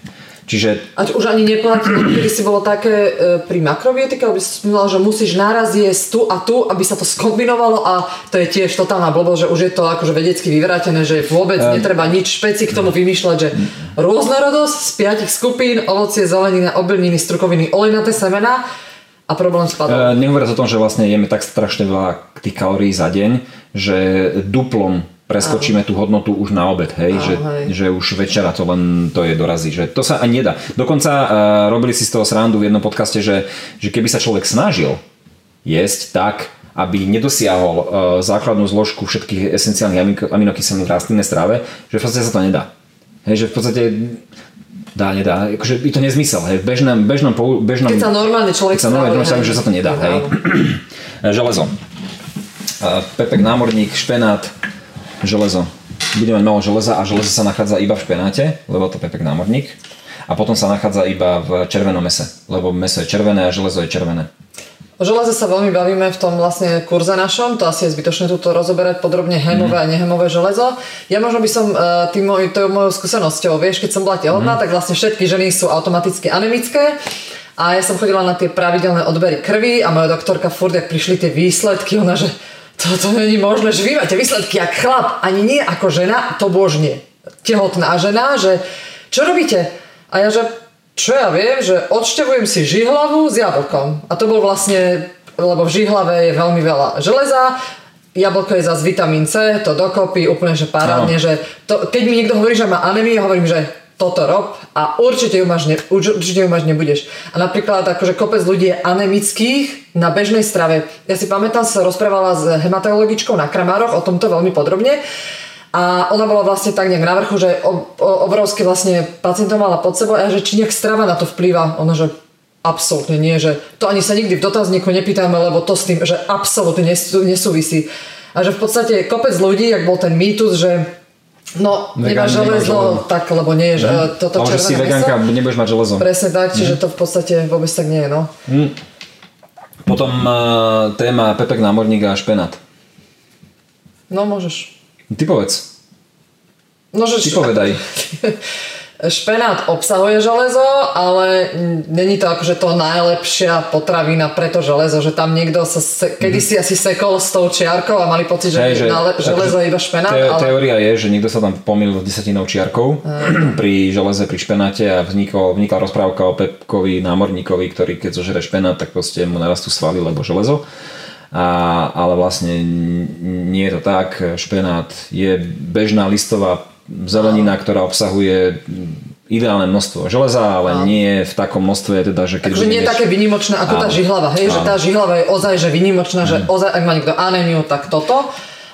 Čiže... A už ani neplatí, kedy si bolo také e, pri makrobiotike, aby si spomínala, že musíš naraz jesť tu a tu, aby sa to skombinovalo a to je tiež totálna blbosť, že už je to akože vedecky vyvrátené, že vôbec um, netreba nič špeci k tomu vymýšľať, že rôznorodosť z piatich skupín, ovocie, zelenina, obilniny, strukoviny, olejnaté semena a problém spadol. Uh, nehovoriac o tom, že vlastne jeme tak strašne veľa tých kalórií za deň, že duplom preskočíme tú hodnotu už na obed, hej, že, že už večera to len to je dorazí, že to sa ani nedá. Dokonca uh, robili si z toho srandu v jednom podcaste, že, že keby sa človek snažil jesť tak, aby nedosiahol uh, základnú zložku všetkých esenciálnych amino- aminokyselín v rastlinnej strave, že v podstate sa to nedá. Hej, že v podstate dá, nedá. Akože je to nezmysel, hej. V bežnom, bežnom, bežnom Keď sa normálne človek keď sa stravuje, hej. že sa to nedá, hej. Železo. Uh, Pepek námorník, špenát, železo. Budeme mať malo železa a železo sa nachádza iba v špenáte, lebo to pepek námorník. A potom sa nachádza iba v červenom mese, lebo meso je červené a železo je červené. O železe sa veľmi bavíme v tom vlastne kurze našom, to asi je zbytočné túto rozoberať podrobne hémové a nehemové železo. Ja možno by som uh, tým moj, tou mojou skúsenosťou, vieš, keď som bola tehotná, tak vlastne všetky ženy sú automaticky anemické. A ja som chodila na tie pravidelné odbery krvi a moja doktorka furt, jak prišli tie výsledky, ona, že toto není možné, že vy máte výsledky jak chlap, ani nie ako žena, to božne. Tehotná žena, že čo robíte? A ja, že čo ja viem, že odštevujem si žihlavu s jablkom. A to bol vlastne, lebo v žihlave je veľmi veľa železa, jablko je zase vitamín C, to dokopy, úplne že parádne, Áno. že to, keď mi niekto hovorí, že má anémiu, hovorím, že toto rob a určite ju, máš ne, urč- určite ju máš nebudeš. A napríklad akože kopec ľudí je anemických na bežnej strave. Ja si pamätám, sa rozprávala s hematologičkou na Kramároch o tomto veľmi podrobne a ona bola vlastne tak nejak na vrchu, že o, o, obrovské vlastne pacientov mala pod sebou a že či nejak strava na to vplýva. Ona, že absolútne nie, že to ani sa nikdy v dotazníku nepýtame, lebo to s tým, že absolútne nesú, nesúvisí. A že v podstate kopec ľudí, jak bol ten mýtus, že no, Vegán nemáš nemá železo, tak, lebo nie je, Mhm. toto Ale že si červené vegánka, meso. nebudeš mať železo. Presne tak, Mhm. čiže to v podstate vôbec tak nie je, no. Potom uh, téma pepek námorník a špenát. No, môžeš. Ty povedz. No, že Ty povedaj. Špenát obsahuje železo, ale není to akože to najlepšia potravina pre to železo, že tam niekto sa se, kedysi asi sekol s tou čiarkou a mali pocit, že, Mhm. Hej, že, nále, železo je iba špenát, te, ale Teória je, že niekto sa tam pomýlil s desatinou čiarkou pri železe, pri špenáte a vznikol, vznikla rozprávka o Pepkovi námorníkovi, ktorý keď zožere špenát, tak proste mu narastú svaly, lebo železo. A, ale vlastne nie je to tak. Špenát je bežná listová zelenina, ktorá obsahuje ideálne množstvo železa, ale nie v takom množstve, teda, že keď Takže nie je také vynimočné ako tá Áno. žihlava, hej, že Áno. tá žihlava je ozaj že vynimočná, že ozaj, ak má niekto anémiu, tak toto.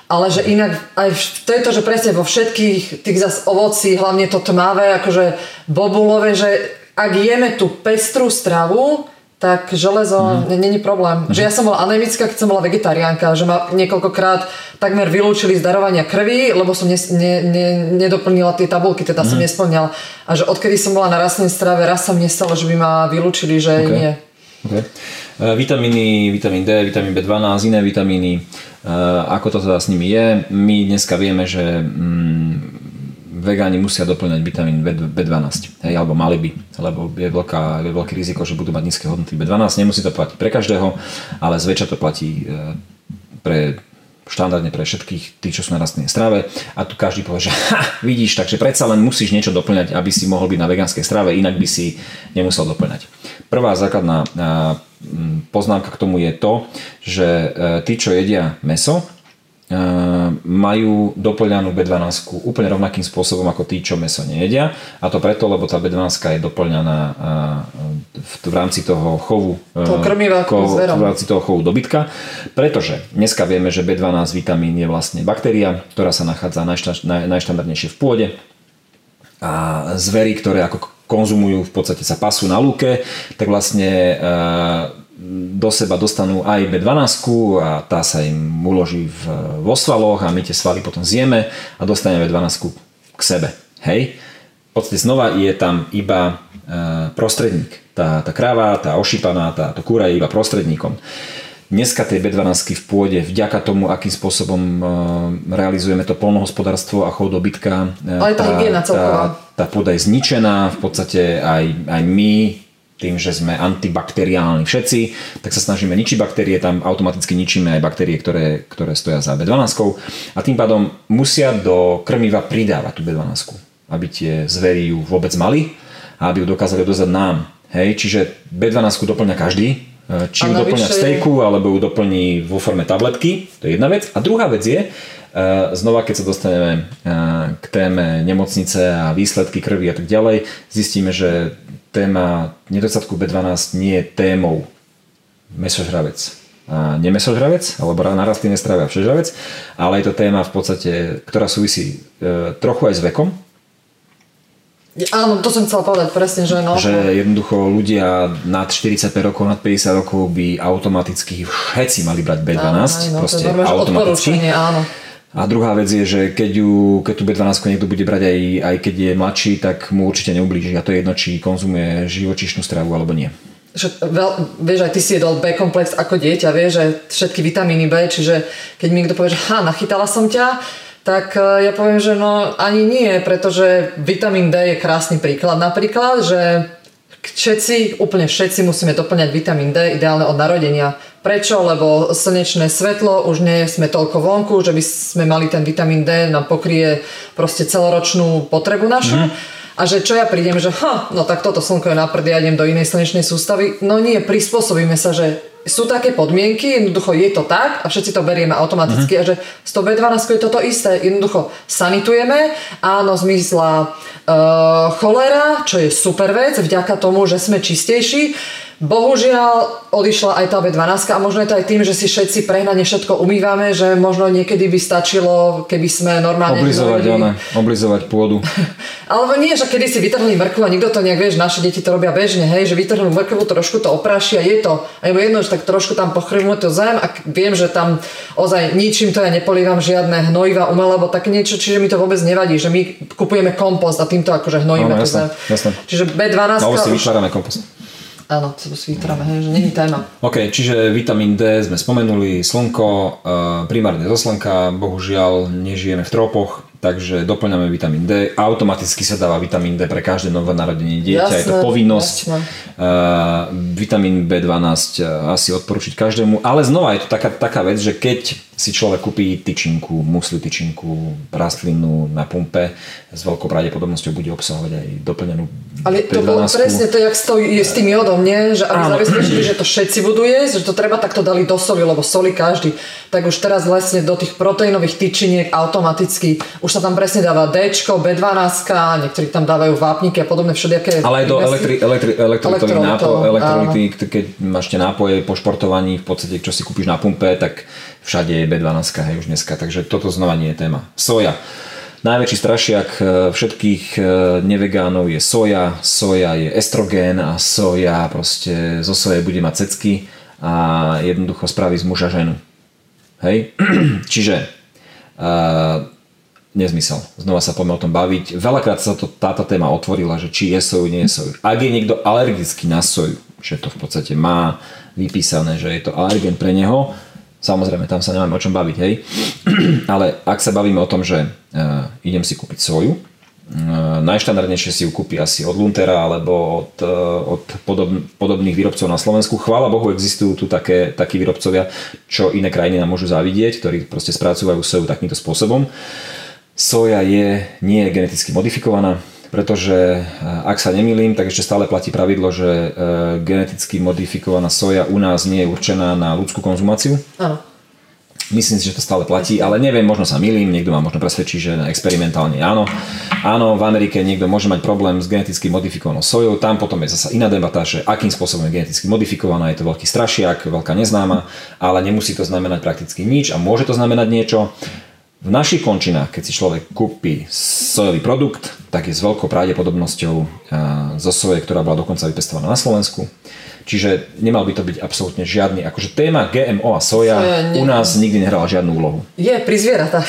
Ale že inak aj v, to je to, že presne vo všetkých tých zas ovocí, hlavne to tmavé, akože bobulové, že ak jeme tú pestrú stravu, tak železo mm. není problém. Že ja som bola anemická, keď som bola vegetariánka, že ma niekoľkokrát takmer vylúčili z darovania krvi, lebo som nes, ne, ne, nedoplnila tie tabulky, teda som nesplňala. A že odkedy som bola na rastlinnej strave, raz sa mne stalo, že by ma vylúčili, že Ok. nie. Okay. E, Vitamíny, vitamín D, vitamín B12, iné vitamíny, e, ako to teda s nimi je. My dneska vieme, že mm, vegáni musia doplňať vitamín B- B12, hej, alebo mali by, lebo je, veľká, je veľké riziko, že budú mať nízke hodnoty B12. Nemusí to platiť pre každého, ale zväčša to platí e, pre štandardne pre všetkých tých, čo sú na rastlinnej strave a tu každý povie, že ha, vidíš, takže predsa len musíš niečo doplňať, aby si mohol byť na vegánskej strave, inak by si nemusel doplňať. Prvá základná m, poznámka k tomu je to, že e, tí, čo jedia meso, e, majú doplňanú B12 úplne rovnakým spôsobom ako tí, čo meso nejedia. A to preto, lebo tá B12 je doplňaná a, v, v rámci toho chovu e, krmiva ko- zverom. v rámci toho chovu dobytka, pretože dneska vieme, že B12 vitamín je vlastne baktéria, ktorá sa nachádza najšta- naj, najštandardnejšie v pôde a zvery, ktoré ako konzumujú, v podstate sa pasú na lúke, tak vlastne do seba dostanú aj B12 a tá sa im uloží v, vo svaloch a my tie svaly potom zjeme a dostaneme B12 k sebe. Hej? V podstate znova je tam iba e, prostredník. Tá, tá kráva, tá ošípaná, tá, to kúra je iba prostredníkom. Dneska tej B12 v pôde, vďaka tomu, akým spôsobom e, realizujeme to polnohospodárstvo a chov dobytka, e, Ale tá hygiena celková. tá pôda je zničená, v podstate aj, aj my, tým, že sme antibakteriálni všetci, tak sa snažíme ničiť baktérie, tam automaticky ničíme aj baktérie, ktoré, ktoré stoja za B12 a tým pádom musia do krmiva pridávať tú B12, aby tie zvery ju vôbec mali a aby ju dokázali dozať nám. Hej, čiže B12 doplňa každý, E, Či ju doplňa v stejku, alebo ju doplní vo forme tabletky, to je jedna vec. A druhá vec je, znova keď sa dostaneme e, k téme nemocnice a výsledky krvi a tak ďalej, zistíme, že téma nedostatku B12 nie je témou mesožravec a nemesožravec, alebo narastliny stravy a všežravec, ale je to téma v podstate, ktorá súvisí e, trochu aj s vekom, Áno, to som chcela povedať presne, že no. že jednoducho ľudia nad 45 rokov, nad 50 rokov by automaticky všetci mali brať B12, Áno, aj, no, proste automaticky. áno. A druhá vec je, že keď, ju, keď tú B12 niekto bude brať aj, aj keď je mladší, tak mu určite neublíži. A to je jedno, či konzumuje živočíšnu stravu alebo nie. Že veľ, vieš, aj ty si jedol B-komplex ako dieťa, vieš, že všetky vitamíny B, čiže keď mi niekto povie, že ha, nachytala som ťa, tak e, ja poviem, že no ani nie, pretože vitamín D je krásny príklad napríklad, že všetci, úplne všetci musíme doplňať vitamín D ideálne od narodenia. Prečo? Lebo slnečné svetlo, už nie sme toľko vonku, že by sme mali ten vitamín D, nám pokrie proste celoročnú potrebu našu. A že čo ja prídem, že ha, no tak toto slnko je na prd, ja idem do inej slnečnej sústavy. No nie, prispôsobíme sa, že sú také podmienky, jednoducho je to tak a všetci to berieme automaticky a že s tou B12 je toto isté. Jednoducho sanitujeme, áno, zmizla uh, cholera, čo je super vec, vďaka tomu, že sme čistejší. Bohužiaľ odišla aj tá B12 a možno je to aj tým, že si všetci prehnane všetko umývame, že možno niekedy by stačilo, keby sme normálne... Oblizovať, one, oblizovať pôdu. alebo nie, že kedy si vytrhli mrkvu a nikto to nejak, vieš, naše deti to robia bežne, hej, že vytrhnú mrkvu, trošku to opráši a je to. Alebo jedno, že tak trošku tam pochrmú to zem a viem, že tam ozaj ničím to ja nepolívam žiadne hnojiva umelé, alebo také niečo, čiže mi to vôbec nevadí, že my kupujeme kompost a týmto akože hnojíme Áno, tú jasné, zem. jasné. Čiže B12 No, si vytvárame kompost. Áno, si vytváram, hej, že není téma. OK, čiže vitamín D sme spomenuli, slnko, e, primárne zo slnka, bohužiaľ nežijeme v tropoch, takže doplňame vitamín D. Automaticky sa dáva vitamín D pre každé novonarodenie dieťa, je to Jasné, povinnosť. jasné. Uh, vitamín B12 uh, asi odporučiť každému, ale znova je to taká, taká vec, že keď si človek kúpi tyčinku, musli tyčinku, rastlinu na pumpe, s veľkou pravdepodobnosťou bude obsahovať aj doplnenú Ale to bolo B12. presne to, jak s, to, s tým jodom, nie? Že aby zabezpečili, že to všetci budú jesť, že to treba, tak to dali do soli, lebo soli každý. Tak už teraz vlastne do tých proteínových tyčiniek automaticky, už sa tam presne dáva D, B12, niektorí tam dávajú vápniky a podobné všelijaké. Ale aj do elektri, elektri, Elektrolitov, nápo, elektrolity, keď máš tie nápoje po športovaní, v podstate čo si kúpiš na pumpe, tak všade je B12 hej, už dneska, takže toto znova nie je téma. Soja. Najväčší strašiak e, všetkých e, nevegánov je soja. Soja je estrogén a soja proste zo soje bude mať cecky a jednoducho spraví z muža ženu. Hej? Čiže uh, nezmysel. Znova sa poďme o tom baviť. Veľakrát sa to, táto téma otvorila, že či je soju, nie je soju. Ak je niekto alergický na soju, že to v podstate má vypísané, že je to alergen pre neho, samozrejme, tam sa nemáme o čom baviť, hej. Ale ak sa bavíme o tom, že uh, idem si kúpiť soju, Uh, najštandardnejšie si ju kúpi asi od Luntera alebo od, uh, od podob, podobných výrobcov na Slovensku. Chvála Bohu, existujú tu také, takí výrobcovia, čo iné krajiny nám môžu závidieť, ktorí proste spracúvajú soju takýmto spôsobom. Soja je nie je geneticky modifikovaná, pretože uh, ak sa nemýlim, tak ešte stále platí pravidlo, že uh, geneticky modifikovaná soja u nás nie je určená na ľudskú konzumáciu. Áno. Myslím si, že to stále platí, ale neviem, možno sa milím, niekto ma možno presvedčí, že experimentálne áno. Áno, v Amerike niekto môže mať problém s geneticky modifikovanou sojou, tam potom je zasa iná debata, že akým spôsobom je geneticky modifikovaná, je to veľký strašiak, veľká neznáma, ale nemusí to znamenať prakticky nič a môže to znamenať niečo. V našich končinách, keď si človek kúpi sojový produkt, tak je s veľkou pravdepodobnosťou a, zo soje, ktorá bola dokonca vypestovaná na Slovensku. Čiže nemal by to byť absolútne žiadny, akože téma GMO a soja Soja nie- u nás nikdy nehrala žiadnu úlohu. Je pri zvieratách.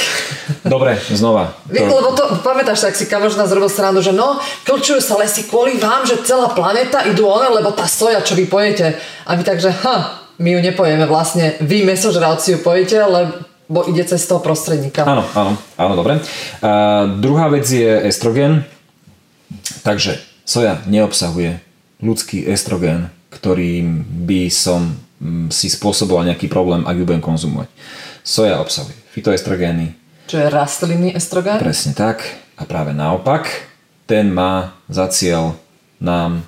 Dobre, znova. Vie, lebo to, pamätáš sa, ak si kamoš nás robil srandu, že no, klčujú sa lesy kvôli vám, že celá planéta idú one, lebo tá soja, čo vy pojete. A my takže, ha, my ju nepojeme vlastne, vy mesožravci ju pojete, lebo ide cez toho prostredníka. Áno, áno, áno, dobre. A druhá vec je estrogen. Takže soja neobsahuje ľudský estrogen, ktorým by som mm, si spôsoboval nejaký problém, ak ju budem konzumovať. Soja obsahuje fitoestrogény, Čo je rastlinný estrogén. presne tak, a práve naopak, ten má za cieľ nám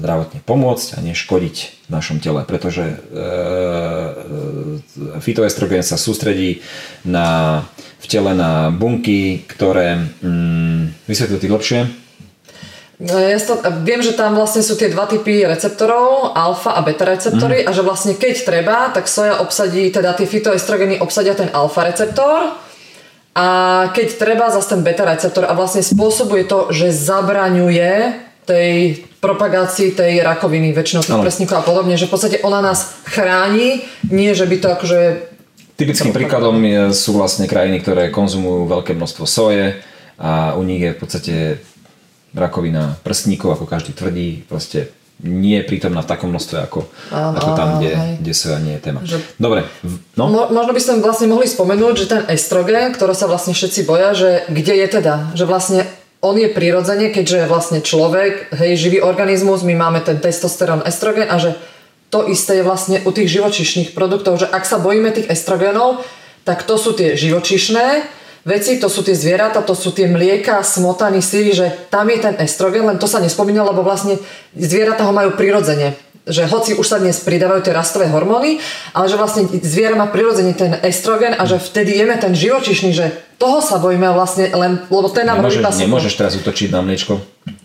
zdravotne pomôcť a neškodiť v našom tele, pretože e, e, fitoestrogen sa sústredí na, v tele na bunky, ktoré... Mm, vysvetlil ty lepšie? No, ja to, viem, že tam vlastne sú tie dva typy receptorov, alfa a beta receptory mm. a že vlastne keď treba, tak soja obsadí, teda tie fitoestrogeny obsadia ten alfa receptor a keď treba, zase ten beta receptor a vlastne spôsobuje to, že zabraňuje tej propagácii tej rakoviny, väčšinou tých presníkov a podobne, že v podstate ona nás chráni, nie že by to akože... Typickým príkladom je, sú vlastne krajiny, ktoré konzumujú veľké množstvo soje a u nich je v podstate rakovina prstníkov, ako každý tvrdí, proste nie je prítomná v takom množstve ako, áno, ako tam, kde, kde soja nie je téma. Že, Dobre. No? Mo, možno by sme vlastne mohli spomenúť, že ten estrogen, ktorý sa vlastne všetci boja, že kde je teda? Že vlastne on je prirodzene, keďže vlastne človek, hej, živý organizmus, my máme ten testosterón, estrogen a že to isté je vlastne u tých živočišných produktov, že ak sa bojíme tých estrogenov, tak to sú tie živočišné veci, to sú tie zvieratá, to sú tie mlieka, smotany, síry, že tam je ten estrogen, len to sa nespomínalo, lebo vlastne zvieratá ho majú prirodzene že hoci už sa dnes pridávajú tie rastové hormóny, ale že vlastne zviera má prirodzene ten estrogen a že vtedy jeme ten živočišný, že toho sa bojíme vlastne len, lebo ten nám Nemôže, robí Nemôžeš teraz utočiť na mliečko.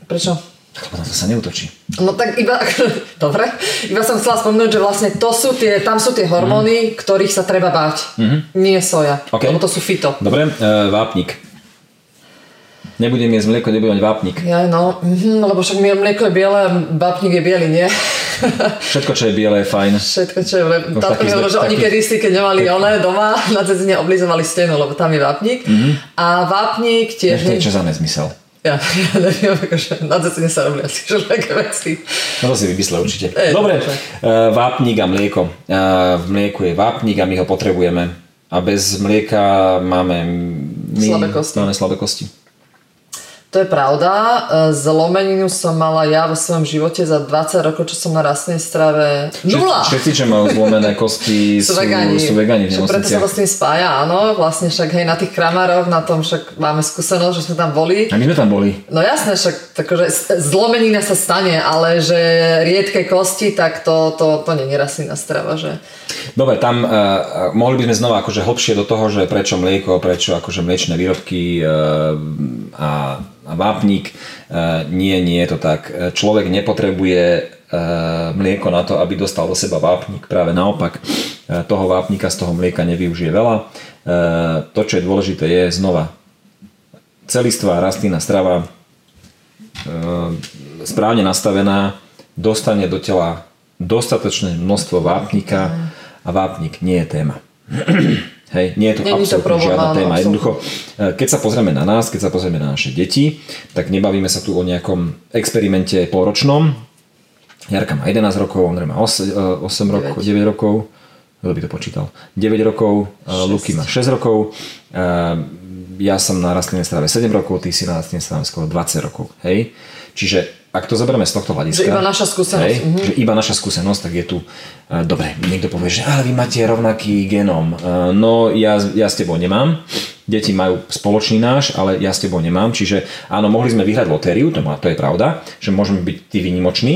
Prečo? Lebo na to sa neutočí. No tak iba, dobre, iba som chcela spomenúť, že vlastne to sú tie, tam sú tie hormóny, mm. ktorých sa treba báť. Mm-hmm. Nie soja, okay. lebo to sú fito. Dobre, e, vápnik. Nebudem jesť mlieko, nebudem mať vápnik. Ja, no, mm, lebo však mlieko je biele, vápnik je biely, nie? Všetko, čo je biele, je fajn. Všetko, čo je biele. Táto mi hovoril, že oni kedy si, keď nemali one doma, na cedzine oblizovali stenu, lebo tam je vápnik. Mm-hmm. A vápnik tiež... Nech to je čo za nezmysel. Ja, ja neviem, akože na cedzine sa robili asi všelijaké veci. No to si vymyslel určite. E, Dobre, uh, vápnik a mlieko. Uh, v mlieku je vápnik a my ho potrebujeme. A bez mlieka máme... My, slabé kosti. Máme slabé kosti. To je pravda. E, zlomeninu som mala ja vo svojom živote za 20 rokov, čo som na rastnej strave. Nula! Všetci, čo majú zlomené kosti, sú, sú vegani. Sú vegani v preto sa to s tým spája, áno. Vlastne však hej, na tých kramároch, na tom však máme skúsenosť, že sme tam boli. A my sme tam boli. No jasné, však takže zlomenina sa stane, ale že riedke kosti, tak to, to, to nie je rastlinná strava, že... Dobre, tam uh, mohli by sme znova akože hlbšie do toho, že prečo mlieko, prečo akože mliečne výrobky uh, a vápnik. Uh, nie, nie je to tak. Človek nepotrebuje uh, mlieko na to, aby dostal do seba vápnik. Práve naopak, toho vápnika z toho mlieka nevyužije veľa. To, čo je dôležité, je znova celistvá rastlina strava správne nastavená, dostane do tela dostatočné množstvo vápnika, a vápnik nie je téma. Hej, nie je to nie absolútne to žiadna téma. Jednoducho, e, keď sa pozrieme na nás, keď sa pozrieme na naše deti, tak nebavíme sa tu o nejakom experimente poročnom. Jarka má 11 rokov, Ondrej má 8, 8 rokov, 9 rokov, kto by to počítal, 9 rokov, 6. Luky má 6 rokov, ja som na rastlinnej strave 7 rokov, ty si na rastlinnej strave skoro 20 rokov. Hej? Čiže ak to zoberieme z tohto hľadiska, že iba naša skúsenosť, hej, mm-hmm. že iba naša skúsenosť, tak je tu, uh, dobre, niekto povie, že ale vy máte rovnaký genom. Uh, no ja, ja s tebou nemám, deti majú spoločný náš, ale ja s tebou nemám, čiže áno, mohli sme vyhrať lotériu, to, má, to je pravda, že môžeme byť tí vynimoční,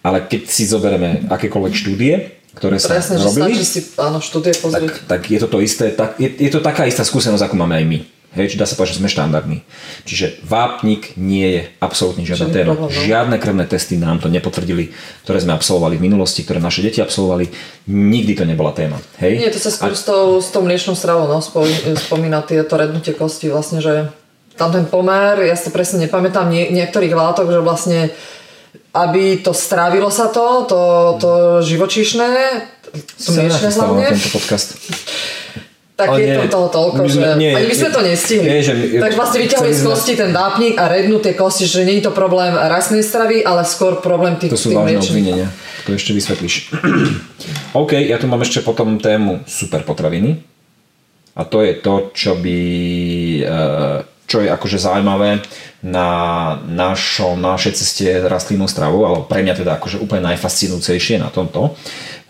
ale keď si zoberieme akékoľvek štúdie, ktoré sa Presne, robili, si, áno, štúdie tak, tak je to to isté, tak, je, je to taká istá skúsenosť, ako máme aj my. Hej, či dá sa povedať, že sme štandardní. Čiže vápnik nie je absolútne žiadna téma. Žiadne krvné testy nám to nepotvrdili, ktoré sme absolvovali v minulosti, ktoré naše deti absolvovali. Nikdy to nebola téma. Hej? Nie, to sa skôr A... s, tou, s tou mliečnou stravou no, spomína tieto rednutie kosti, vlastne, že tam ten pomer, ja si presne nepamätám nie, niektorých látok, že vlastne aby to strávilo sa to, to, to živočíšne, to mliečne hlavne. tento podcast. Tak ale je nie, to toho toľko, my, že nie, ani my sme to nestihli. Nie, že, Takže vlastne vyťahuje z kosti ten vápnik a rednú tie kosti, že nie je to problém rastnej stravy, ale skôr problém tých To sú vážne obvinenia. To ešte vysvetlíš. OK, ja tu mám ešte potom tému super potraviny. A to je to, čo by eh, čo je akože zaujímavé na našo, našej ceste rastlinnú stravu, ale pre mňa teda akože úplne najfascinujúcejšie na tomto,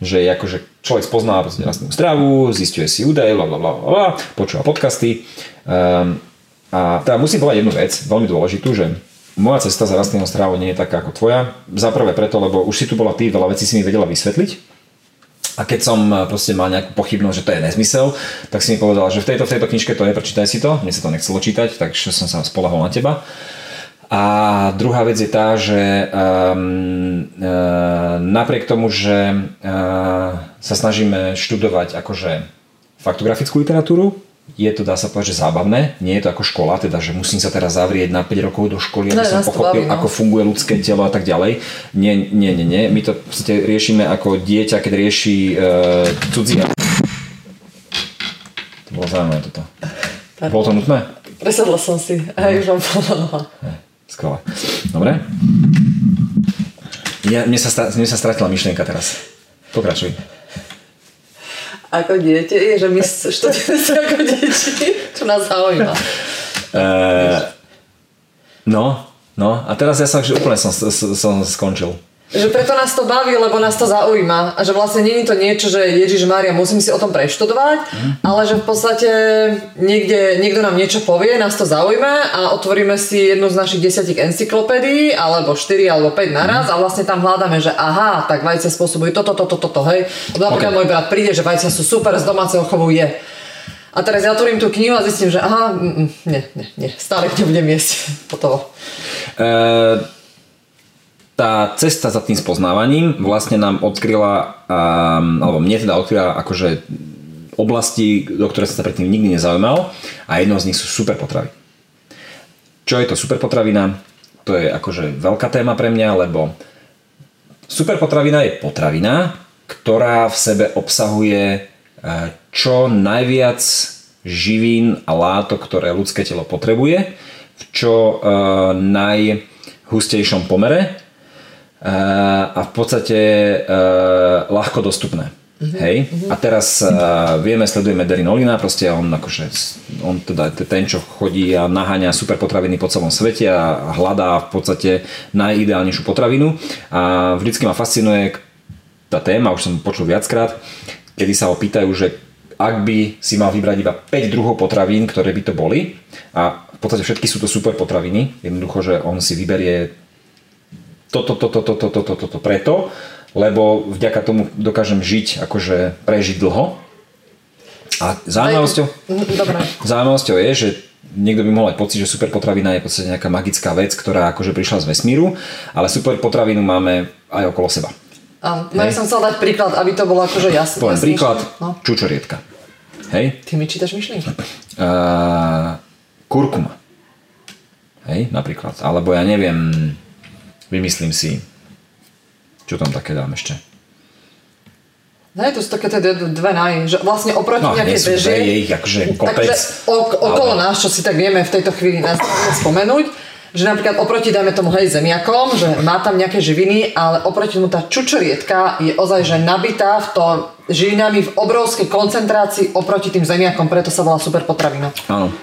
že akože človek spozná rastlinnú stravu, zistuje si údaje, bla, bla, bla, bla, počúva podcasty. Um, a teda musím povedať jednu vec, veľmi dôležitú, že moja cesta za rastlinnou strávou nie je taká ako tvoja. Za prvé preto, lebo už si tu bola ty, veľa vecí si mi vedela vysvetliť. A keď som eh, proste mal nejakú pochybnosť, že to je nezmysel, tak si mi povedal, že v tejto, v tejto knižke to je, prečítaj si to. Mne sa to nechcelo čítať, takže som sa spolahol na teba. A druhá vec je tá, že um, uh, napriek tomu, že uh, sa snažíme študovať akože faktografickú literatúru, je to, dá sa povedať, že zábavné. Nie je to ako škola, teda, že musím sa teraz zavrieť na 5 rokov do školy, aby no, som pochopil, baví, no. ako funguje ľudské telo a tak ďalej. Nie, nie, nie, nie. My to v podstate riešime ako dieťa, keď rieši uh, cudzí. To bolo zaujímavé toto. Bolo to nutné? Presadla som si. A už vám. Skvelé. Dobre. Ja, mne, sa, mne sa stratila myšlienka teraz. Pokračuj. Ako dieťa je, že my študujeme sa ako deti, čo nás zaujíma. Uh, no, no. A teraz ja som, že úplne som, som skončil. Že preto nás to baví, lebo nás to zaujíma. A že vlastne není to niečo, že Ježiš Mária, musím si o tom preštudovať, mm. ale že v podstate niekde, niekto nám niečo povie, nás to zaujíma a otvoríme si jednu z našich desiatich encyklopédií, alebo 4 alebo 5 naraz mm. a vlastne tam hľadáme, že aha, tak vajcia spôsobujú toto, toto, toto, hej. Napríklad okay. môj brat príde, že vajcia sú super, z domáceho chovu je. A teraz ja otvorím tú knihu a zistím, že aha, mm, mm nie, nie, nie, stále nebudem jesť. Potovo. Uh tá cesta za tým spoznávaním vlastne nám odkryla, um, alebo mne teda odkryla akože oblasti, do ktoré som sa predtým nikdy nezaujímal a jednou z nich sú super potravy. Čo je to super potravina? To je akože veľká téma pre mňa, lebo super potravina je potravina, ktorá v sebe obsahuje eh, čo najviac živín a látok, ktoré ľudské telo potrebuje v čo uh, najhustejšom pomere a v podstate uh, ľahko dostupné. Uh-huh, Hej? Uh-huh. A teraz uh, vieme, sledujeme Derin Olina, proste on akože, on teda ten, čo chodí a naháňa super potraviny po celom svete a hľadá v podstate najideálnejšiu potravinu. A vždycky ma fascinuje tá téma, už som počul viackrát, kedy sa ho pýtajú, že ak by si mal vybrať iba 5 druhov potravín, ktoré by to boli, a v podstate všetky sú to super potraviny, jednoducho, že on si vyberie toto, toto, toto, toto, toto, preto, lebo vďaka tomu dokážem žiť, akože prežiť dlho. A zaujímavosťou, mhm, zaujímavosťou je, že niekto by mohol mať pocit, že super potravina je v podstate nejaká magická vec, ktorá akože prišla z vesmíru, ale super potravinu máme aj okolo seba. A no ja som chcel dať príklad, aby to bolo akože jasné. Poviem príklad, no. čučorietka. Hej? Ty mi čítaš myšlienky? Uh, kurkuma. Hej, napríklad. Alebo ja neviem, Vymyslím si, čo tam také dám ešte. Ne, to sú také tie dve naj, že vlastne oproti no, nejakej beže, je ich akože kopec. Takže ok, okolo ale... nás, čo si tak vieme v tejto chvíli nás spomenúť, že napríklad oproti, dajme tomu, hej, zemiakom, že má tam nejaké živiny, ale oproti tomu tá čučorietka je ozaj, že nabitá v to živinami v obrovskej koncentrácii oproti tým zemiakom, preto sa volá super potravina. Áno.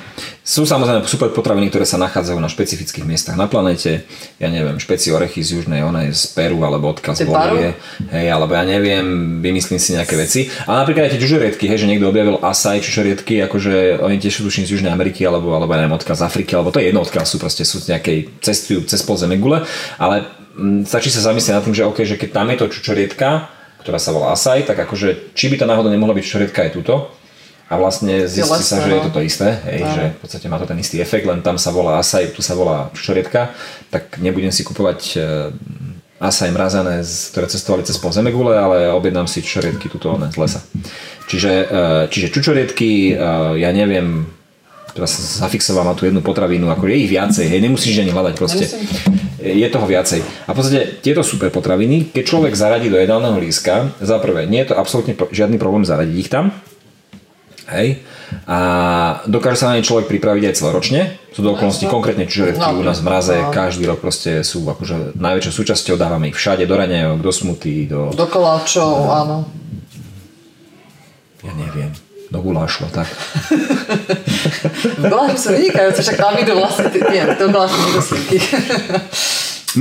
Sú samozrejme super potraviny, ktoré sa nachádzajú na špecifických miestach na planete. Ja neviem, špeci orechy z južnej, ona je z Peru, alebo odkaz z Bolívie. Hej, alebo ja neviem, vymyslím si nejaké veci. A napríklad aj tie čučoriedky, hej, že niekto objavil asaj čučoriedky, akože oni tiež sú tuším z Južnej Ameriky, alebo, alebo ja neviem, odkaz z Afriky, alebo to je jedno odkaz, sú proste sú nejakej cestujú cez pol gule, ale m, mm, stačí sa zamyslieť nad tým, že OK, že keď tam je to čučoriedka, ktorá sa volá asaj, tak akože či by to náhodou nemohla byť čučoriedka aj túto, a vlastne zistí sa, že je to to isté, hej, že v podstate má to ten istý efekt, len tam sa volá asaj, tu sa volá čorietka, tak nebudem si kupovať eh, asaj mrazané, ktoré cestovali cez pol zemegule, ale objednám si čorietky tuto z lesa. Čiže, eh, čiže čučorietky, eh, ja neviem, teraz zafixoval na tú jednu potravinu, ako je ich viacej, hej, nemusíš ani hľadať proste. Je toho viacej. A v podstate tieto super potraviny, keď človek zaradí do jedálneho líska, za prvé, nie je to absolútne žiadny problém zaradiť ich tam, Hej? A dokáže sa na ne človek pripraviť aj celoročne. Sú do okolností no, konkrétne čižoretky no, u nás v mraze no. každý rok proste sú akože najväčšou súčasťou, dávame ich všade, do raňajok, do smuty, do... Do koláčov, no. áno. Ja neviem. Do gulášu a tak. gulášu sú vynikajúce, však tam idú vlastne, nie, do gulášu idú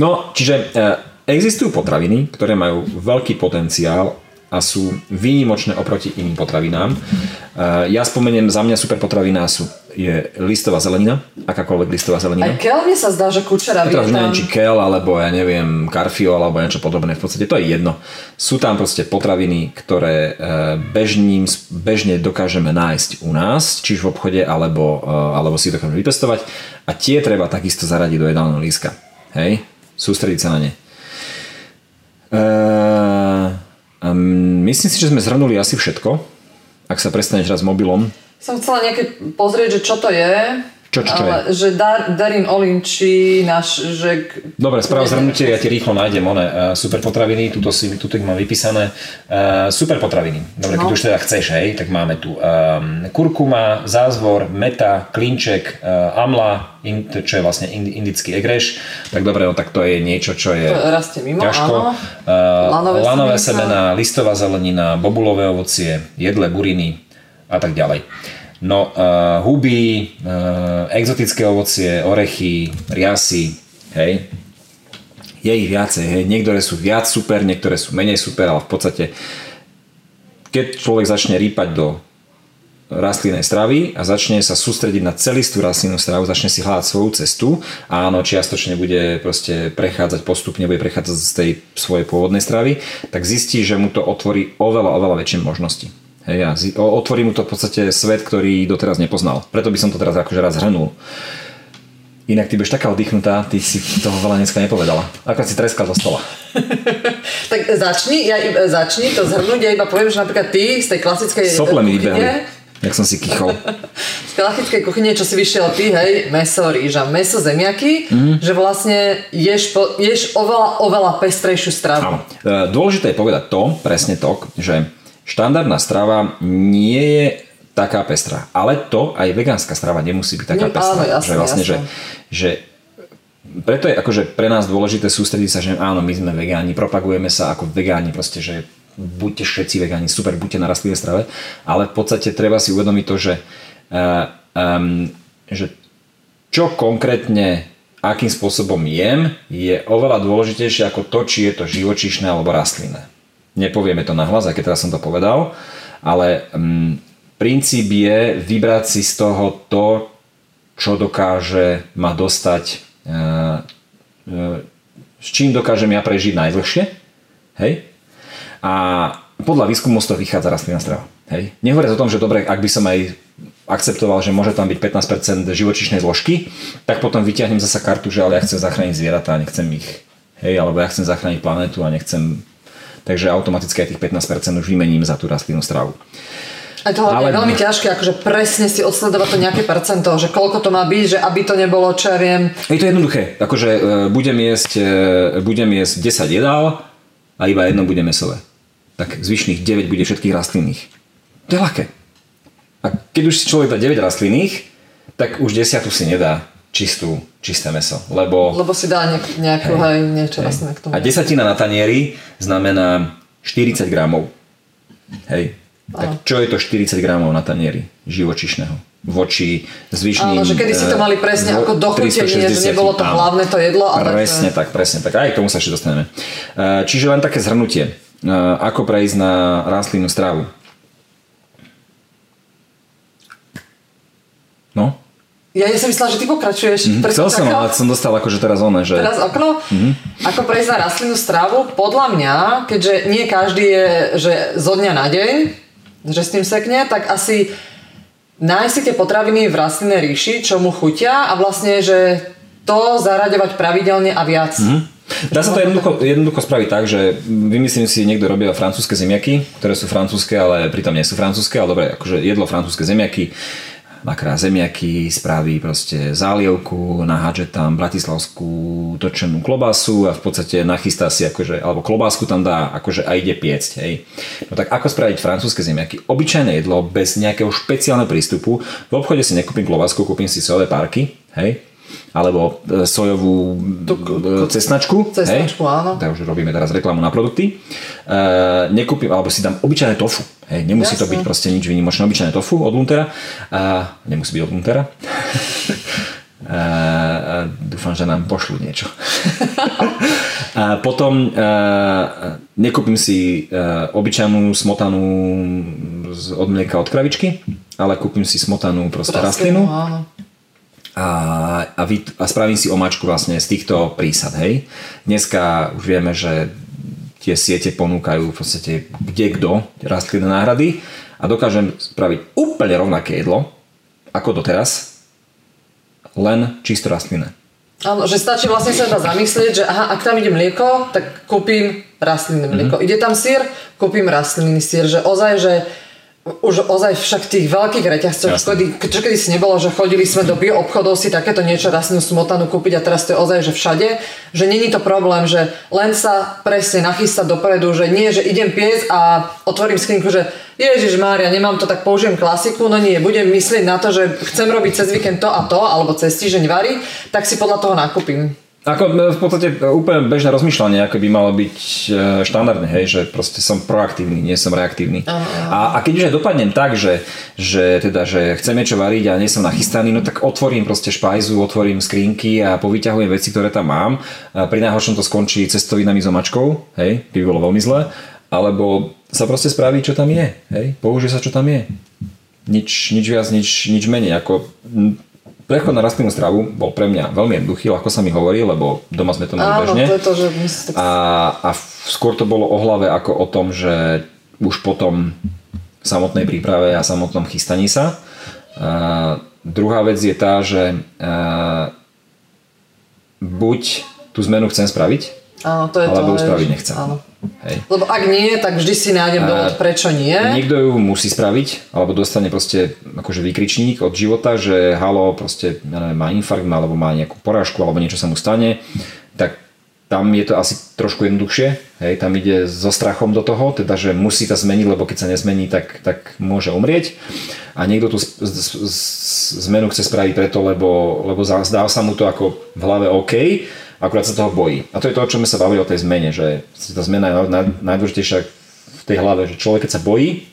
No, čiže e, existujú potraviny, ktoré majú veľký potenciál a sú výnimočné oproti iným potravinám. Eh, ja spomeniem, za mňa super potraviná sú je listová zelenina, akákoľvek listová zelenina. Aj kel mi sa zdá, že kučera už vie neviem, tam. či kel, alebo ja neviem, karfio, alebo niečo podobné. V podstate to je jedno. Sú tam proste potraviny, ktoré e, bežným, bežne dokážeme nájsť u nás, či v obchode, alebo, e, alebo si dokážeme vypestovať. A tie treba takisto zaradiť do jedálneho líska. Hej? Sústrediť sa na ne. E, um, myslím si, že sme zhrnuli asi všetko. Ak sa prestaneš raz mobilom, Som chcela nejaké pozrieť, že čo to je. Čo- čo- čo ale, Že Dar, Darin Olin, či náš, že... Dobre, správ zhrnutie, ja ti rýchlo nájdem one, uh, super potraviny, tuto, si, tuto ich mám vypísané. Uh, super potraviny, dobre, keď No. už teda chceš, hej, tak máme tu um, kurkuma, zázvor, meta, klinček, uh, amla, in, čo je vlastne ind, indický egreš, tak dobre, no tak to je niečo, čo je To rastie mimo, ťažko. áno. Uh, Lanové lanové semená, listová zelenina, bobulové ovocie, jedle, buriny a tak ďalej. No, uh, huby, uh, exotické ovocie, orechy, riasy, hej. Je ich viacej, hej. Niektoré sú viac super, niektoré sú menej super, ale v podstate keď človek začne rýpať do rastlinnej stravy a začne sa sústrediť na celistú rastlinnú stravu, začne si hľadať svoju cestu a áno, čiastočne bude proste prechádzať postupne, bude prechádzať z tej svojej pôvodnej stravy, tak zistí, že mu to otvorí oveľa, oveľa väčšie možnosti. Hej, a zi- o- otvorí mu to v podstate svet, ktorý doteraz nepoznal. Preto by som to teraz akože raz zhrnul. Inak ty budeš taká oddychnutá, ty si toho veľa dneska nepovedala. Akorát si treskal do stola. Tak začni, ja iba, začni to zhrnúť, ja iba poviem, že napríklad ty z tej klasickej Sople mi vybehli, jak som si kýchol. z klasickej kuchyne, čo si vyšiel ty, hej, meso, rýža, meso, zemiaky, Mhm. že vlastne ješ, po, ješ oveľa, oveľa pestrejšiu stravu. Áno. E, Dôležité je povedať to, presne to, že štandardná strava nie je taká pestrá. Ale to aj vegánska strava nemusí byť taká Nie, pestrá. áno, jasné, že vlastne, jasné. Že, že preto je akože pre nás dôležité sústrediť sa, že áno, my sme vegáni, propagujeme sa ako vegáni, proste, že buďte všetci vegáni, super, buďte na rastlinnej strave, ale v podstate treba si uvedomiť to, že, uh, um, že čo konkrétne akým spôsobom jem, je oveľa dôležitejšie ako to, či je to živočíšne alebo rastlinné. Nepovieme to nahlas, aj keď teraz som to povedal, ale um, princíp je vybrať si z toho to, čo dokáže ma dostať, uh, uh, s čím dokážem ja prežiť najdlhšie, hej? A podľa výskumu z toho vychádza rastlinná strava. Hej. Nehovoriac o tom, že dobre, ak by som aj akceptoval, že môže tam byť 15% živočíšnej zložky, tak potom vyťahnem zasa kartu, že ale ja chcem zachrániť zvieratá a nechcem ich. Hej, alebo ja chcem zachrániť planetu a nechcem... Takže automaticky aj tých 15% už vymením za tú rastlinnú stravu. A to Ale- je veľmi ťažké, akože presne si odsledovať to nejaké percento, že koľko to má byť, že aby to nebolo, čo ja viem, Je to jednoduché. Akože e, budem jesť, e, budem jesť 10 jedál a iba jedno bude mesové. Tak zvyšných 9 bude všetkých rastlinných. To je ľahké. A keď už si človek dá 9 rastlinných, tak už desiatu si nedá čistú, čisté meso. Lebo lebo si dá nejak, nejakú, hej, niečo vlastne k tomu. a desatina na tanieri znamená 40 gramov. Hej. Tak čo je to 40 gramov na tanieri živočišného? Voči zvyšným... Áno, že kedy si to mali presne eh, ako dochutenie, že 360, nebolo to áno. hlavné to jedlo, ale Presne tak, presne tak. Aj k tomu sa ešte dostaneme. E, Čiže len také zhrnutie. E, Ako prejsť na rastlinnú stravu? No? Ja som myslela, že ty pokračuješ. Mhm, Preto Chcel som, ale som dostal akože teraz one, že... Teraz okno, ako prejsť na rastlinnú stravu, podľa mňa, keďže nie každý je že zo dňa na deň, že s tým sekne, tak asi nájsť si tie potraviny v rastlinnej ríši, čo mu chutia a vlastne, že to zaraďovať pravidelne a viac. Dá sa to jednoducho, jednoducho spraviť tak, že vymyslím si, niekto robia francúzske zemiaky, ktoré sú francúzske, ale pritom nie sú francúzske, ale dobre, akože jedlo francúzske zemiaky, nakrá zemiaky, spraví proste zálievku, nahádže tam bratislavskú točenú klobásu a v podstate nachystá si akože, alebo klobásku tam dá akože a ide piecť, hej. No tak ako spraviť francúzske zemiaky? Obyčajné jedlo bez nejakého špeciálneho prístupu. V obchode si nekúpim klobásku, kúpim si sojové párky, hej, alebo e, sojovú e, cesnačku. Cesnačku, hej? áno. Takže robíme teraz reklamu na produkty. E, nekúpim, alebo si dám obyčajné tofu. Hej, nemusí to Jasné. byť proste nič výnimočné. Obyčajné tofu od Luntera. A nemusí byť od Luntera. A dúfam, že nám pošlu niečo. a potom a, nekúpim si a, obyčajnú smotanú z, od mlieka od kravičky, ale kúpim si smotanú proste rastlinu Áno. A, a, vy, a spravím si omáčku vlastne z týchto prísad, hej. Dneska už vieme, že tie siete ponúkajú v podstate kde kto rastlinné náhrady a dokážem spraviť úplne rovnaké jedlo ako doteraz, len čisto rastlinné. Áno, že stačí vlastne sa iba zamyslieť, že aha, ak tam ide mlieko, tak kúpim rastlinné mlieko. Mhm. Mm-hmm. Ide tam sír, kúpim rastlinný sír. Že ozaj, že už ozaj však tých veľkých reťazcoch, Jasné. kedy, čo kedy si nebolo, že chodili sme do bio obchodov si takéto niečo rastlinnú smotanu kúpiť a teraz to je ozaj, že všade, že není to problém, že len sa presne nachystať dopredu, že nie, že idem piec a otvorím skrinku, že Ježiš Mária, nemám to, tak použijem klasiku, no nie, budem myslieť na to, že chcem robiť cez víkend to a to, alebo cez týždeň vary, tak si podľa toho nakúpim. Ako e, v podstate úplne bežné rozmýšľanie, ako by malo byť e, štandardné, hej, že proste som proaktívny, nie som reaktívny. A, a keď už aj dopadnem tak, že, že, teda, že chcem niečo variť a nie som nachystaný, no tak otvorím proste špajzu, otvorím skrinky a povyťahujem veci, ktoré tam mám. A pri najhoršom to skončí cestovinami s omačkou, hej, by bolo veľmi zle. Alebo sa proste spraví, čo tam je, hej, použije sa, čo tam je. Nič, nič viac, nič, nič menej. Ako, prechod na rastlinnú stravu bol pre mňa veľmi jednoduchý, ľahko sa mi hovorí, lebo doma sme to mali Áno, bežne. to je to, že tak... A, a skôr to bolo o hlave ako o tom, že už potom samotnej príprave a samotnom chystaní sa. A druhá vec je tá, že a, buď tú zmenu chcem spraviť, Áno, to je alebo to. že- nechcem. Áno. Hej. Lebo ak nie, tak vždy si nájdem dôvod, prečo nie. Niekto ju musí spraviť, alebo dostane proste akože výkričník od života, že halo, proste ja neviem, má infarkt, alebo má nejakú porážku, alebo niečo sa mu stane, tak tam je to asi trošku jednoduchšie, hej, tam ide so strachom do toho, teda, že musí sa zmeniť, lebo keď sa nezmení, tak, tak môže umrieť. A niekto tú zmenu chce spraviť preto, lebo, lebo zdá sa mu to ako v hlave OK, akurát sa toho bojí. A to je to, o čom sme sa bavili o tej zmene, že tá zmena je naj- najdôležitejšia v tej hlave, že človek keď sa bojí,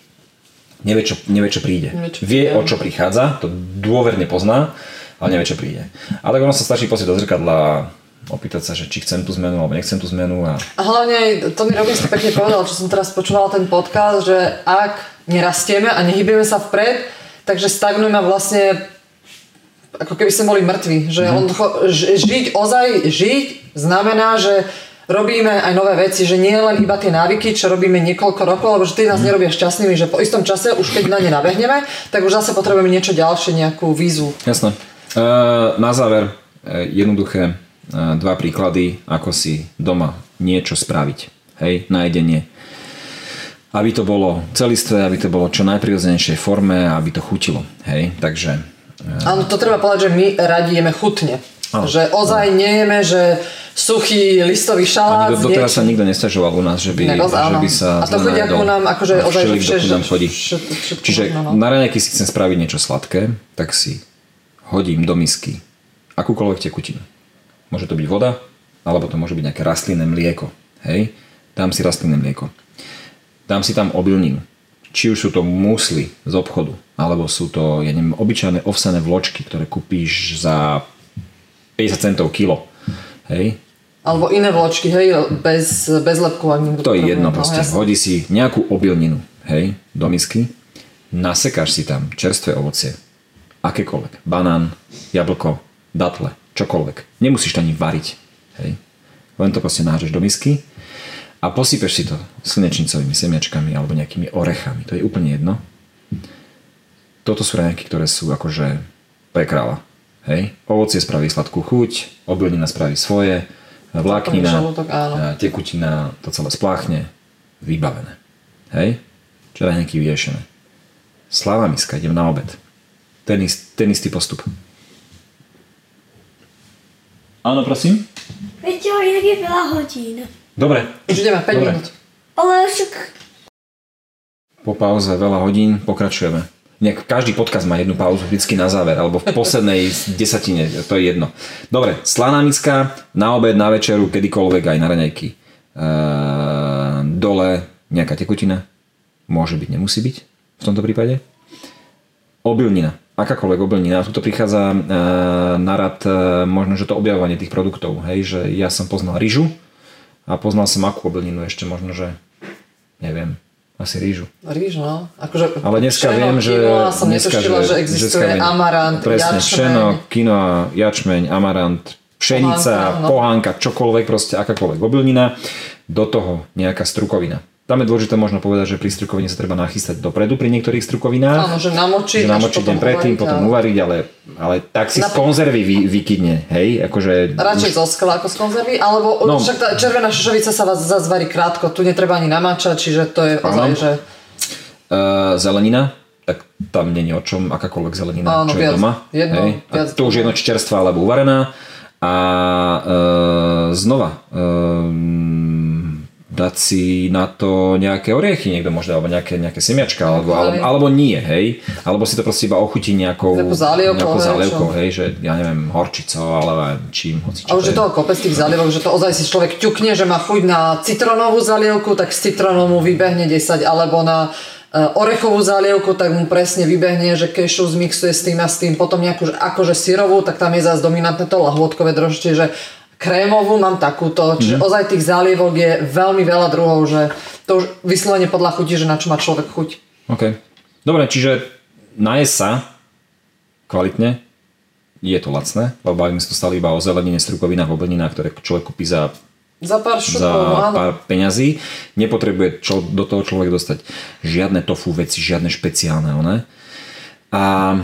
nevie čo, nevie, čo príde. Nevie, čo vie, o čo prichádza, to dôverne pozná, ale nevie, čo príde. Ale tak ono sa stačí pozrieť do zrkadla, opýtať sa, že či chcem tú zmenu, alebo nechcem tú zmenu a A hlavne aj Tony Robbins to pekne povedal, čo som teraz počúvala ten podcast, že ak nerastieme a nehybeme sa vpred, takže stagnujeme a vlastne ako keby sme boli mŕtvi. Že Mhm. on, žiť, ozaj žiť znamená, že robíme aj nové veci, že nie len iba tie návyky, čo robíme niekoľko rokov, lebo že tie Mhm. nás nerobia šťastnými, že po istom čase, už keď na ne nabehneme, tak už zase potrebujeme niečo ďalšie, nejakú výzvu. Jasné. E, na záver e, jednoduché e, dva príklady, ako si doma niečo spraviť. Hej, na jedenie. Aby to bolo celistvé, aby to bolo čo najprirodzenejšej forme aby to chutilo. Hej, takže Áno, to treba povedať, že my radi jeme chutne. Áno. Že ozaj nejeme, že suchý listový šalát. S doteraz sa nikto nestažoval u nás, že by, Inak, že áno. by sa A to chodí ako nám, akože ozaj, že všelik, vše- dokým nám chodí. všetko- všetko Čiže no. na raňajky si chcem spraviť niečo sladké, tak si hodím do misky akúkoľvek tekutinu. Môže to byť voda, alebo to môže byť nejaké rastlinné mlieko. Hej? Dám si rastlinné mlieko. Dám si tam obilninu. Či už sú to musly z obchodu, alebo sú to, ja neviem, obyčajné ovsené vločky, ktoré kúpíš za 50 centov kilo. Hej? Alebo iné vločky, hej, bez, bez niekto To je jedno No, proste. jasné. Hodí si nejakú obilninu, hej, do misky, nasekáš si tam čerstvé ovocie, akékoľvek, banán, jablko, datle, čokoľvek. Nemusíš to ani variť, hej. Len to proste nážeš do misky a posypeš si to slnečnicovými semiačkami alebo nejakými orechami. To je úplne jedno. Toto sú raňajky, ktoré sú akože pre kráľa. Hej. Ovocie spraví sladkú chuť, obilnina spraví svoje, vláknina, žalúdok, a tekutina to celé spláchne, vybavené. Hej? Čo raňajky vyriešené. Sláva miska, idem na obed. Ten, ist, ten istý postup. Áno, prosím? Peťo, inak je veľa hodín. Dobre. Už ideme 5 Dobre. minút. Ale však Po pauze veľa hodín pokračujeme. Nejak každý podcast má jednu pauzu vždycky na záver, alebo v poslednej desatine, to je jedno. Dobre, slaná miska, na obed, na večeru, kedykoľvek aj na raňajky. Ehm, dole nejaká tekutina, môže byť, nemusí byť v tomto prípade. Obilnina, akákoľvek obilnina. Tuto prichádza e, na rad e, možno, že to objavovanie tých produktov. Hej, že ja som poznal ryžu a poznal som akú obilninu ešte možno, že neviem, Asi rýžu. Rýž, no. Akože Ale dneska pšeno, viem, že... quinoa som dneska, netušila, že existuje dneska viem- amarant, Presne, jačmeň. quinoa, jačmeň, amarant, pšenica, Pohánka, no. pohánka, čokoľvek, proste akákoľvek obilnina, do toho nejaká strukovina. Tam je dôležité možno povedať, že pri strukovine sa treba nachystať dopredu pri niektorých strukovinách. Áno, že namočiť, že namočiť deň predtým, uvariť, potom uvariť, ale, ale tak si z Napo- konzervy vy, vykydne, hej? Akože Radšej zo skla ako z konzervy, alebo No. však tá červená šošovica sa vás zase varí krátko, tu netreba ani namáčať, čiže to je ozaj, že Uh, zelenina, tak tam není o čom, akákoľvek zelenina, Áno, čo je viac- doma. jedno, hej? A viac to už je jedno, či čerstvá alebo uvarená. A uh, znova, um, dať si na to nejaké oriechy niekto možno, alebo nejaké, nejaké semiačka, alebo, alebo, alebo nie, hej. Alebo si to proste iba ochutí nejakou, zálievkou, nejakou hej, zálievkou, hej, že ja neviem, horčicou, alebo čím, hoci a čo už je to je. toho kopec tých zalievok, že to ozaj si človek ťukne, že má chuť na citronovú zalievku, tak z citrónom mu vybehne 10, alebo na e, orechovú zalievku, tak mu presne vybehne, že kešu zmixuje s tým a s tým, potom nejakú že akože syrovú, tak tam je zase dominantné to lahôdkové droždie, že krémovú mám takúto, čiže Mhm. ozaj tých zálievok je veľmi veľa druhov, že to už vyslovene podľa chuti, že na čo má človek chuť. OK. Dobre, čiže najesť sa kvalitne, je to lacné, lebo bavíme sa tu stále iba o zelenine, strukovinách, obilninách, ktoré človek kúpi za, Za pár za šupov, áno. pár peňazí. Nepotrebuje čo, do toho človek dostať žiadne tofu veci, žiadne špeciálne, one. A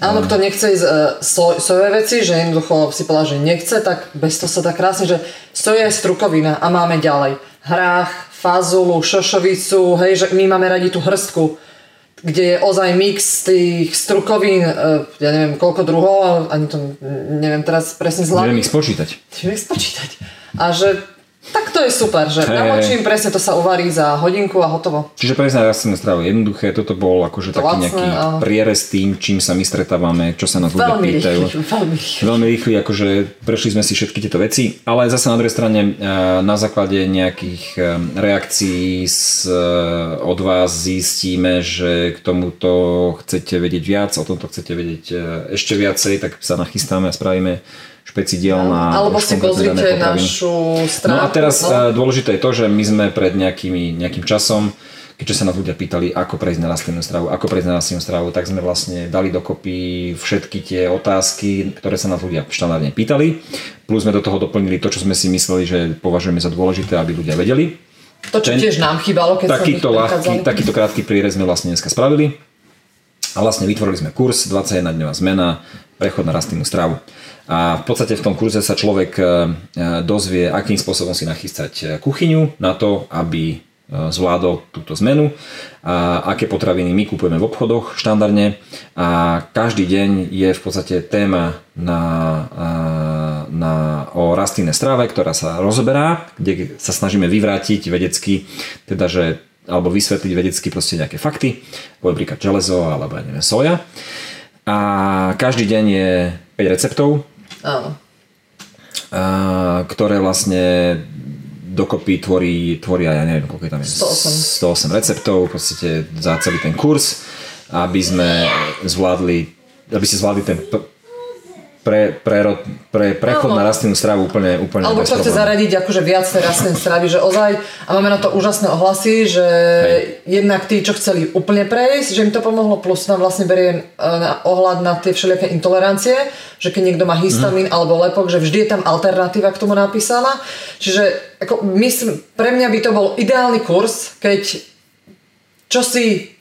Áno, kto nechce ísť uh, so, sojové veci, že jednoducho si povedal, že nechce, tak bez toho sa dá krásne, že soja je strukovina a máme ďalej hrách, fazulu, šošovicu, hej, že my máme radi tú hrstku, kde je ozaj mix tých strukovín, uh, ja neviem koľko druhov, ani to neviem teraz presne z hlavy. neviem ich spočítať. Neviem ich spočítať. A že tak to je super, že Hej, namočím, presne to sa uvarí za hodinku a hotovo. Čiže prejsť na rastlinné stravy je jednoduché, toto bol akože To taký lacné, nejaký áno. prierez tým, čím sa my stretávame, čo sa nás ľudia pýtajú. rýchly, veľmi rýchly. Veľmi rýchly, akože prešli sme si všetky tieto veci, ale zase na druhej strane eh, na základe nejakých eh, reakcií s, eh, od vás zistíme, že k tomuto chcete vedieť viac, o tomto chcete vedieť ešte viacej, tak sa nachystáme a spravíme špecidiel na Alebo si pozrite našu stránku. No a teraz no. no. dôležité je to, že my sme pred nejakými, nejakým časom, keďže sa nás ľudia pýtali, ako prejsť na rastlinnú stravu, ako prejsť na rastlinnú stravu, tak sme vlastne dali dokopy všetky tie otázky, ktoré sa nás ľudia štandardne pýtali. Plus sme do toho doplnili to, čo sme si mysleli, že považujeme za dôležité, aby ľudia vedeli. To, čo ten- tiež nám chýbalo, keď Takýto, ľahký, takýto krátky prírez sme vlastne dneska spravili. A vlastne vytvorili sme kurz 21 dňová zmena, prechod na rastlinnú stravu. A v podstate v tom kurze sa človek e, e, dozvie, akým spôsobom si nachystať e, kuchyňu na to, aby zvládol túto zmenu, a aké potraviny my kupujeme v obchodoch štandardne a každý deň je v podstate téma na, na, o rastlinnej strave, ktorá sa rozoberá, kde sa snažíme vyvrátiť vedecky, teda že alebo vysvetliť vedecky proste nejaké fakty, ako napríklad železo alebo ja neviem, soja. A každý deň je 5 receptov, Áno. a, ktoré vlastne dokopy tvorí, tvoria, ja neviem, koľko je tam je, 108. 108 receptov v podstate za celý ten kurz, aby sme zvládli, aby ste zvládli ten pre, pre, pre, prechod Áno. na rastlinnú stravu úplne, úplne Alebo kto chce zaradiť akože viac tej rastlinnej stravy, že ozaj, a máme na to úžasné ohlasy, že jednak tí, čo chceli úplne prejsť, že im to pomohlo, plus nám vlastne berie e, na ohľad na tie všelijaké intolerancie, že keď niekto má histamín Mhm. alebo lepok, že vždy je tam alternatíva k tomu napísaná. Čiže ako myslím, pre mňa by to bol ideálny kurz, keď čo si mm,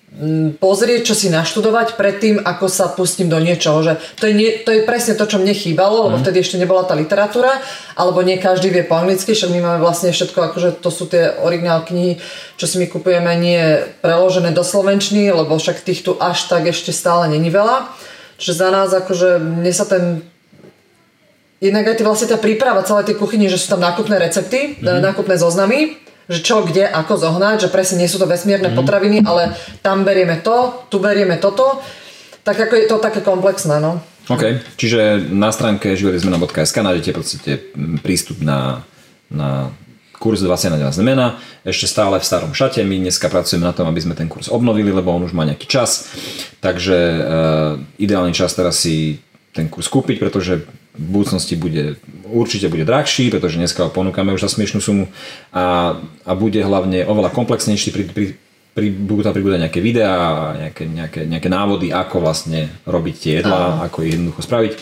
pozrieť, čo si naštudovať predtým, ako sa pustím do niečoho. Že to, je nie, to je presne to, čo mne chýbalo, lebo vtedy ešte nebola tá literatúra, alebo nie každý vie po anglicky, však my máme vlastne všetko, akože to sú tie originál knihy, čo si my kupujeme, nie preložené do slovenčiny, lebo však tých tu až tak ešte stále není veľa. Čiže za nás, akože mne sa ten Jednak aj tí, vlastne tá príprava celej tej kuchyni, že sú tam nákupné recepty, mm-hmm. nákupné zoznamy, že čo, kde, ako zohnať, že presne nie sú to vesmírne mm-hmm. potraviny, ale tam berieme to, tu berieme toto. Tak ako je to také komplexné, no. OK, čiže na stránke životizmena.sk nájdete mm, prístup na, na kurz 20 na zmena, ešte stále v starom šate, my dneska pracujeme na tom, aby sme ten kurz obnovili, lebo on už má nejaký čas, takže e, ideálny čas teraz si ten kurz kúpiť, pretože v budúcnosti bude, určite bude drahší, pretože dneska ho ponúkame už za smiešnú sumu a, a bude hlavne oveľa komplexnejší pri, pri, pri, budú tam pribúdať nejaké videá, nejaké, nejaké, nejaké návody, ako vlastne robiť tie jedlá, ako ich jednoducho spraviť.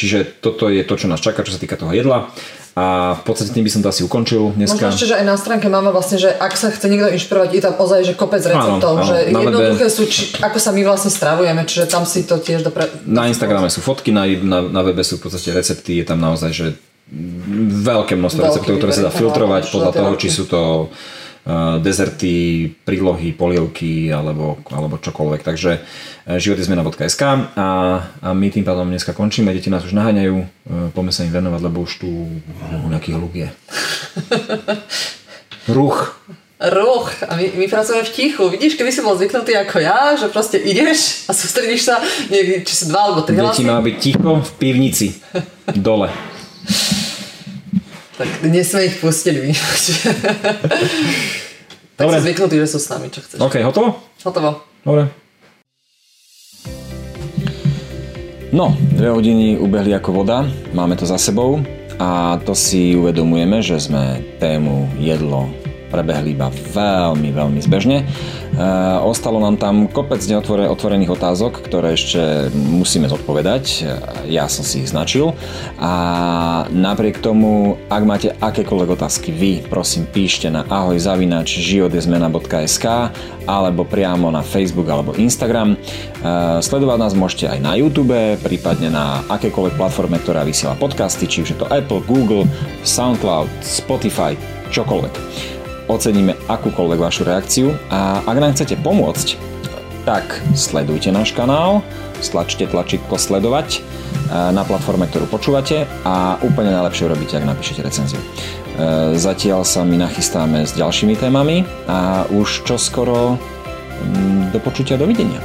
Čiže toto je to, čo nás čaká, čo sa týka toho jedla. A v podstate tým by som to asi ukončil dneska. Možno ešte, že aj na stránke máme vlastne, že ak sa chce niekto inšpirovať, je tam ozaj, že kopec receptov, Áno, áno. že Na webe- jednoduché sú, či, ako sa my vlastne stravujeme, čiže tam si to tiež dopre... Na Instagrame sú fotky, na, na, na webe sú v podstate recepty, je tam naozaj, že veľké množstvo Veľký receptov, ktoré sa dá filtrovať podľa toho, či sú to dezerty, prílohy, polievky alebo, alebo čokoľvek. Takže uh, životizmena.sk a, a my tým pádom dneska končíme. Deti nás už naháňajú, uh, poďme sa im venovať, lebo už tu nejaký hluk je. Ruch. Ruch. A my, my pracujeme v tichu. Vidíš, keby si bol zvyknutý ako ja, že proste ideš a sústredíš sa, niekde, či sú dva alebo tri Deti má byť ticho v pivnici. Dole. Tak dnes sme ich pustili tak Dobre. si zvyknutý, že sú s nami, čo chceš. OK, hotovo? Hotovo. Dobre. No, dve hodiny ubehli ako voda, máme to za sebou a to si uvedomujeme, že sme tému jedlo prebehli iba veľmi, veľmi zbežne. E, ostalo nám tam kopec neotvore, otvorených otázok, ktoré ešte musíme zodpovedať. Ja som si ich značil. A napriek tomu, ak máte akékoľvek otázky, vy prosím píšte na ahojzavinač životjezmena.sk alebo priamo na Facebook alebo Instagram. E, Sledovať nás môžete aj na YouTube, prípadne na akékoľvek platforme, ktorá vysiela podcasty, či už je to Apple, Google, SoundCloud, Spotify, čokoľvek. Oceníme akúkoľvek vašu reakciu a ak nám chcete pomôcť, tak sledujte náš kanál, stlačte tlačítko sledovať e, na platforme, ktorú počúvate a úplne najlepšie urobíte, ak napíšete recenziu. E, Zatiaľ sa my nachystáme s ďalšími témami a už čoskoro mm, do počutia, dovidenia.